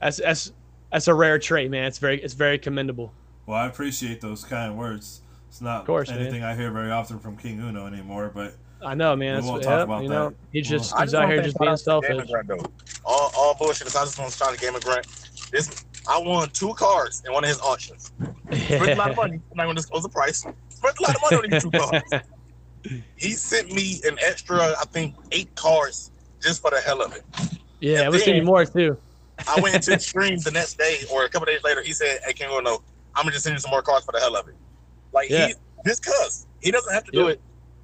that's that's that's a rare trait, man. It's very it's very commendable. Well, I appreciate those kind words. It's not course, anything I hear very often from King Uno anymore, but I know, man. We won't talk yep, about you know, that. he's just I he's out here just being shout out selfish. Grunt, though. All, all bullshit I just want to shout out to Gaming Grunt. This, I won two cards in one of his auctions. Spent a lot of money. I'm not going to disclose the price. Spent a lot of money on these two cards. He sent me an extra, I think, eight cards just for the hell of it. yeah, And you then- more too. I went the stream the next day or a couple days later. He said, "Hey, can King no, I'm gonna just send you some more cards for the hell of it." Like Yeah. he, just cause he doesn't have to do Yeah. it,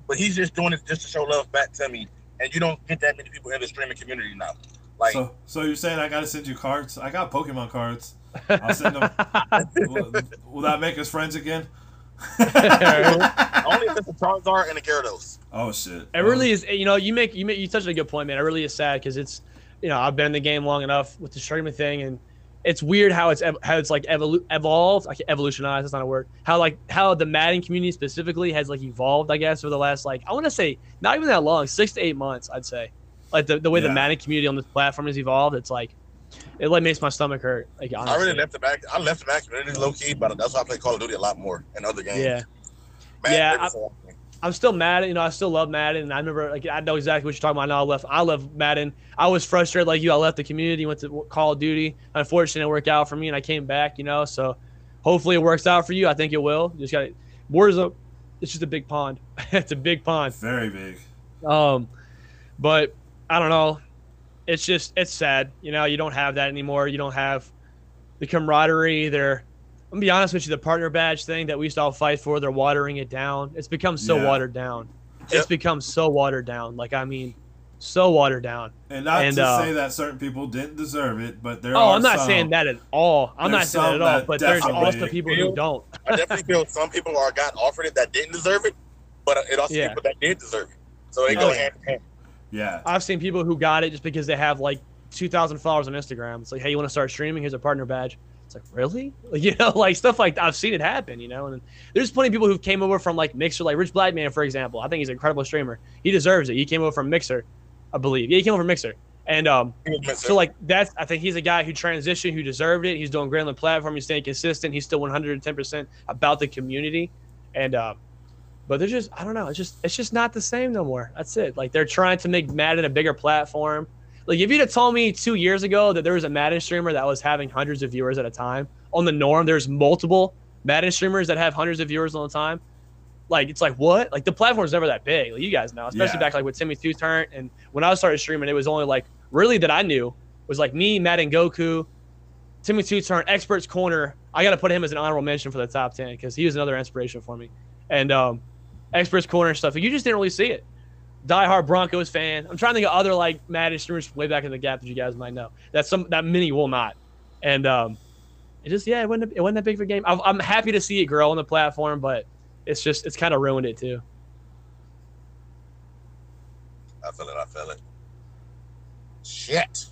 but he's just doing it just to show love back to me. And you don't get that many people in the streaming community now. Like so so you're saying I gotta send you cards? I got Pokemon cards. I'll send them. will, will that make us friends again? only if it's a Charizard and a Gyarados. oh shit! It really is. You know, you make you make you touched on a good point, man. It really is sad because it's, you know, I've been in the game long enough with the streaming thing, and it's weird how it's ev- how it's like evolu- evolved, like evolutionized. That's not a word. How like how the Madden community specifically has like evolved, I guess, over the last like I want to say not even that long, six to eight months, I'd say. Like the, the way the Madden community on this platform has evolved, it's like it like makes my stomach hurt. Like honestly. I really left the back. I left the back community low key, but that's why I play Call of Duty a lot more and other games. Yeah. Man, Yeah, I, I'm still mad. You know, I still love Madden, and I remember like I know exactly what you're talking about. Now I left. I love Madden. I was frustrated like you. I left the community, went to Call of Duty. Unfortunately, it worked out for me, and I came back. You know, so hopefully it works out for you. I think it will. You just got Warzone. It's just a big pond. it's a big pond. very big. Um, but I don't know. It's just it's sad. You know, you don't have that anymore. You don't have the camaraderie. They're I'm gonna be honest with you, the partner badge thing that we used to all fight for, they're watering it down. It's become so Yeah. watered down. It's Yep. become so watered down. Like I mean, so watered down. And not And, to uh, say that certain people didn't deserve it, but there are also oh, are I'm not some- saying that at all. I'm not saying that at all. that But there's definitely also people who don't. I definitely feel some people are got offered it that didn't deserve it, but it also Yeah. people that did deserve it. So they Oh, go yeah. hand in hand. Yeah, I've seen people who got it just because they have like 2,000 followers on Instagram. It's like, hey, you want to start streaming? Here's a partner badge. It's like, really? Like, you know, like stuff like that. I've seen it happen, you know. And there's plenty of people who came over from like Mixer, like Rich Blackman, for example. I think he's an incredible streamer. He deserves it. He came over from Mixer, I believe. Yeah, he came over from Mixer. And um, He so like that's I think he's a guy who transitioned, who deserved it. He's doing great on the platform. He's staying consistent. He's still 110 percent about the community, and uh, but they're just I don't know. It's just it's just not the same no more. That's it. Like they're trying to make Madden a bigger platform. Like if you'd have told me two years ago that there was a Madden streamer that was having hundreds of viewers at a time on the norm, there's multiple Madden streamers that have hundreds of viewers all the time. Like it's like what? Like the platform's never that big. Like you guys know, especially Yeah. back like with Timmy Two Turn and when I started streaming, it was only like really that I knew was like me, Madden Goku, Timmy Two Turn, Experts Corner. I got to put him as an honorable mention for the top ten because he was another inspiration for me. And um, Experts Corner stuff. You just didn't really see it. Die Hard Broncos fan. I'm trying to think of other like Madden streamers from way back in the gap that you guys might know. That some that many will not. And um, it just yeah, it wasn't it wasn't that big of a game. I'm, I'm happy to see it grow on the platform, but it's just it's kind of ruined it too. I feel it. I feel it. Shit.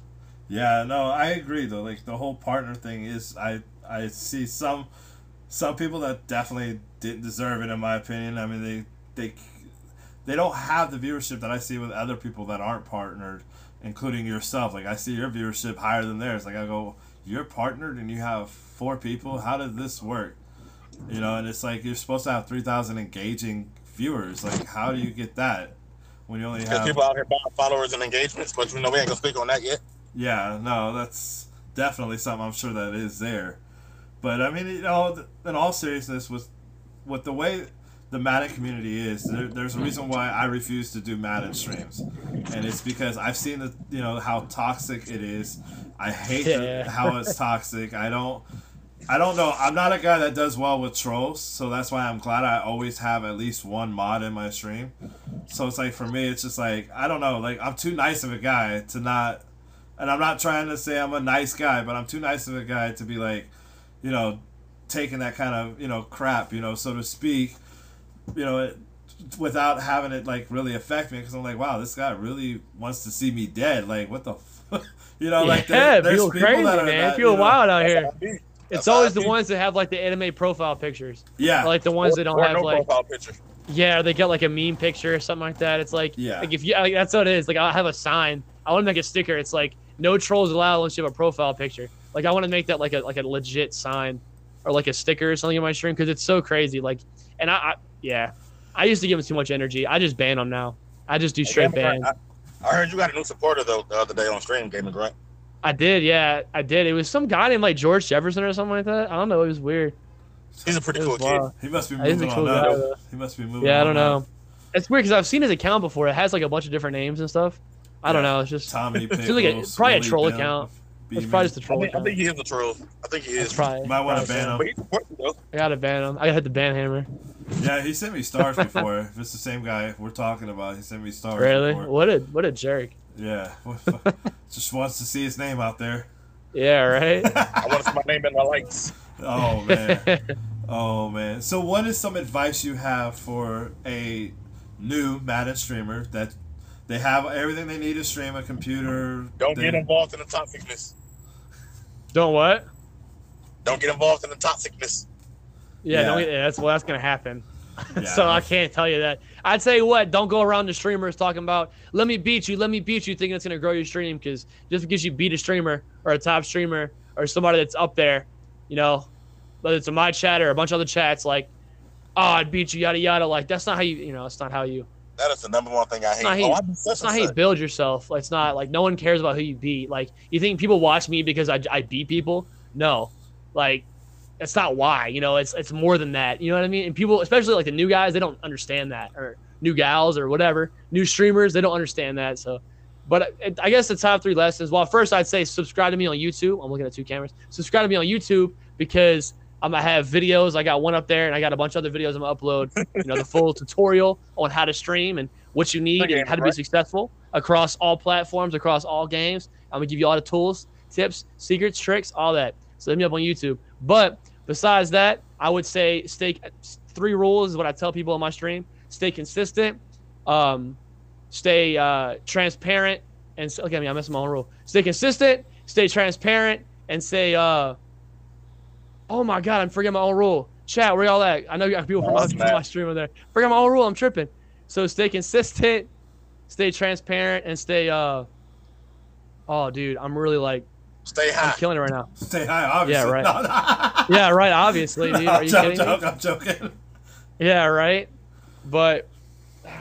yeah. No, I agree though. Like the whole partner thing is, I I see some some people that definitely didn't deserve it in my opinion. I mean, they they they don't have the viewership that I see with other people that aren't partnered, including yourself. Like I see your viewership higher than theirs. Like I go, you're partnered and you have four people. How did this work? You know, and it's like you're supposed to have three thousand engaging viewers. Like how do you get that when you only have people out here buying followers and engagements, but you know we ain't gonna speak on that yet. yeah, no, that's definitely something I'm sure that is there. But I mean, you know, in all seriousness, with with the way the Madden community is, there, there's a reason why I refuse to do Madden streams, and it's because I've seen the you know how toxic it is. I hate the, how it's toxic. I don't. I don't know. I'm not a guy that does well with trolls, so that's why I'm glad I always have at least one mod in my stream. So it's like for me, it's just like I don't know. Like I'm too nice of a guy to not and I'm not trying to say I'm a nice guy, but I'm too nice of a guy to be like, you know, taking that kind of you know crap, you know, so to speak, you know, it, without having it like really affect me because I'm like, wow, this guy really wants to see me dead. Like, what the, f-? you know, like yeah, there- there's people people crazy, that are man. that, people you know, wild out here. It's That's always the ones that have like the anime profile pictures, Yeah. or like the ones that don't have no like profile picture. yeah, or they get like a meme picture or something like that. It's like Yeah. like if you like, that's what it is. Like I'll have a sign. I want to make a sticker. It's like no trolls allowed unless you have a profile picture. Like I want to make that like a like a legit sign or like a sticker or something in my stream because it's so crazy. Like and I, I yeah, I used to give them too much energy. I just ban them now. I just do straight ban. I, I heard you got a new supporter though the other day on stream, Gaming Grunt. I did, yeah, I did. It was some guy named like George Jefferson or something like that. I don't know. It was weird. He's a pretty cool was kid. He must be He's a moving cool on guy, He must be moving Yeah, I don't up. know. It's weird because I've seen his account before. It has like a bunch of different names and stuff. I don't Yeah. know. It's just Tommy It's like a- Pickles, probably a troll Bill, account. It's Beeman. probably just a I troll think, I think he is a troll. I think he is. It's probably, Might want to ban so. him. But he's supporting though. I gotta ban him. I gotta hit the ban hammer. Yeah, he sent me stars before. if it's the same guy we're talking about, he sent me stars. Really? Before. What a what a jerk. Yeah. Just wants to see his name out there. Yeah, right. I want to see my name in the lights. Oh man. Oh man. So what is some advice you have for a new Madden streamer that they have everything they need to stream a computer? Don't they- get involved in the toxicness. Don't what? Don't get involved in the toxicness. Yeah, Yeah. don't get, yeah, that's well, that's gonna happen. Yeah. so I can't tell you that. I'd say what? Don't go around the streamers talking about let me beat you, let me beat you, thinking it's gonna grow your stream because just because you beat a streamer or a top streamer or somebody that's up there, you know, whether it's a my chat or a bunch of other chats, like, oh, I'd beat you, yada yada. Like that's not how you, you know, that's not how you. That is the number one thing I hate. not how oh, It's not how you build yourself. Like, it's not like no one cares about who you beat. Like you think people watch me because I, I beat people? No, like that's not why. You know, it's it's more than that. You know what I mean? And people, especially like the new guys, they don't understand that, or new gals, or whatever, new streamers, they don't understand that. So, but it, I guess the top three lessons. Well, first I'd say subscribe to me on YouTube. I'm looking at two cameras. Subscribe to me on YouTube because I'm gonna have videos. I got one up there, and I got a bunch of other videos I'm gonna upload. You know, the full tutorial on how to stream and what you need and how to be successful across all platforms, across all games. I'm gonna give you all the tools, tips, secrets, tricks, all that. So hit me up on YouTube. But besides that, I would say stay. Three rules is what I tell people on my stream: stay consistent, um, stay uh, transparent, and look at me, I'm missing my own rule. Stay consistent, stay transparent, and say, uh, "Oh my God, I'm forgetting my own rule." Chat, where y'all at? I know you got people from my, from my stream over there. Forget my own rule. I'm tripping. So stay consistent, stay transparent, and stay. uh Oh, dude, I'm really like Stay high. I'm killing it right now. Stay high, obviously. Yeah, right. Yeah, right. Obviously, dude. Are I'm you joking, kidding me? joking, I'm joking. Yeah, right. But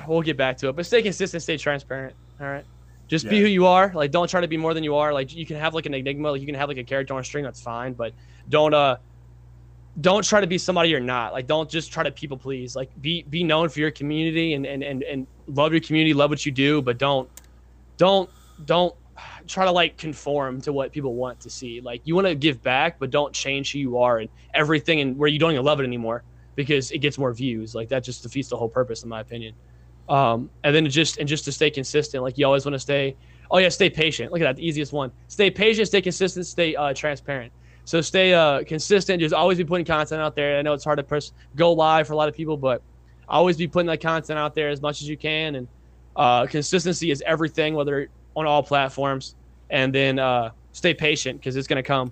we'll get back to it. But stay consistent, stay transparent. All right. Just be who you are. Like, don't try to be more than you are. Like, you can have like an enigma. Like, you can have like a character on stream. That's fine. But don't uh, don't try to be somebody you're not. Like, don't just try to people please. Like, be be known for your community and and and and love your community, love what you do. But don't don't don't try to like conform to what people want to see. Like, you want to give back, but don't change who you are and everything, and where you don't even love it anymore because it gets more views. Like that just defeats the whole purpose, in my opinion. Um, and then just and just to stay consistent, like you always want to stay. Oh yeah, stay patient. Look at that, the easiest one. Stay patient, stay consistent, stay uh, transparent. So stay uh, consistent. Just always be putting content out there. I know it's hard to press go live for a lot of people, but always be putting that content out there as much as you can. And uh, consistency is everything, whether on all platforms. And then uh, stay patient because it's gonna come.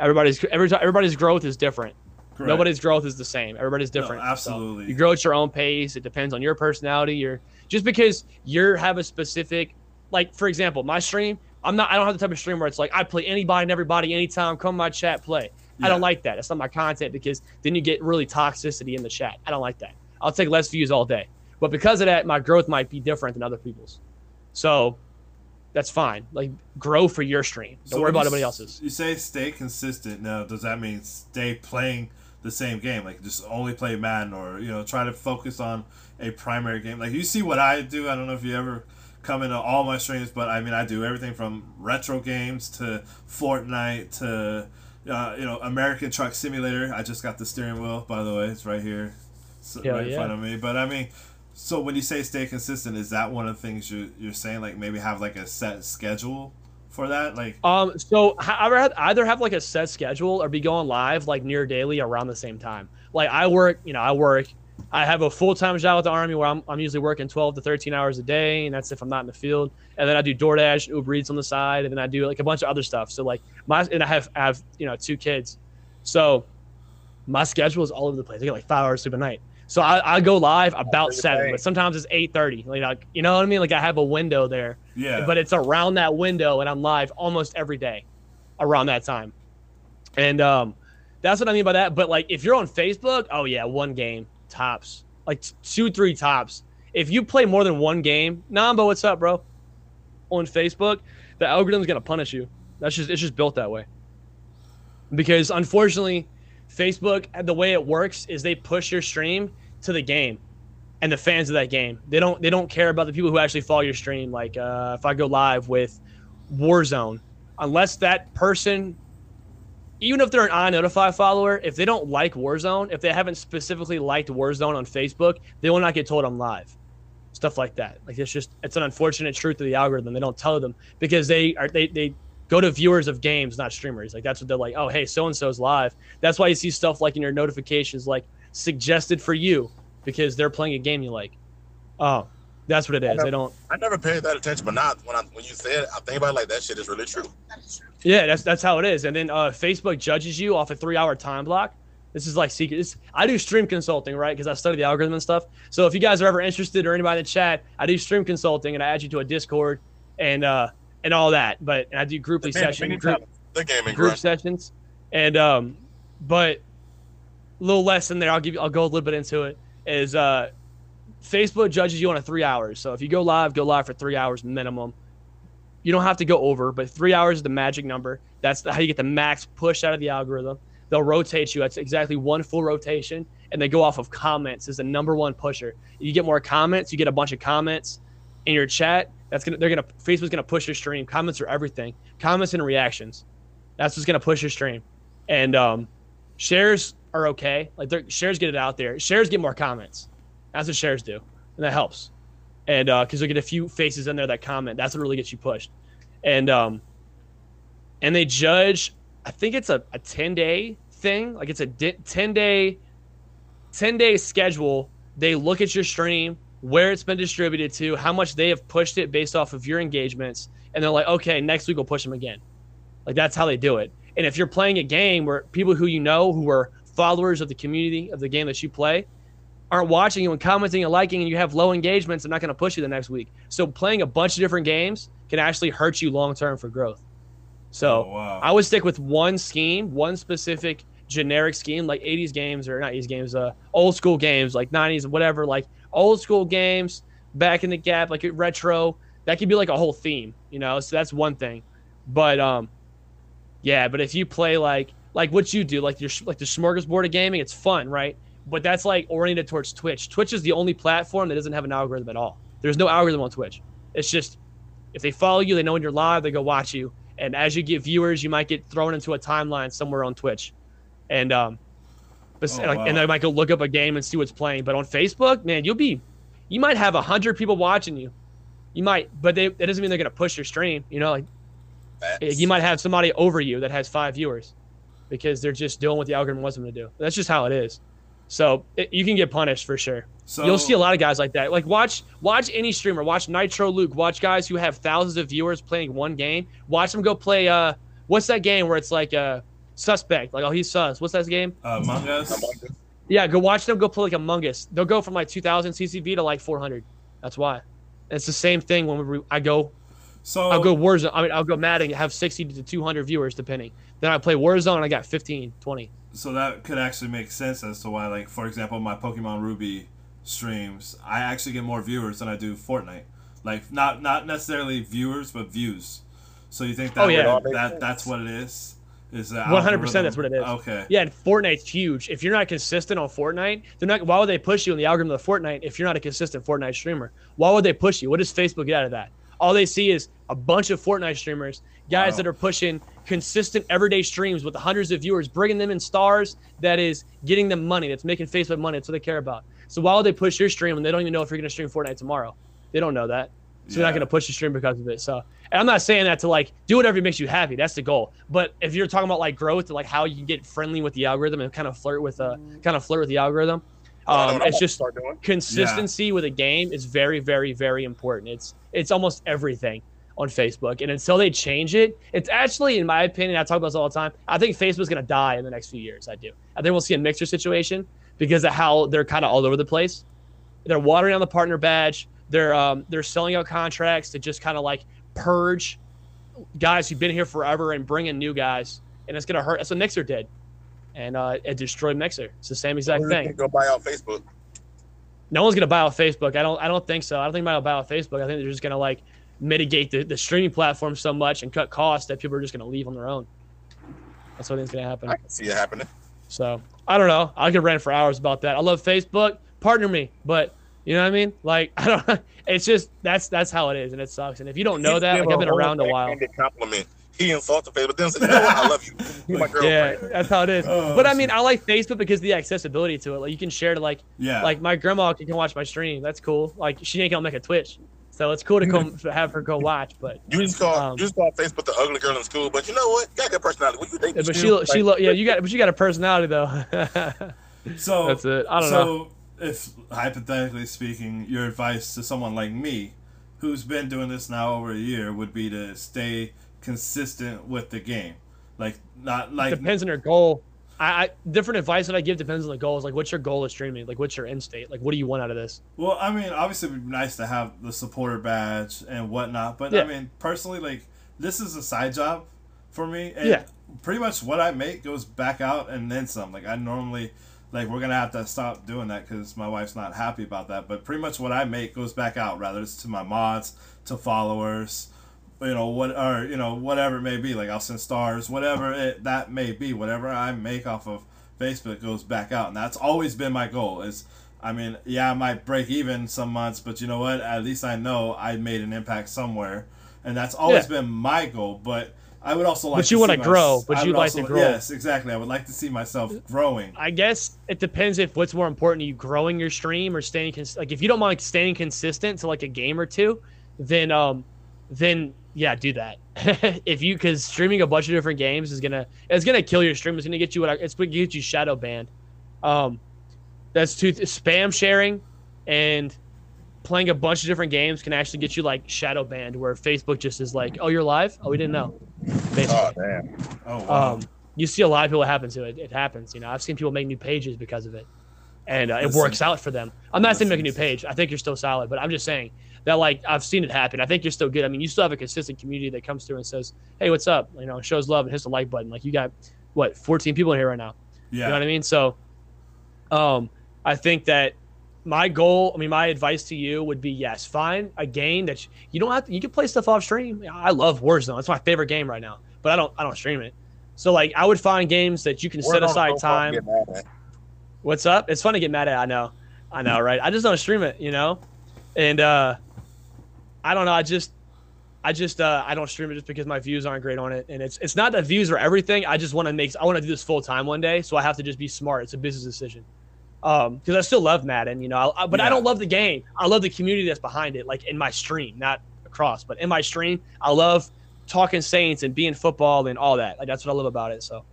Everybody's every, everybody's growth is different. Correct. Nobody's growth is the same. Everybody's different. So absolutely. you grow at your own pace. It depends on your personality. Your just because you're have a specific, like for example, my stream. I'm not. I don't have the type of stream where it's like I play anybody and everybody anytime. Come my chat, play. I don't like that. That's not my content because then you get really toxicity in the chat. I don't like that. I'll take less views all day. But because of that, my growth might be different than other people's. So that's fine. Like grow for your stream. Don't So worry about anybody else's. You say stay consistent. Now, does that mean stay playing the same game? Like just only play Madden, or you know, try to focus on a primary game? Like you see what I do. I don't know if you ever come into all my streams, but I mean, I do everything from retro games to Fortnite to uh, you know American Truck Simulator. I just got the steering wheel, by the way. It's right here, so, Hell right in yeah. front of me. But I mean. So when you say stay consistent, is that one of the things you you're saying? Like maybe have like a set schedule for that? Like Um, so I either have like a set schedule or be going live like near daily around the same time. Like I work, you know, I work. I have a full time job with the army where I'm, I'm usually working 12 to 13 hours a day, and that's if I'm not in the field. And then I do DoorDash, Uber Eats on the side, and then I do like a bunch of other stuff. So like my and I have I have you know two kids, So my schedule is all over the place. I get like five hours sleep a night. So I, I go live about seven, but sometimes it's eight thirty. Like you know what I mean? Like I have a window there, Yeah. but it's around that window, and I'm live almost every day around that time. And um, that's what I mean by that. But like, if you're on Facebook, oh yeah, one game tops, like two, three tops. If you play more than one game, Namba, what's up, bro? On Facebook, the algorithm's gonna punish you. That's just it's just built that way. Because unfortunately, Facebook, the way it works is they push your stream to the game and the fans of that game. They don't they don't care about the people who actually follow your stream. Like uh, if I go live with Warzone, unless that person, even if they're an iNotify follower, if they don't like Warzone, if they haven't specifically liked Warzone on Facebook, they will not get told I'm live. Stuff like that. Like it's just it's an unfortunate truth of the algorithm. They don't tell them because they are they they go to viewers of games, not streamers. Like that's what they're like. Oh, hey, so and so's live. That's why you see stuff like in your notifications, like suggested for you because they're playing a game you like. Oh, that's what it is. They don't. I never paid that attention, but not when I when you said, it, I think about it like that shit is really true. Yeah, that's that's how it is. And then uh, Facebook judges you off a three-hour time block. This is like secret. This, I do stream consulting, right? Because I study the algorithm and stuff. So if you guys are ever interested or anybody in the chat, I do stream consulting and I add you to a Discord and uh and all that. But and I do grouply sessions, group, The gaming group grind. sessions, and um, but a little lesson there. I'll give you. I'll go a little bit into it. Is uh, Facebook judges you on a three hours. So if you go live, go live for three hours minimum. You don't have to go over, but three hours is the magic number. That's how you get the max push out of the algorithm. They'll rotate you. That's exactly one full rotation, and they go off of comments as the number one pusher. You get more comments, you get a bunch of comments in your chat. That's gonna they're gonna Facebook's gonna push your stream. Comments are everything. Comments and reactions. That's what's gonna push your stream. And um, shares are okay. Like shares get it out there. Shares get more comments. That's what shares do, and that helps. And because they get a few faces in there that comment, that's what really gets you pushed. And um, and they judge. I think it's a, a ten day thing. Like it's a di- ten day, ten day schedule. They look at your stream, where it's been distributed to, how much they have pushed it based off of your engagements, and they're like, okay, next week we'll push them again. Like that's how they do it. And if you're playing a game where people who you know who are followers of the community of the game that you play aren't watching you and commenting and liking and you have low engagements, they're not going to push you the next week. So playing a bunch of different games can actually hurt you long term for growth. So Oh, wow. I would stick with one scheme, one specific generic scheme, like 80s games or not 80s games, uh, old school games, like 90s, whatever, like old school games, back in the gap, like retro. That could be like a whole theme, you know. So that's one thing. But um, yeah. But if you play like like what you do, like your like the smorgasbord of gaming, it's fun, right? But that's like oriented towards Twitch. Twitch is the only platform that doesn't have an algorithm at all. There's no algorithm on Twitch. It's just if they follow you, they know when you're live, they go watch you. And as you get viewers, you might get thrown into a timeline somewhere on Twitch. And um but, Oh, like, wow. and they might go look up a game and see what's playing. But on Facebook, man, you'll be you might have a hundred people watching you. You might, but they, that doesn't mean they're gonna push your stream. You know, like Facts. you might have somebody over you that has five viewers because they're just doing what the algorithm wants them to do. That's just how it is. So it, you can get punished for sure. So You'll see a lot of guys like that. Like watch watch any streamer, watch Nitro Luke, watch guys who have thousands of viewers playing one game. Watch them go play uh what's that game where it's like uh suspect, like oh he's sus. What's that game? uh, Among Us. Yeah, go watch them go play like Among Us. They'll go from like 2000 CCV to like 400. That's why. It's the same thing when we, I go So I'll go Warzone. I mean, I'll go Madden, have 60 to 200 viewers depending. Then I play Warzone, and I got 15, 20. So that could actually make sense as to why, like, for example, my Pokemon Ruby streams, I actually get more viewers than I do Fortnite. Like, not not necessarily viewers, but views. So you think that Oh, yeah. would- that that's what it is? Is that 100% that's what it is. Okay. Yeah, and Fortnite's huge. If you're not consistent on Fortnite, they're not. Why would they push you in the algorithm of Fortnite if you're not a consistent Fortnite streamer? Why would they push you? What does Facebook get out of that? All they see is a bunch of Fortnite streamers, guys Wow. that are pushing consistent everyday streams with hundreds of viewers, bringing them in stars. That is getting them money. That's making Facebook money. That's what they care about. So why would they push your stream when they don't even know if you're going to stream Fortnite tomorrow? They don't know that. So they're not going to push the stream because of it. So, and I'm not saying that to like do whatever makes you happy. That's the goal. But if you're talking about like growth, and like how you can get friendly with the algorithm and kind of flirt with uh kind of flirt with the algorithm, um, it's just start doing. consistency with a game is very, very, very important. It's it's almost everything. On Facebook. And until they change it, it's actually, in my opinion, I talk about this all the time. I think Facebook's going to die in the next few years. I do. I think we'll see a mixer situation because of how they're kind of all over the place. They're watering on the partner badge. They're um, they're selling out contracts to just kind of like purge guys who've been here forever and bring in new guys, and it's gonna hurt. That's what Mixer did, and uh, it destroyed Mixer. It's the same exact thing. Go buy out Facebook. No one's gonna buy out Facebook. I don't. I don't think so. I don't think will buy out Facebook. I think they're just gonna like mitigate the, the streaming platform so much and cut costs that people are just gonna leave on their own. That's what I think's gonna happen. I can see it happening. So I don't know. I could rant for hours about that. I love Facebook. Partner me, but you know what I mean? Like I don't. It's just that's that's how it is, and it sucks. And if you don't know He that, like I've been around a while. backhanded Compliment. He insulted Facebook, but then said, "You know what? I love you. You're my Yeah, that's how it is. Oh, but I mean, I like Facebook because of the accessibility to it. Like you can share to like Yeah. like my grandma can watch my stream. That's cool. Like she ain't gonna make a Twitch, so it's cool to come have her go watch. But You just call Um, you just call Facebook the ugly girl in school, but you know what? You got a good personality. What you think? yeah, but she she lo- yeah you got but you got a personality though. so That's it. I don't so know. So if hypothetically speaking, your advice to someone like me, who's been doing this now over a year, would be to stay consistent with the game, like not like depends on your goal. I, I different advice that I give depends on the goals. Like what's your goal of streaming? Like what's your end state? Like what do you want out of this? Well, I mean, obviously, it'd be nice to have the supporter badge and whatnot, but Yeah. I mean, personally, like this is a side job for me, and Yeah. pretty much what I make goes back out and then some. Like I normally, like we're gonna have to stop doing that because my wife's not happy about that. But pretty much what I make goes back out, rather it's to my mods, to followers, you know what, or you know whatever it may be. Like I'll send stars, whatever it that may be. Whatever I make off of Facebook goes back out, and that's always been my goal. Is I mean, yeah, I might break even some months, but you know what? At least I know I made an impact somewhere, and that's always Yeah. been my goal. But I would also like. But you to wanna see my- grow, but you'd would like to grow. Yes, exactly. I would like to see myself growing. I guess it depends if what's more important to you, growing your stream or staying cons- like if you don't mind staying consistent to like a game or two, then um, then yeah, do that. if you because streaming a bunch of different games is gonna it's gonna kill your stream. It's gonna get you what I- it's gonna get you shadow banned. Um, that's two th- spam sharing and playing a bunch of different games can actually get you like shadow banned where Facebook just is like, oh, you're live. Oh, we didn't know. Basically. Oh damn. Oh wow. Um, you see a lot of people happen to it. It happens. You know, I've seen people make new pages because of it, and uh, it works out for them. I'm not saying make a new page. I think you're still solid, but I'm just saying that like I've seen it happen. I think you're still good. I mean, you still have a consistent community that comes through and says, "Hey, what's up?" You know, shows love and hits the like button. Like you got what 14 people in here right now. yeah. You know what I mean? So, um, I think that my goal, I mean, my advice to you would be yes, find a game that you, you don't have to, you can play stuff off stream. I love Warzone. It's my favorite game right now, but I don't, I don't stream it. So like, I would find games that you can set aside time. to get mad at. What's up? It's fun to get mad at. I know, I know, right? I just don't stream it, you know, and uh, I don't know. I just, I just, uh, I don't stream it just because my views aren't great on it, and it's, it's not that views are everything. I just want to make, I want to do this full time one day, so I have to just be smart. It's a business decision. Um, because I still love Madden, you know, I, I- but I don't love the game. I love the community that's behind it, like in my stream, not across, but in my stream, I love talking Saints and being football and all that. Like that's what I love about it. So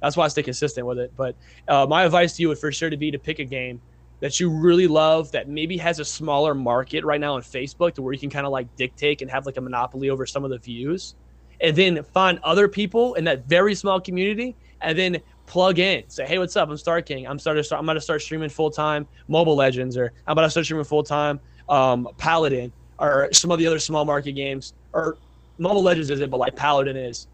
that's why I stay consistent with it. But uh, my advice to you would for sure to be to pick a game that you really love that maybe has a smaller market right now on Facebook to where you can kind of like dictate and have like a monopoly over some of the views, and then find other people in that very small community and then plug in. Say, hey, what's up? I'm Star King. I'm starting. I'm going to start streaming full time Mobile Legends, or I'm about to start streaming full time um, Paladin, or some of the other small market games, or Mobile Legends isn't, but like Paladin is,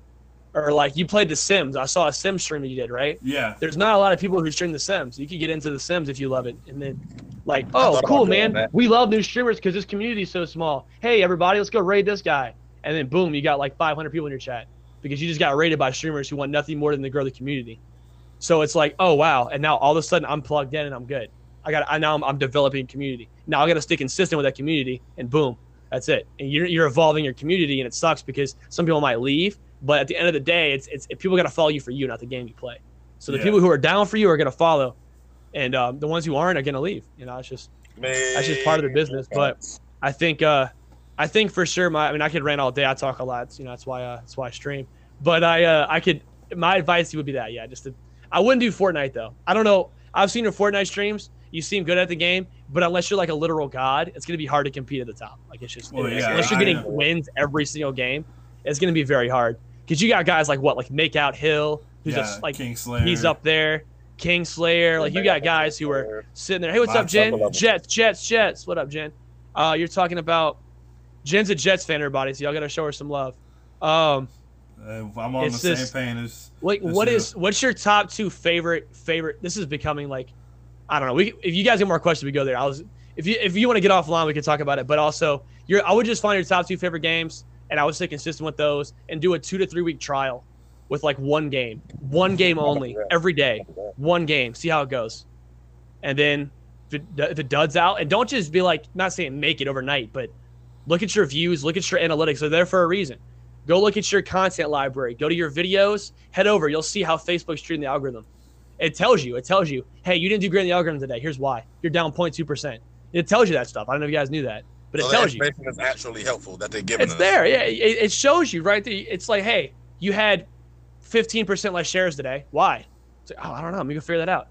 or like you played The Sims. I saw a Sim stream that you did, right? Yeah. There's not a lot of people who stream The Sims. You could get into The Sims if you love it, and then like, oh, cool, man. that. We love new streamers because this community is so small. Hey, everybody, let's go raid this guy, and then boom, you got like 500 people in your chat because you just got raided by streamers who want nothing more than to grow the community. So it's like, oh wow, and now all of a sudden I'm plugged in and I'm good. I got I now I'm, I'm developing community. Now I got to stay consistent with that community, and boom, that's it. And you're you're evolving your community, and it sucks because some people might leave, but at the end of the day, it's it's people got to follow you for you, not the game you play. So the Yeah. people who are down for you are gonna follow, and um, the ones who aren't are gonna leave. You know, it's just Man, that's just part of the business. But I think uh, I think for sure my I mean I could rant all day. I talk a lot. You know that's why uh, that's why I stream. But I uh, I could my advice would be that yeah just to, I wouldn't do Fortnite though. I don't know. I've seen your Fortnite streams. you seem good at the game, but unless you're like a literal god, it's going to be hard to compete at the top. Like it's just Well, yeah, unless you're getting wins every single game, it's going to be very hard because you got guys like what like Make Out Hill, who's yeah, just like Kingslayer. he's up there, King Slayer. Like you got guys who are sitting there. Hey, what's up, Jen? Jets, Jets, Jets. What up, Jen? Uh, you're talking about Jen's a Jets fan, everybody. So y'all got to show her some love. Um, Uh, I'm on the same page as. like as what you. is what's your top two favorite favorite? This is becoming like, I don't know. We if you guys get more questions, we go there. I was if you if you want to get offline, we can talk about it. But also, you're I would just find your top two favorite games, and I would stay consistent with those, and do a two to three week trial with like one game, one game only every day, one game. See how it goes, and then if it, if it duds out, and don't just be like not saying make it overnight, but look at your views, look at your analytics. They're there for a reason. Go look at your content library. Go to your videos. Head over. You'll see how Facebook's treating the algorithm. It tells you. It tells you, hey, you didn't do great in the algorithm today. Here's why. You're down 0.2 percent. It tells you that stuff. I don't know if you guys knew that, but it So the tells you. is actually helpful that they're giving It's us. there. Yeah, it, it shows you right there. It's like, hey, you had 15% less shares today. Why? It's like, oh, I don't know. Let me go figure that out.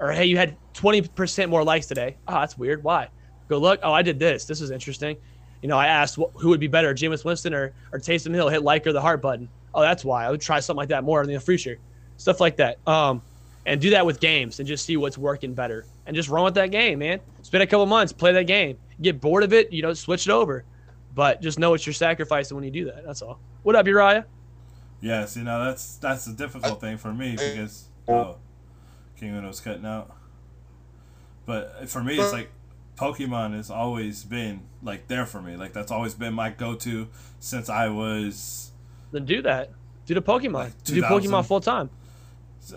Or hey, you had 20% more likes today. Oh, that's weird. Why? Go look. Oh, I did this. This is interesting. You know, I asked wh- who would be better, Jameis Winston or, or Taysom Hill. Hit like or the heart button. Oh, that's why. I would try something like that more in the future. Stuff like that. Um, and do that with games and just see what's working better and just run with that game, man. Spend a couple months, play that game. Get bored of it, you know, switch it over. But just know what you're sacrificing when you do that. That's all. What up, Uriah? Yes, you know that's that's a difficult thing for me because oh, King Uno's cutting out. But for me, it's like Pokemon has always been like there for me. Like that's always been my go-to since I was, Then do that. Do the Pokemon. Like do 2000. Pokemon full time.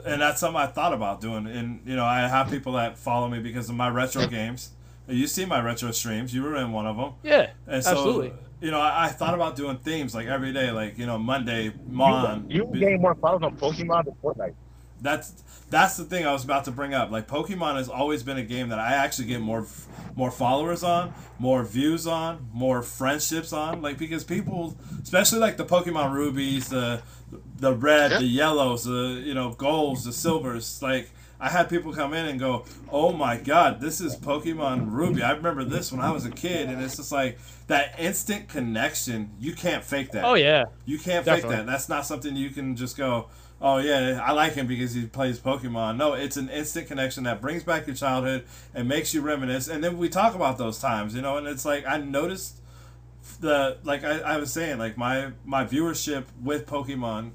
and that's something I thought about doing. And you know, I have people that follow me because of my retro games. You see my retro streams. You were in one of them. Yeah, And so, absolutely. you know, I, I thought about doing themes like every day, like you know, Monday, Mon. You, you gain more followers on Pokemon than Fortnite. That's that's the thing I was about to bring up. Like Pokemon has always been a game that I actually get more more followers on, more views on, more friendships on. Like because people, especially like the Pokemon Rubies, the the red, the yellows, the you know golds, the silvers. Like I had people come in and go, "Oh my God, this is Pokemon Ruby." I remember this when I was a kid, and it's just like that instant connection. You can't fake that. Oh yeah. You can't Definitely. fake that. That's not something you can just go, oh yeah, I like him because he plays Pokemon. No, it's an instant connection that brings back your childhood and makes you reminisce. And then we talk about those times, you know. And it's like I noticed the like I, I was saying, like my my viewership with Pokemon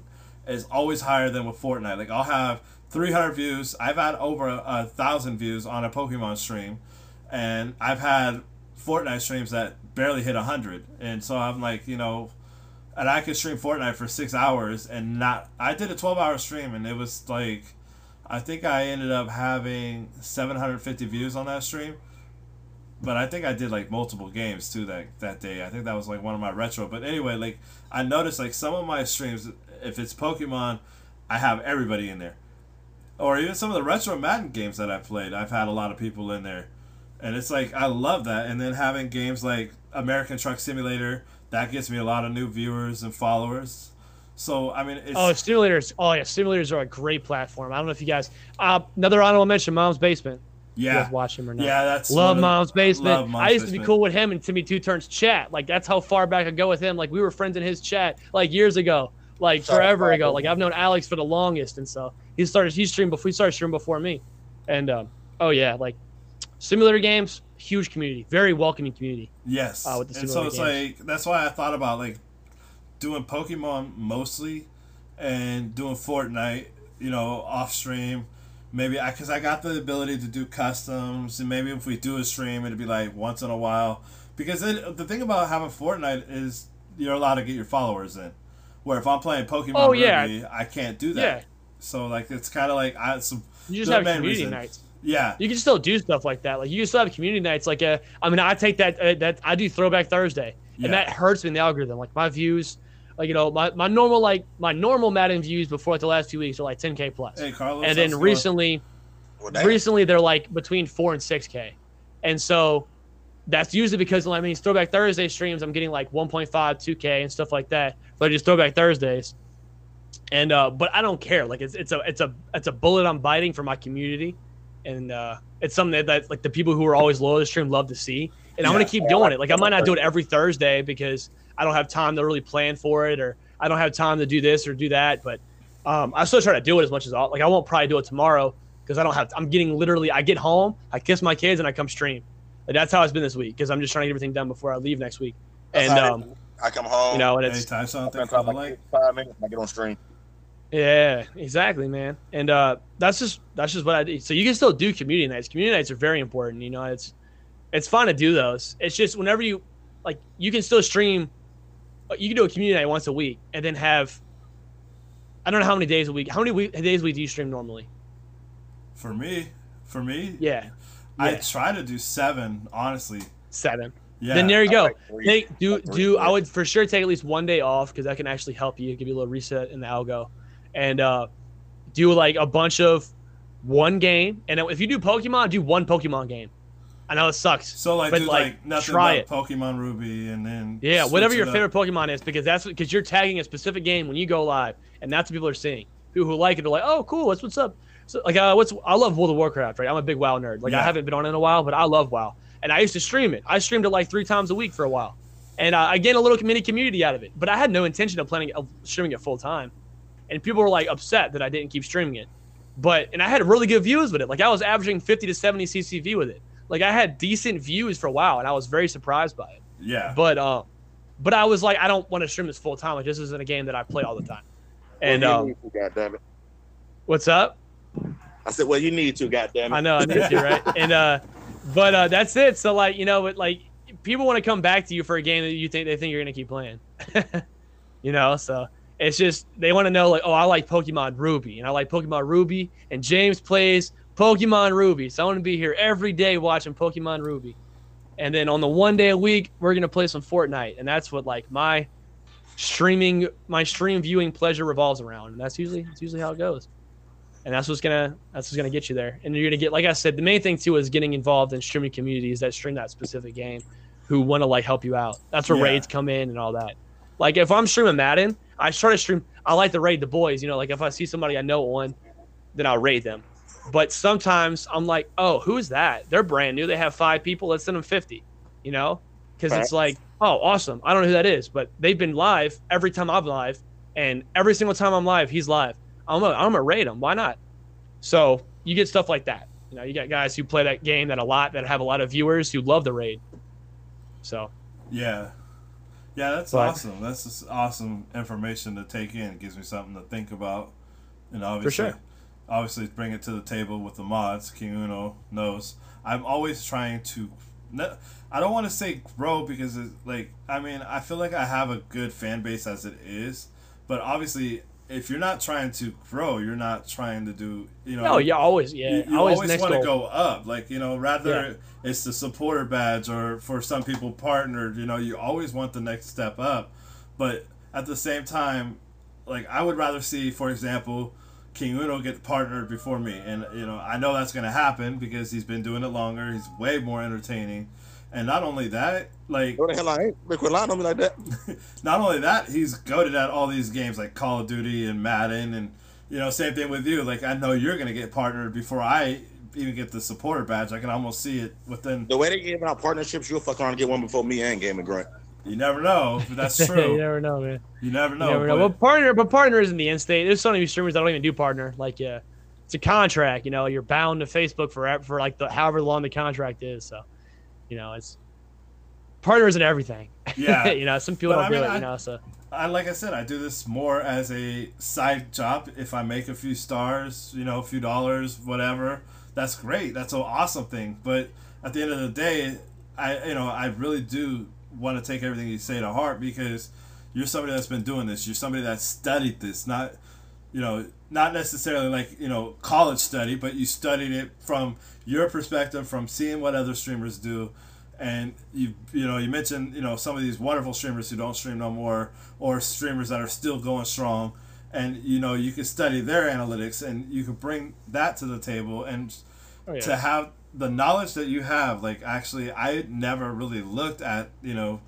is always higher than with Fortnite. Like I'll have 300 views. I've had over a, a thousand views on a Pokemon stream, and I've had Fortnite streams that barely hit 100. And so I'm like, you know, and I could stream Fortnite for six hours and not. I did a 12 hour stream and it was like, I think I ended up having 750 views on that stream. But I think I did like multiple games too that that day. I think that was like one of my retro. But anyway, like I noticed like some of my streams, if it's Pokemon, I have everybody in there. Or even some of the retro Madden games that I played, I've had a lot of people in there. And it's like I love that. And then having games like American Truck Simulator, that gets me a lot of new viewers and followers. So I mean, it's Oh, simulators. Oh yeah, simulators are a great platform. I don't know if you guys. Uh, another honorable mention: Mom's Basement. Yeah, watch him or not? yeah. That's Love Mom's Basement. love Mom's I used to be cool with him and Timmy Two Turns chat. Like that's how far back I go with him. Like we were friends in his chat like years ago, like forever ago. Like I've known Alex for the longest, and so he started. He streamed before. He started streaming before me, and um, oh yeah, like simulator games, huge community, very welcoming community. Yes. uh, with the and so it's like that's why I thought about like doing Pokemon mostly and doing Fortnite, you know, off stream. Maybe I because I got the ability to do customs, and maybe if we do a stream, it'd be like once in a while. Because it, the thing about having Fortnite is you're allowed to get your followers in. Where if I'm playing Pokemon Oh, yeah. Ruby, I can't do that. Yeah, So like it's kind of like I some you just have main community reason. nights. yeah You can still do stuff like that. Like you can still have community nights. Like uh, I mean, I take that uh, that I do Throwback Thursday, Yeah. and that hurts me in the algorithm. Like my views, like you know, my, my normal like my normal Madden views before like the last few weeks are like 10k plus, Hey Carlos. and then recently, Well, recently they're like between four and 6k, and so that's usually because I mean Throwback Thursday streams I'm getting like 1.5, 2k and stuff like that. But just Throwback Thursdays, and uh, but I don't care. Like it's it's a it's a it's a bullet I'm biting for my community and uh, it's something that, that like the people who are always loyal to the stream love to see. And I'm gonna keep doing it. Like I might not do it every Thursday because I don't have time to really plan for it, or I don't have time to do this or do that. But um, I still try to do it as much as I like. I won't probably do it tomorrow because I don't have. I'm getting literally. I get home, I kiss my kids, and I come stream. Like, that's how it's been this week because I'm just trying to get everything done before I leave next week. That's And um, I come home. you know, and Hey, it's type something I for the like. five minutes. I get on stream. Yeah, exactly, man. And uh, that's just that's just what I do. So you can still do community nights. Community nights are very important. You know, it's it's fun to do those. It's just whenever you like, you can still stream. uh, You can do a community night once a week, and then have. I don't know how many days a week. How many week, days a week do you stream normally? For me, for me, Yeah, I yeah. try to do seven. Honestly, seven. yeah. Then there you go. like three. Take do Like three, do. I yeah. would for sure take at least one day off because that can actually help you give you a little reset in the algo, and uh, do like a bunch of one game. And if you do Pokemon, do one Pokemon game. I know it sucks. so like, but, do like, like, nothing try but Pokemon Ruby, and then Yeah, whatever your favorite Pokemon is, because that's because you're tagging a specific game when you go live, and that's what people are seeing. People who like it are like, oh, cool, that's what's up. So like, uh, what's I love World of Warcraft, right? I'm a big WoW nerd. Like I haven't been on it in a while, but I love WoW, and I used to stream it. I streamed it like three times a week for a while, and uh, I gained a little mini community out of it. But I had no intention of planning of streaming it full time, and people were like upset that I didn't keep streaming it. But and I had really good views with it. Like I was averaging 50 to 70 CCV with it. Like I had decent views for a while, and I was very surprised by it. Yeah, But uh, but I was like, I don't want to stream this full time. Like this isn't a game that I play all the time. And well, you um, need to, goddamn it. what's up? I said, well, you need to, goddamn it. I know, I need to, right? And uh, but uh, that's it. So like, you know, but like, people want to come back to you for a game that you think they think you're gonna keep playing. you know, so it's just they want to know like, oh, I like Pokemon Ruby, and I like Pokemon Ruby, and James plays Pokemon Ruby, so I want to be here every day watching Pokemon Ruby. And then on the one day a week, we're gonna play some Fortnite, and that's what like my streaming, my stream viewing pleasure revolves around, and that's usually that's usually how it goes. And that's what's gonna that's what's gonna get you there. And you're gonna get, like I said, the main thing too is getting involved in streaming communities that stream that specific game, who want to like help you out. That's where Yeah. raids come in and all that. Like if I'm streaming Madden, I try to stream. I like to raid the boys. You know, like if I see somebody I know on, then I'll raid them. But sometimes I'm like, oh, who's that? They're brand new. They have five people. Let's send them 50, you know? Because it's like, oh, awesome. I don't know who that is, but they've been live every time I'm live. And every single time I'm live, he's live. I'm going I'm to raid him. Why not? So you get stuff like that. You know, you got guys who play that game that a lot, that have a lot of viewers who love the raid. So, yeah, yeah. That's But- awesome. That's just awesome information to take in. It gives me something to think about, and obviously, sure. obviously, bring it to the table with the mods. King Uno knows. I'm always trying to. I don't want to say grow because it's like I mean I feel like I have a good fan base as it is, but obviously if you're not trying to grow, you're not trying to do you know. oh, yeah, always, yeah, you, you always, always, want to go up. Like you know rather it's the supporter badge or for some people partnered you know you always want the next step up. But at the same time like i would rather see for example king uno get partnered before me. And you know i know that's going to happen because he's been doing it longer. He's way more entertaining and not only that like What the hell I ain't? They quit lying on me like that. not only that, he's goated at all these games like Call of Duty and Madden, and you know, same thing with you. Like I know you're gonna get partnered before I even get the supporter badge. I can almost see it within. The way they giving out partnerships, you'll fuck around and get one before me and Gaming Grunt. You never know. But that's true. you never know, man. You never You know. never know. but- But partner, but partner isn't the end state. There's so many streamers that don't even do partner. Like, yeah, it's a contract. You know, you're bound to Facebook for for like the however long the contract is. So, you know, it's partner isn't everything. Yeah. you know, some people But don't I do it. I- You know, so I like I said, I do this more as a side job. If I make a few stars, you know, a few dollars, whatever, that's great. That's an awesome thing. But at the end of the day, I you know I really do want to take everything you say to heart because you're somebody that's been doing this. You're somebody that studied this, not you know not necessarily like you know college study, but you studied it from your perspective, from seeing what other streamers do. And you you know you mentioned you know some of these wonderful streamers who don't stream no more or streamers that are still going strong. And you know you can study their analytics and you can bring that to the table and oh, yeah. to have the knowledge that you have. Like actually i never really looked at you know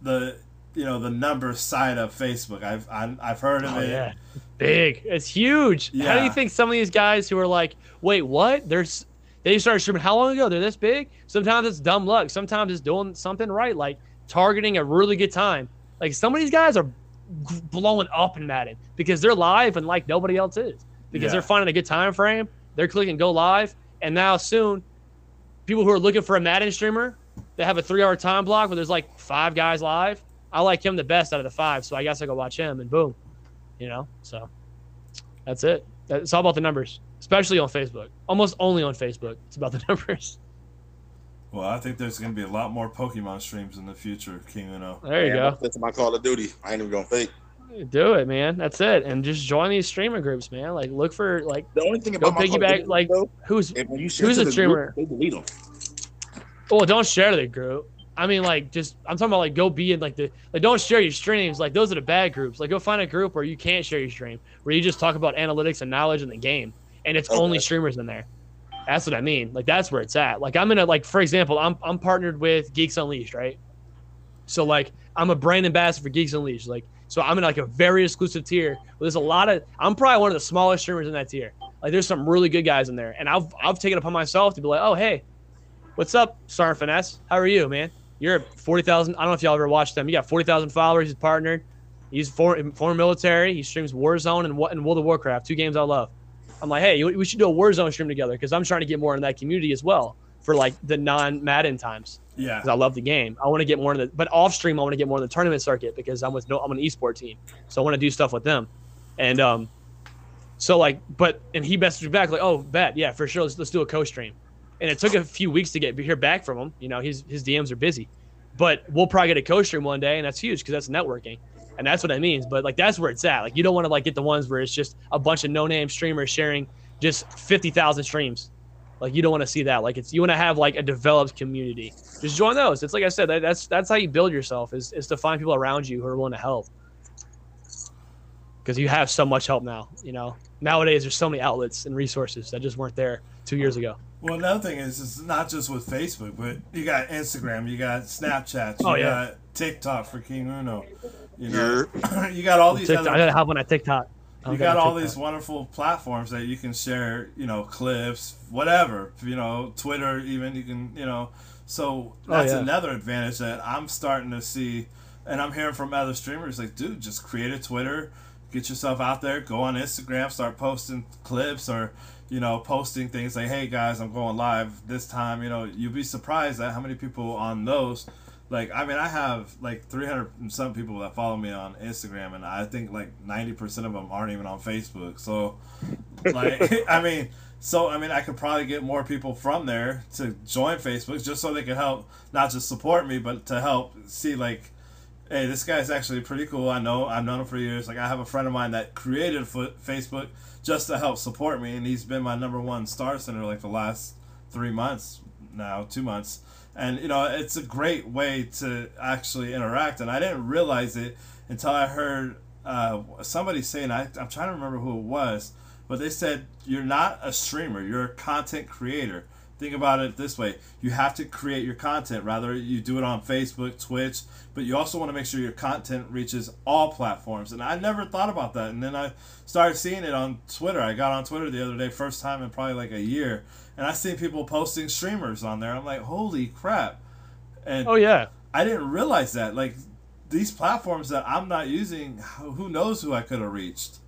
the you know the number side of Facebook. I've I, I've heard of Oh, it. yeah. Big. It's huge. How do you think some of these guys who are like, wait, what? There's they started streaming how long ago? They're this big? Sometimes it's dumb luck. Sometimes it's doing something right, like targeting a really good time. Like some of these guys are blowing up in Madden because they're live and like nobody else is. Because Yeah. they're finding a good time frame. They're clicking go live. And now soon, people who are looking for a Madden streamer, they have a three hour time block where there's like five guys live. I like him the best out of the five, so I guess I go watch him and boom. You know? So that's it. It's all about the numbers, especially on Facebook. Almost only on Facebook. It's about the numbers. Well, I think there's going to be a lot more Pokemon streams in the future, King Uno. There you Man, go. That's my Call of Duty. I ain't even gonna fake. Do it, man. That's it. And just join these streaming groups, man. Like look for like The only thing about my Call of piggyback, like- though, who's if when you share who's a the streamer? group, they delete them. Oh, don't share the group. I mean, like, just I'm talking about like go be in like the like don't share your streams. Like those are the bad groups. Like go find a group where you can't share your stream, where you just talk about analytics and knowledge in the game, and it's Okay. only streamers in there. That's what I mean. Like that's where it's at. Like I'm in a like for example, I'm I'm partnered with Geeks Unleashed, right? So like I'm a brand ambassador for Geeks Unleashed. Like so I'm in like a very exclusive tier. Where there's a lot of I'm probably one of the smallest streamers in that tier. Like there's some really good guys in there, and I've I've taken it upon myself to be like, oh hey, what's up, Star Finesse? How are you, man? You're at forty thousand. I don't know if y'all ever watched them. You got forty thousand followers. He's partnered. He's for foreign military. He streams Warzone and what and World of Warcraft, two games I love. I'm like, hey, we should do a Warzone stream together because I'm trying to get more in that community as well for like the non Madden times Yeah. because I love the game. I want to get more in the, but off stream, I want to get more in the tournament circuit because I'm with no, I'm an esport team, so I want to do stuff with them, and um, so like, but and he messaged me back like, oh, bet, yeah, for sure, let's let's do a co-stream, and it took a few weeks to get hear back from him. You know, his his DMs are busy, but we'll probably get a co-stream one day, and that's huge because that's networking. And that's what that means. But like that's where it's at. Like you don't want to like get the ones where it's just a bunch of no-name streamers sharing just fifty thousand streams. Like you don't want to see that. Like it's you want to have like a developed community. Just join those. It's like I said. That, that's that's how you build yourself. Is is to find people around you who are willing to help. Because you have so much help now. You know nowadays there's so many outlets and resources that just weren't there two years ago. Well, another thing is, it's not just with Facebook, but you got Instagram, you got Snapchat, you Oh, yeah. got TikTok for King Uno. You know, you got all these TikTok, I gotta hop on that TikTok. I you got all TikTok. these wonderful platforms that you can share, you know, clips, whatever, you know, Twitter, even you can, you know. So Oh, that's yeah. another advantage that I'm starting to see, and I'm hearing from other streamers like, dude, just create a Twitter, get yourself out there, go on Instagram, start posting clips or, you know, posting things like, hey guys, I'm going live this time. You know, you'll be surprised at how many people on those. Like, I mean, I have like 300 and some people that follow me on Instagram, and I think like 90% of them aren't even on Facebook. So, like, I mean, so, I mean, I could probably get more people from there to join Facebook just so they can help, not just support me, but to help see, like, hey, this guy's actually pretty cool. I know, I've known him for years. Like, I have a friend of mine that created Facebook just to help support me, and he's been my number one star center like the last three months now, two months. And, you know, it's a great way to actually interact. And I didn't realize it until I heard uh, somebody saying, I, I'm trying to remember who it was, but they said, You're not a streamer, you're a content creator. Think about it this way you have to create your content, rather, you do it on Facebook, Twitch, but you also want to make sure your content reaches all platforms. And I never thought about that. And then I started seeing it on Twitter. I got on Twitter the other day, first time in probably like a year, and I seen people posting streamers on there. I'm like, holy crap. And Oh yeah. I didn't realize that. Like these platforms that I'm not using, who knows who I could have reached.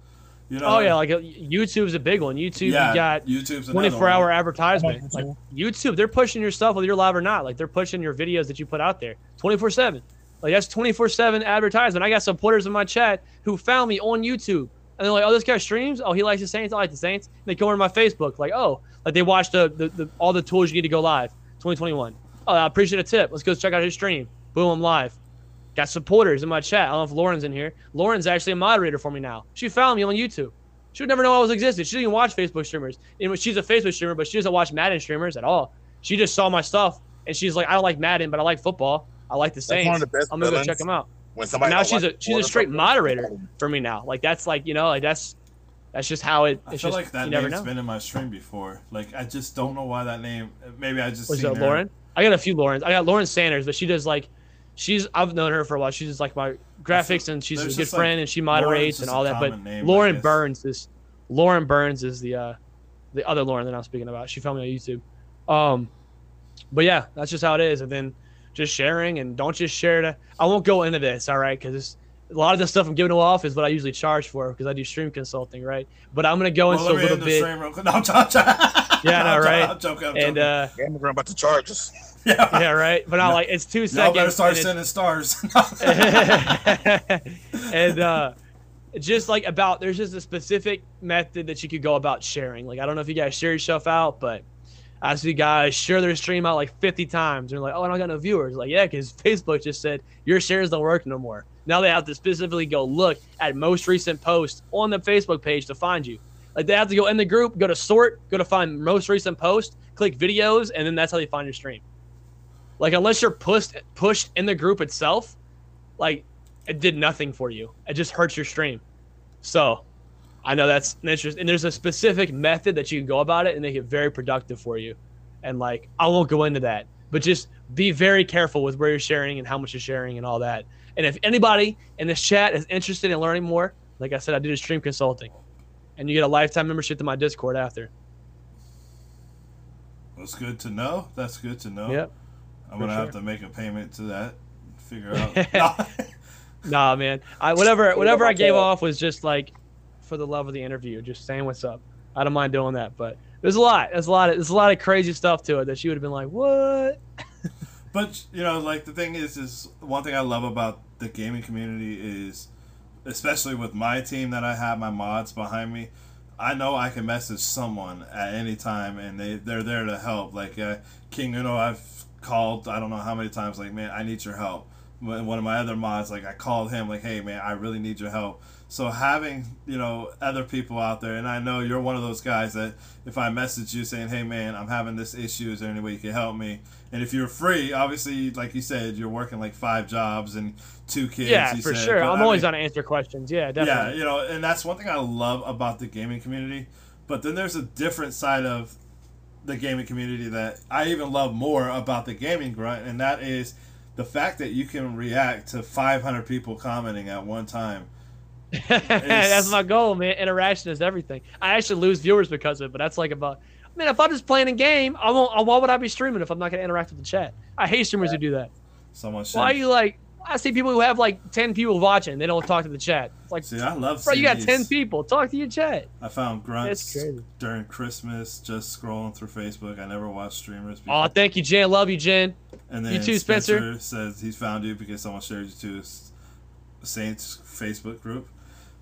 You know? Oh yeah. Like uh, YouTube's a big one. YouTube, yeah, you got YouTube's another 24 hour one. advertisement. Like YouTube, they're pushing your stuff whether you're live or not. Like they're pushing your videos that you put out there 24 7. Like that's 24 7 advertisement. I got supporters in my chat who found me on YouTube. And they're like, oh, this guy streams. Oh, he likes the Saints. I like the Saints. And they go over to my Facebook, like, oh, like they watched the, the, the all the tools you need to go live 2021. Oh, I appreciate a tip. Let's go check out his stream. Boom, I'm live. Got supporters in my chat. I don't know if Lauren's in here. Lauren's actually a moderator for me now. She found me on YouTube. She would never know I was existed. She didn't even watch Facebook streamers. And she's a Facebook streamer, but she doesn't watch Madden streamers at all. She just saw my stuff and she's like, I don't like Madden, but I like football. I like the That's Saints. one of the best I'm gonna go check them out. When somebody now she's like a she's a straight football, moderator for me now. Like that's like you know like that's that's just how it. I feel just like that you never name's know. been in my stream before. Like I just don't know why that name. Maybe I just Was seen it her. Lauren? I got a few Laurens. I got Lauren Sanders, but she does like she's I've known her for a while. She's just like my graphics, and she's a good just, like, friend, and she moderates and all that. But name, Lauren. Burns is Lauren Burns is the uh, the other Lauren that I'm speaking about. She found me on YouTube. Um, but yeah, that's just how it is. And then just sharing and don't just share to. I won't go into this, all right? Because a lot of the stuff I'm giving off is what I usually charge for because I do stream consulting, right? But I'm gonna go Well, into a little end the bit. stream real quick. I'm joking. Yeah, No, I know, I'm right? joking, I'm joking. I'm And joking. uh, Amazon about to charge us. Yeah, yeah, right. But No. like it's two Y'all seconds. better start sending stars. and uh just like about there's just a specific method that you could go about sharing like i don't know if you guys share yourself out but i see guys share their stream out like 50 times and they're like oh i don't got no viewers like yeah because facebook just said your shares don't work no more now they have to specifically go look at most recent posts on the facebook page to find you like they have to go in the group go to sort go to find most recent post click videos and then that's how they find your stream like unless you're pushed pushed in the group itself like it did nothing for you. It just hurts your stream. So I know that's an interest and there's a specific method that you can go about it and make it very productive for you. And like I won't go into that, but just be very careful with where you're sharing and how much you're sharing and all that. And if anybody in this chat is interested in learning more, like I said, I do stream consulting. And you get a lifetime membership to my Discord after. That's good to know. That's good to know. Yep. I'm gonna have to make a payment to that. Figure out. Nah, man. I whatever whatever I gave off was just like for the love of the interview, just saying what's up. I don't mind doing that, but there's a lot. There's a lot of there's a lot of crazy stuff to it that she would have been like, "What?" But you know, like the thing is, is one thing I love about the gaming community is, especially with my team that I have, my mods behind me. I know I can message someone at any time, and they they're there to help. Like uh, King Uno, I've called I don't know how many times. Like, man, I need your help. One of my other mods, like I called him, like, hey man, I really need your help. So having you know other people out there, and I know you're one of those guys that if I message you saying, hey man, I'm having this issue, is there any way you can help me? And if you're free, obviously, like you said, you're working like five jobs and two kids. yeah, you for said. sure. But, I'm I always mean, on to answer questions. Yeah, definitely. yeah, you know, and that's one thing I love about the gaming community. But then there's a different side of the gaming community that I even love more about the gaming grunt, and that is the fact that you can react to 500 people commenting at one time. that's my goal, man. Interaction is everything. I actually lose viewers because of it, but that's like about. Man, if I'm just playing a game, I won't. Why would I be streaming if I'm not gonna interact with the chat? I hate streamers who do that. Someone should. Why are you like? I see people who have like ten people watching. They don't talk to the chat. It's like, See, I love. bro, you got seeing ten people. Talk to your chat. I found grunts during Christmas, just scrolling through Facebook. I never watched streamers. Before. Oh, thank you, Jen. Love you, Jen. And then You too, Spencer. says he's found you because someone shared you to his Saints Facebook group.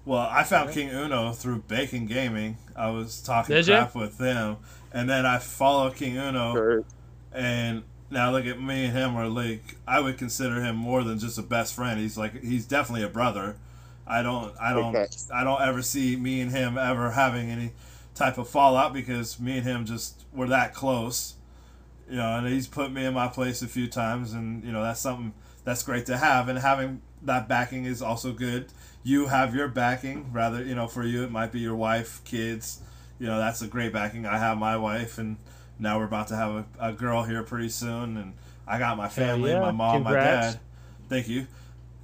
Well, I found King Uno through Bacon Gaming. I was talking Did ya? crap with them, and then I follow King Uno, and now look at me and him are like I would consider him more than just a best friend. He's like he's definitely a brother. I don't I don't Okay. I don't ever see me and him ever having any type of fallout because me and him just were that close. You know, and he's put me in my place a few times and you know that's something that's great to have and having that backing is also good. You have your backing, rather, you know, for you it might be your wife, kids. You know, that's a great backing. I have my wife and now we're about to have a, a girl here pretty soon and I got my family, yeah. my mom, my dad. Thank you.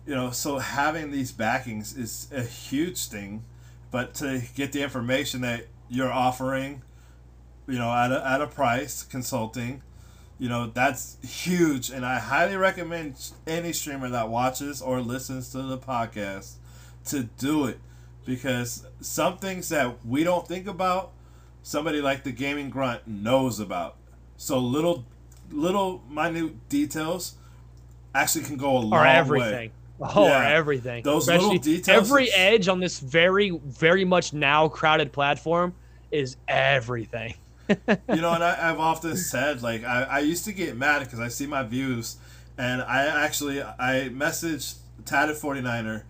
You know, so having these backings is a huge thing, but to get the information that you're offering, you know, at a, at a price, consulting, you know, that's huge. And I highly recommend any streamer that watches or listens to the podcast to do it because some things that we don't think about, somebody like the gaming grunt knows about. So little, little minute details actually can go a long Or way. everything. Oh, or everything. Those little details Every is- edge on this very, very much now crowded platform is everything. you know, and I, I've often said like I, I used to get mad because I see my views, and I actually I messaged Tatted 49er,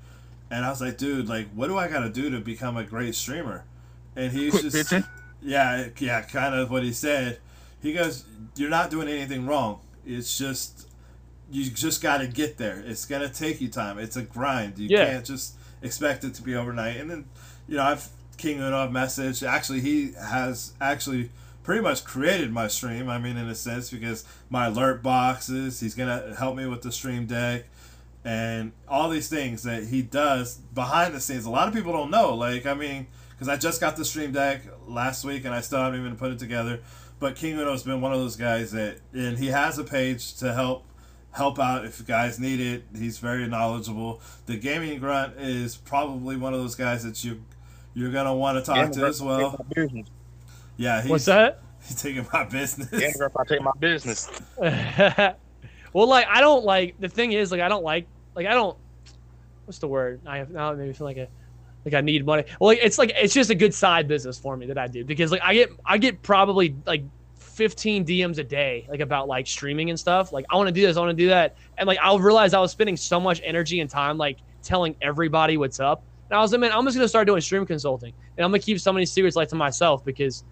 and I was like, dude, like, what do I got to do to become a great streamer? And he's Quit just bitching? Yeah, yeah, kind of what he said. He goes, you're not doing anything wrong. It's just you just got to get there. It's gonna take you time. It's a grind. You Yeah. can't just expect it to be overnight. And then, you know, I've King Uno I've. Actually, he has actually pretty much created my stream. I mean, in a sense, because my alert boxes. He's gonna help me with the stream deck. and all these things that he does behind the scenes. A lot of people don't know. Like, I mean, because I just got the Stream Deck last week and I still haven't even put it together. But King Uno's been one of those guys that, and he has a page to help help out if guys need it. He's very knowledgeable. The Gaming Grunt is probably one of those guys that you you're gonna want to talk Gaming to as well. Yeah, he's, What's that? He's taking my business. Gaming Grunt, I take my business. well, like I don't like the thing is like I don't like like I don't. What's the word? I have now it made me feel like a like I need money. Well, like, it's like it's just a good side business for me that I do because like I get I get probably like 15 DMs a day like about like streaming and stuff. Like I want to do this, I want to do that, and like I'll realize I was spending so much energy and time like telling everybody what's up. And I was like, man, I'm just gonna start doing stream consulting, and I'm gonna keep of these secrets like to myself because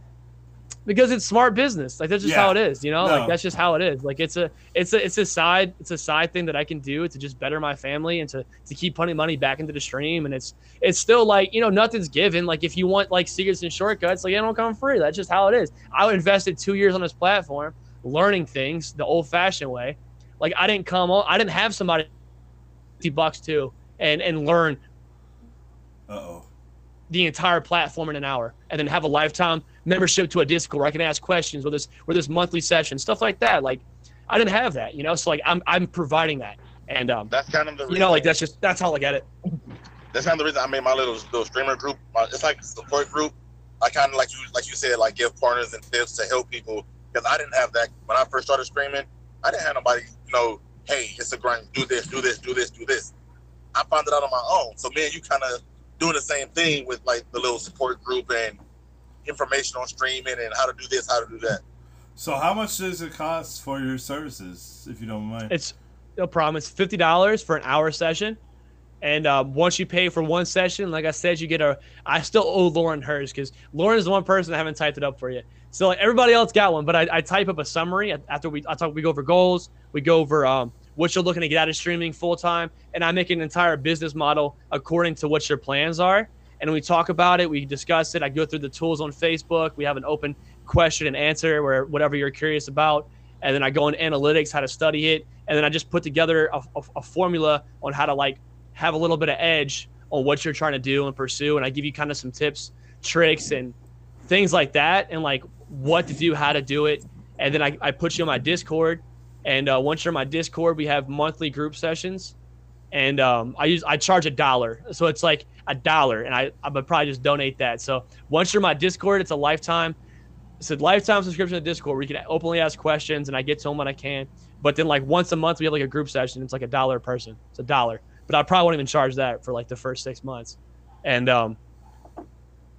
because it's smart business. Like that's just Yeah. how it is, you know. No. Like that's just how it is. Like it's a it's a it's a side it's a side thing that I can do to just better my family and to to keep putting money back into the stream. And it's it's still like you know nothing's given. Like if you want like secrets and shortcuts, like it don't come free. That's just how it is. I invested two years on this platform, learning things the old fashioned way. Like I didn't come on. I didn't have somebody fifty bucks to and and learn Uh oh. the entire platform in an hour and then have a lifetime membership to a discord where i can ask questions with this with this monthly session stuff like that like i didn't have that you know so like i'm i'm providing that and um That's kind of the you know like that's just that's how i get it that's kind of the reason I made my little little streamer group. My, it's like a support group. I kind of like you like you said like give partners and tips to help people because I didn't have that when I first started streaming. I didn't have nobody you know hey it's a grind do this do this do this do this. I found it out on my own. So me and you kind of doing the same thing with like the little support group and information on streaming and how to do this how to do that. So how much does it cost for your services, if you don't mind? it's no problem it's $50 for an hour session and um, once you pay for one session like i said you get a i still owe lauren hers because lauren is the one person I haven't typed it up for you so like everybody else got one but i, I type up a summary after we i talk we go over goals we go over um, what you're looking to get out of streaming full time and i make an entire business model according to what your plans are and we talk about it we discuss it i go through the tools on facebook we have an open question and answer where whatever you're curious about and then i go in analytics how to study it and then i just put together a, a, a formula on how to like have a little bit of edge on what you're trying to do and pursue and i give you kind of some tips tricks and things like that and like what to do how to do it and then i, I put you on my discord and uh, once you're in my discord we have monthly group sessions and um, i use i charge a dollar so it's like a dollar and i i would probably just donate that. So once you're my discord it's a lifetime it's a lifetime subscription to discord where you can openly ask questions and i get to them when i can. But then like once a month we have like a group session. It's like a dollar a person. It's a dollar. But i probably won't even charge that for like the first six months. And um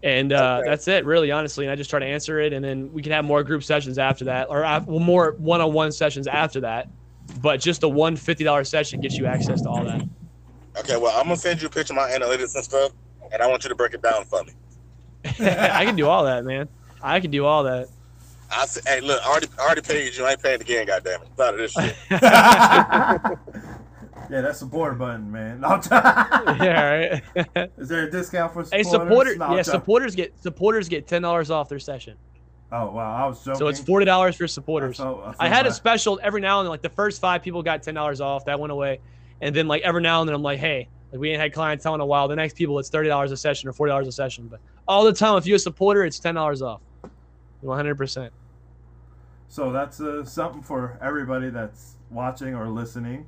and uh, Okay. that's it really honestly. And i just try to answer it and then we can have more group sessions after that or well, more one-on-one sessions after that. But just a one $50 session gets you access to all that Okay, well I'm gonna send you a picture of my analytics and stuff, and I want you to break it down for me. i can do all that man i can do all that I said, hey, look, I already, I already paid you. I ain't paying again, goddamn it. Out of this shit. yeah, that's support button, man. No, yeah right Is there a discount for hey supporters? supporter No, yeah supporters get supporters get $10 off their session Oh wow, I was joking. so it's $40 for supporters I, felt- I felt had a special every now and then, like the first five people got ten dollars off. That went away, and then like every now and then I'm like, hey, like we ain't had clientele in a while. The next people it's thirty dollars a session or forty dollars a session, but all the time if you're a supporter, it's ten dollars off, one hundred percent. So that's uh, something for everybody that's watching or listening.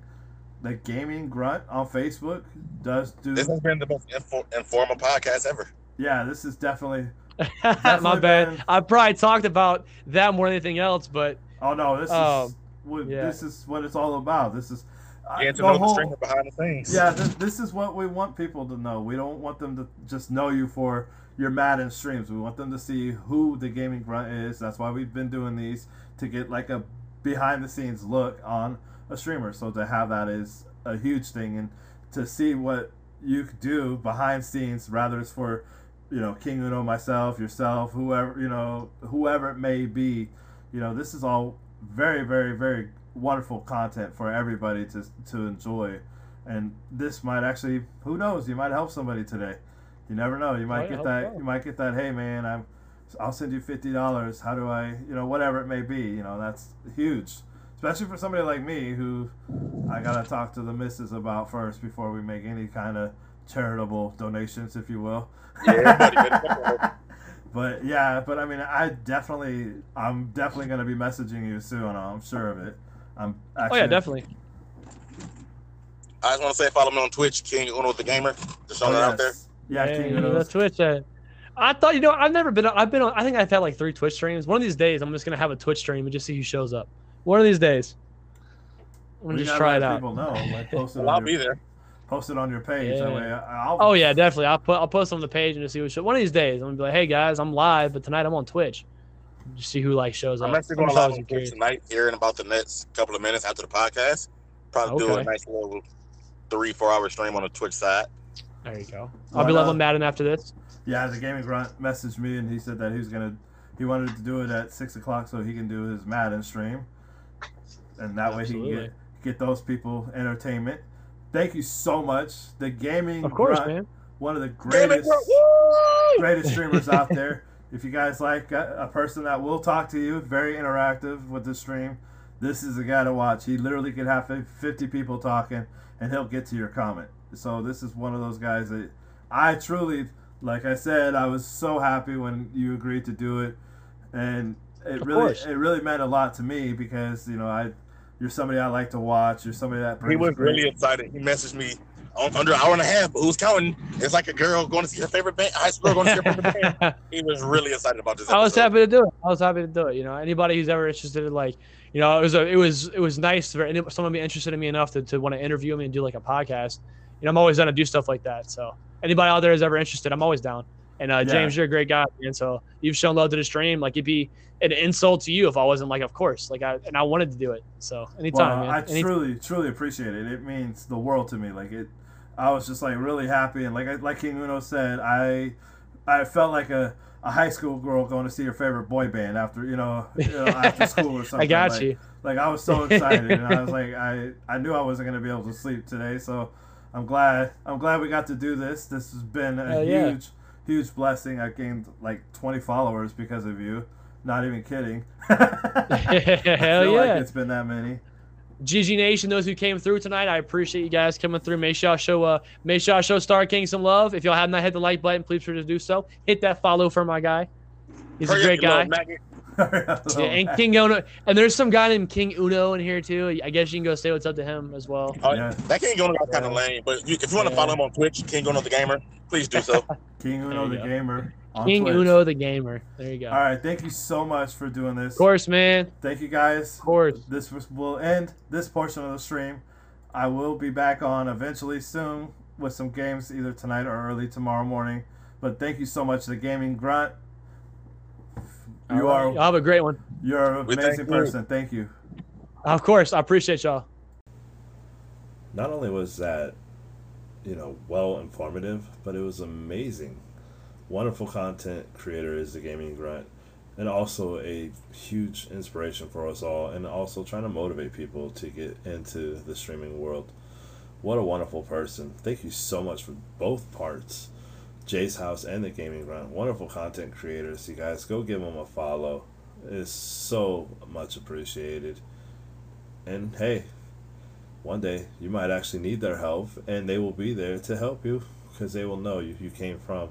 The Gaming Grunt on Facebook does do. This has been the most info- informal podcast ever. Yeah, this is definitely. My bad. been- I probably talked about that more than anything else, but Oh no, this Um, is what yeah. this is what it's all about. This is. To the know the whole- streamer behind the scenes. Yeah, this, this is what we want people to know. We don't want them to just know you for your Madden streams. We want them to see who the gaming grunt is. That's why we've been doing these to get like a behind the scenes look on a streamer. So to have that is a huge thing, and to see what you could do behind scenes, rather it's for you know King Uno, myself, yourself, whoever you know, whoever it may be. You know, this is all very, very, very wonderful content for everybody to to enjoy and this might actually who knows you might help somebody today you never know you might get that so. you might get that hey man i'm i'll send you $50 how do i you know whatever it may be you know that's huge especially for somebody like me who I gotta talk to the missus about first before we make any kind of charitable donations, if you will. Yeah. But yeah, but I mean, I definitely, I'm definitely gonna be messaging you soon. I'm sure of it. I'm Oh yeah, definitely. I just want to say follow me on Twitch, King Uno the Gamer. Just Oh, throwing it out there. Yeah, Hey, King the Twitch. Uh, I thought you know I've never been. I've been on. I think I've had like three Twitch streams. One of these days, I'm just gonna have a Twitch stream and just see who shows up. One of these days, I'm gonna We just try it out. People know, like post it, Well, I'll on be there. post it on your page. That way, I- I'll. Oh yeah, definitely. I'll put I'll post on the page and just see who show. One of these days, I'm gonna be like, hey guys, I'm live, but tonight I'm on Twitch. Just see who like shows up. I'm actually going just live always on tonight here in about the next couple of minutes after the podcast. Probably do a nice little three, four hour stream on the Twitch side. There you go. I'll be not? leveling Madden after this. Yeah, the gaming grunt messaged me and he said that he was gonna, he wanted to do it at six o'clock so he can do his Madden stream, and that way he can get get those people entertainment. Thank you so much. The gaming Of course, grunt, man. one of the greatest greatest streamers out there. If you guys like a, a person that will talk to you, very interactive with the stream, this is a guy to watch. He literally could have 50 people talking and he'll get to your comment. So this is one of those guys that I truly, like I said, I was so happy when you agreed to do it, and it Of really course. it really meant a lot to me because you know I you're somebody I like to watch. You're somebody that He was really excited. He messaged me on, under an hour and a half, but who's counting? It's like a girl going to see her favorite band, high school girl going to see her favorite band. He was really excited about this. I was happy to do it. I was happy to do it. You know, anybody who's ever interested in like, you know, it was a, it was it was nice for any, someone to be interested in me enough to, to want to interview me and do like a podcast. You know, I'm always down to do stuff like that. So anybody out there is ever interested, I'm always down. And uh, James, you're a great guy, and so you've shown love to the stream. Like it'd be an insult to you if I wasn't like, of course, like I and I wanted to do it. So anytime, well, man. I Any- truly, truly appreciate it. It means the world to me. Like it, I was just like really happy, and like I- like King Uno said, I, I felt like a, a high school girl going to see her favorite boy band after you know, you know after school or something. I got like, you. Like I was so excited, and I was like, I, I knew I wasn't gonna be able to sleep today, so I'm glad. I'm glad we got to do this. This has been a Hell yeah. huge, huge blessing. I gained like 20 followers because of you. Not even kidding. Hell I feel yeah. like it's been that many. GG Nation, those who came through tonight, I appreciate you guys coming through. Make sure y'all show uh make sure y'all show Star King some love. If y'all have not hit the like button, please sure to do so. Hit that follow for my guy. He's a Hurry up, great you guy. Yeah, and King Uno, and there's some guy named King Uno in here too. I guess you can go say what's up to him as well. Oh, Yeah. That King Uno got kind of lame, but you, if you want to Yeah. follow him on Twitch, King Uno the Gamer, please do so. King Uno the go. gamer. On King Twitch. Uno the gamer. There you go. All right, thank you so much for doing this. Of course, man. Thank you guys. Of course. This was, will end this portion of the stream. I will be back on eventually soon with some games either tonight or early tomorrow morning. But thank you so much, the gaming grunt. You All are right. Y'all have a great one. you're an We thank amazing you. person. Thank you. Of course, I appreciate y'all. Not only was that, you know, well informative, but it was amazing. Wonderful content creator is the Gaming Grunt, and also a huge inspiration for us all, and also trying to motivate people to get into the streaming world. What a wonderful person. Thank you so much for both parts. Jay's House and the Gaming Grunt. Wonderful content creators. You guys go give them a follow. It's so much appreciated. And hey, one day you might actually need their help and they will be there to help you because they will know you, you came from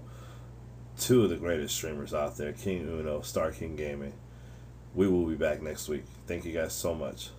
two of the greatest streamers out there king uno star king gaming. We will be back next week. Thank you guys so much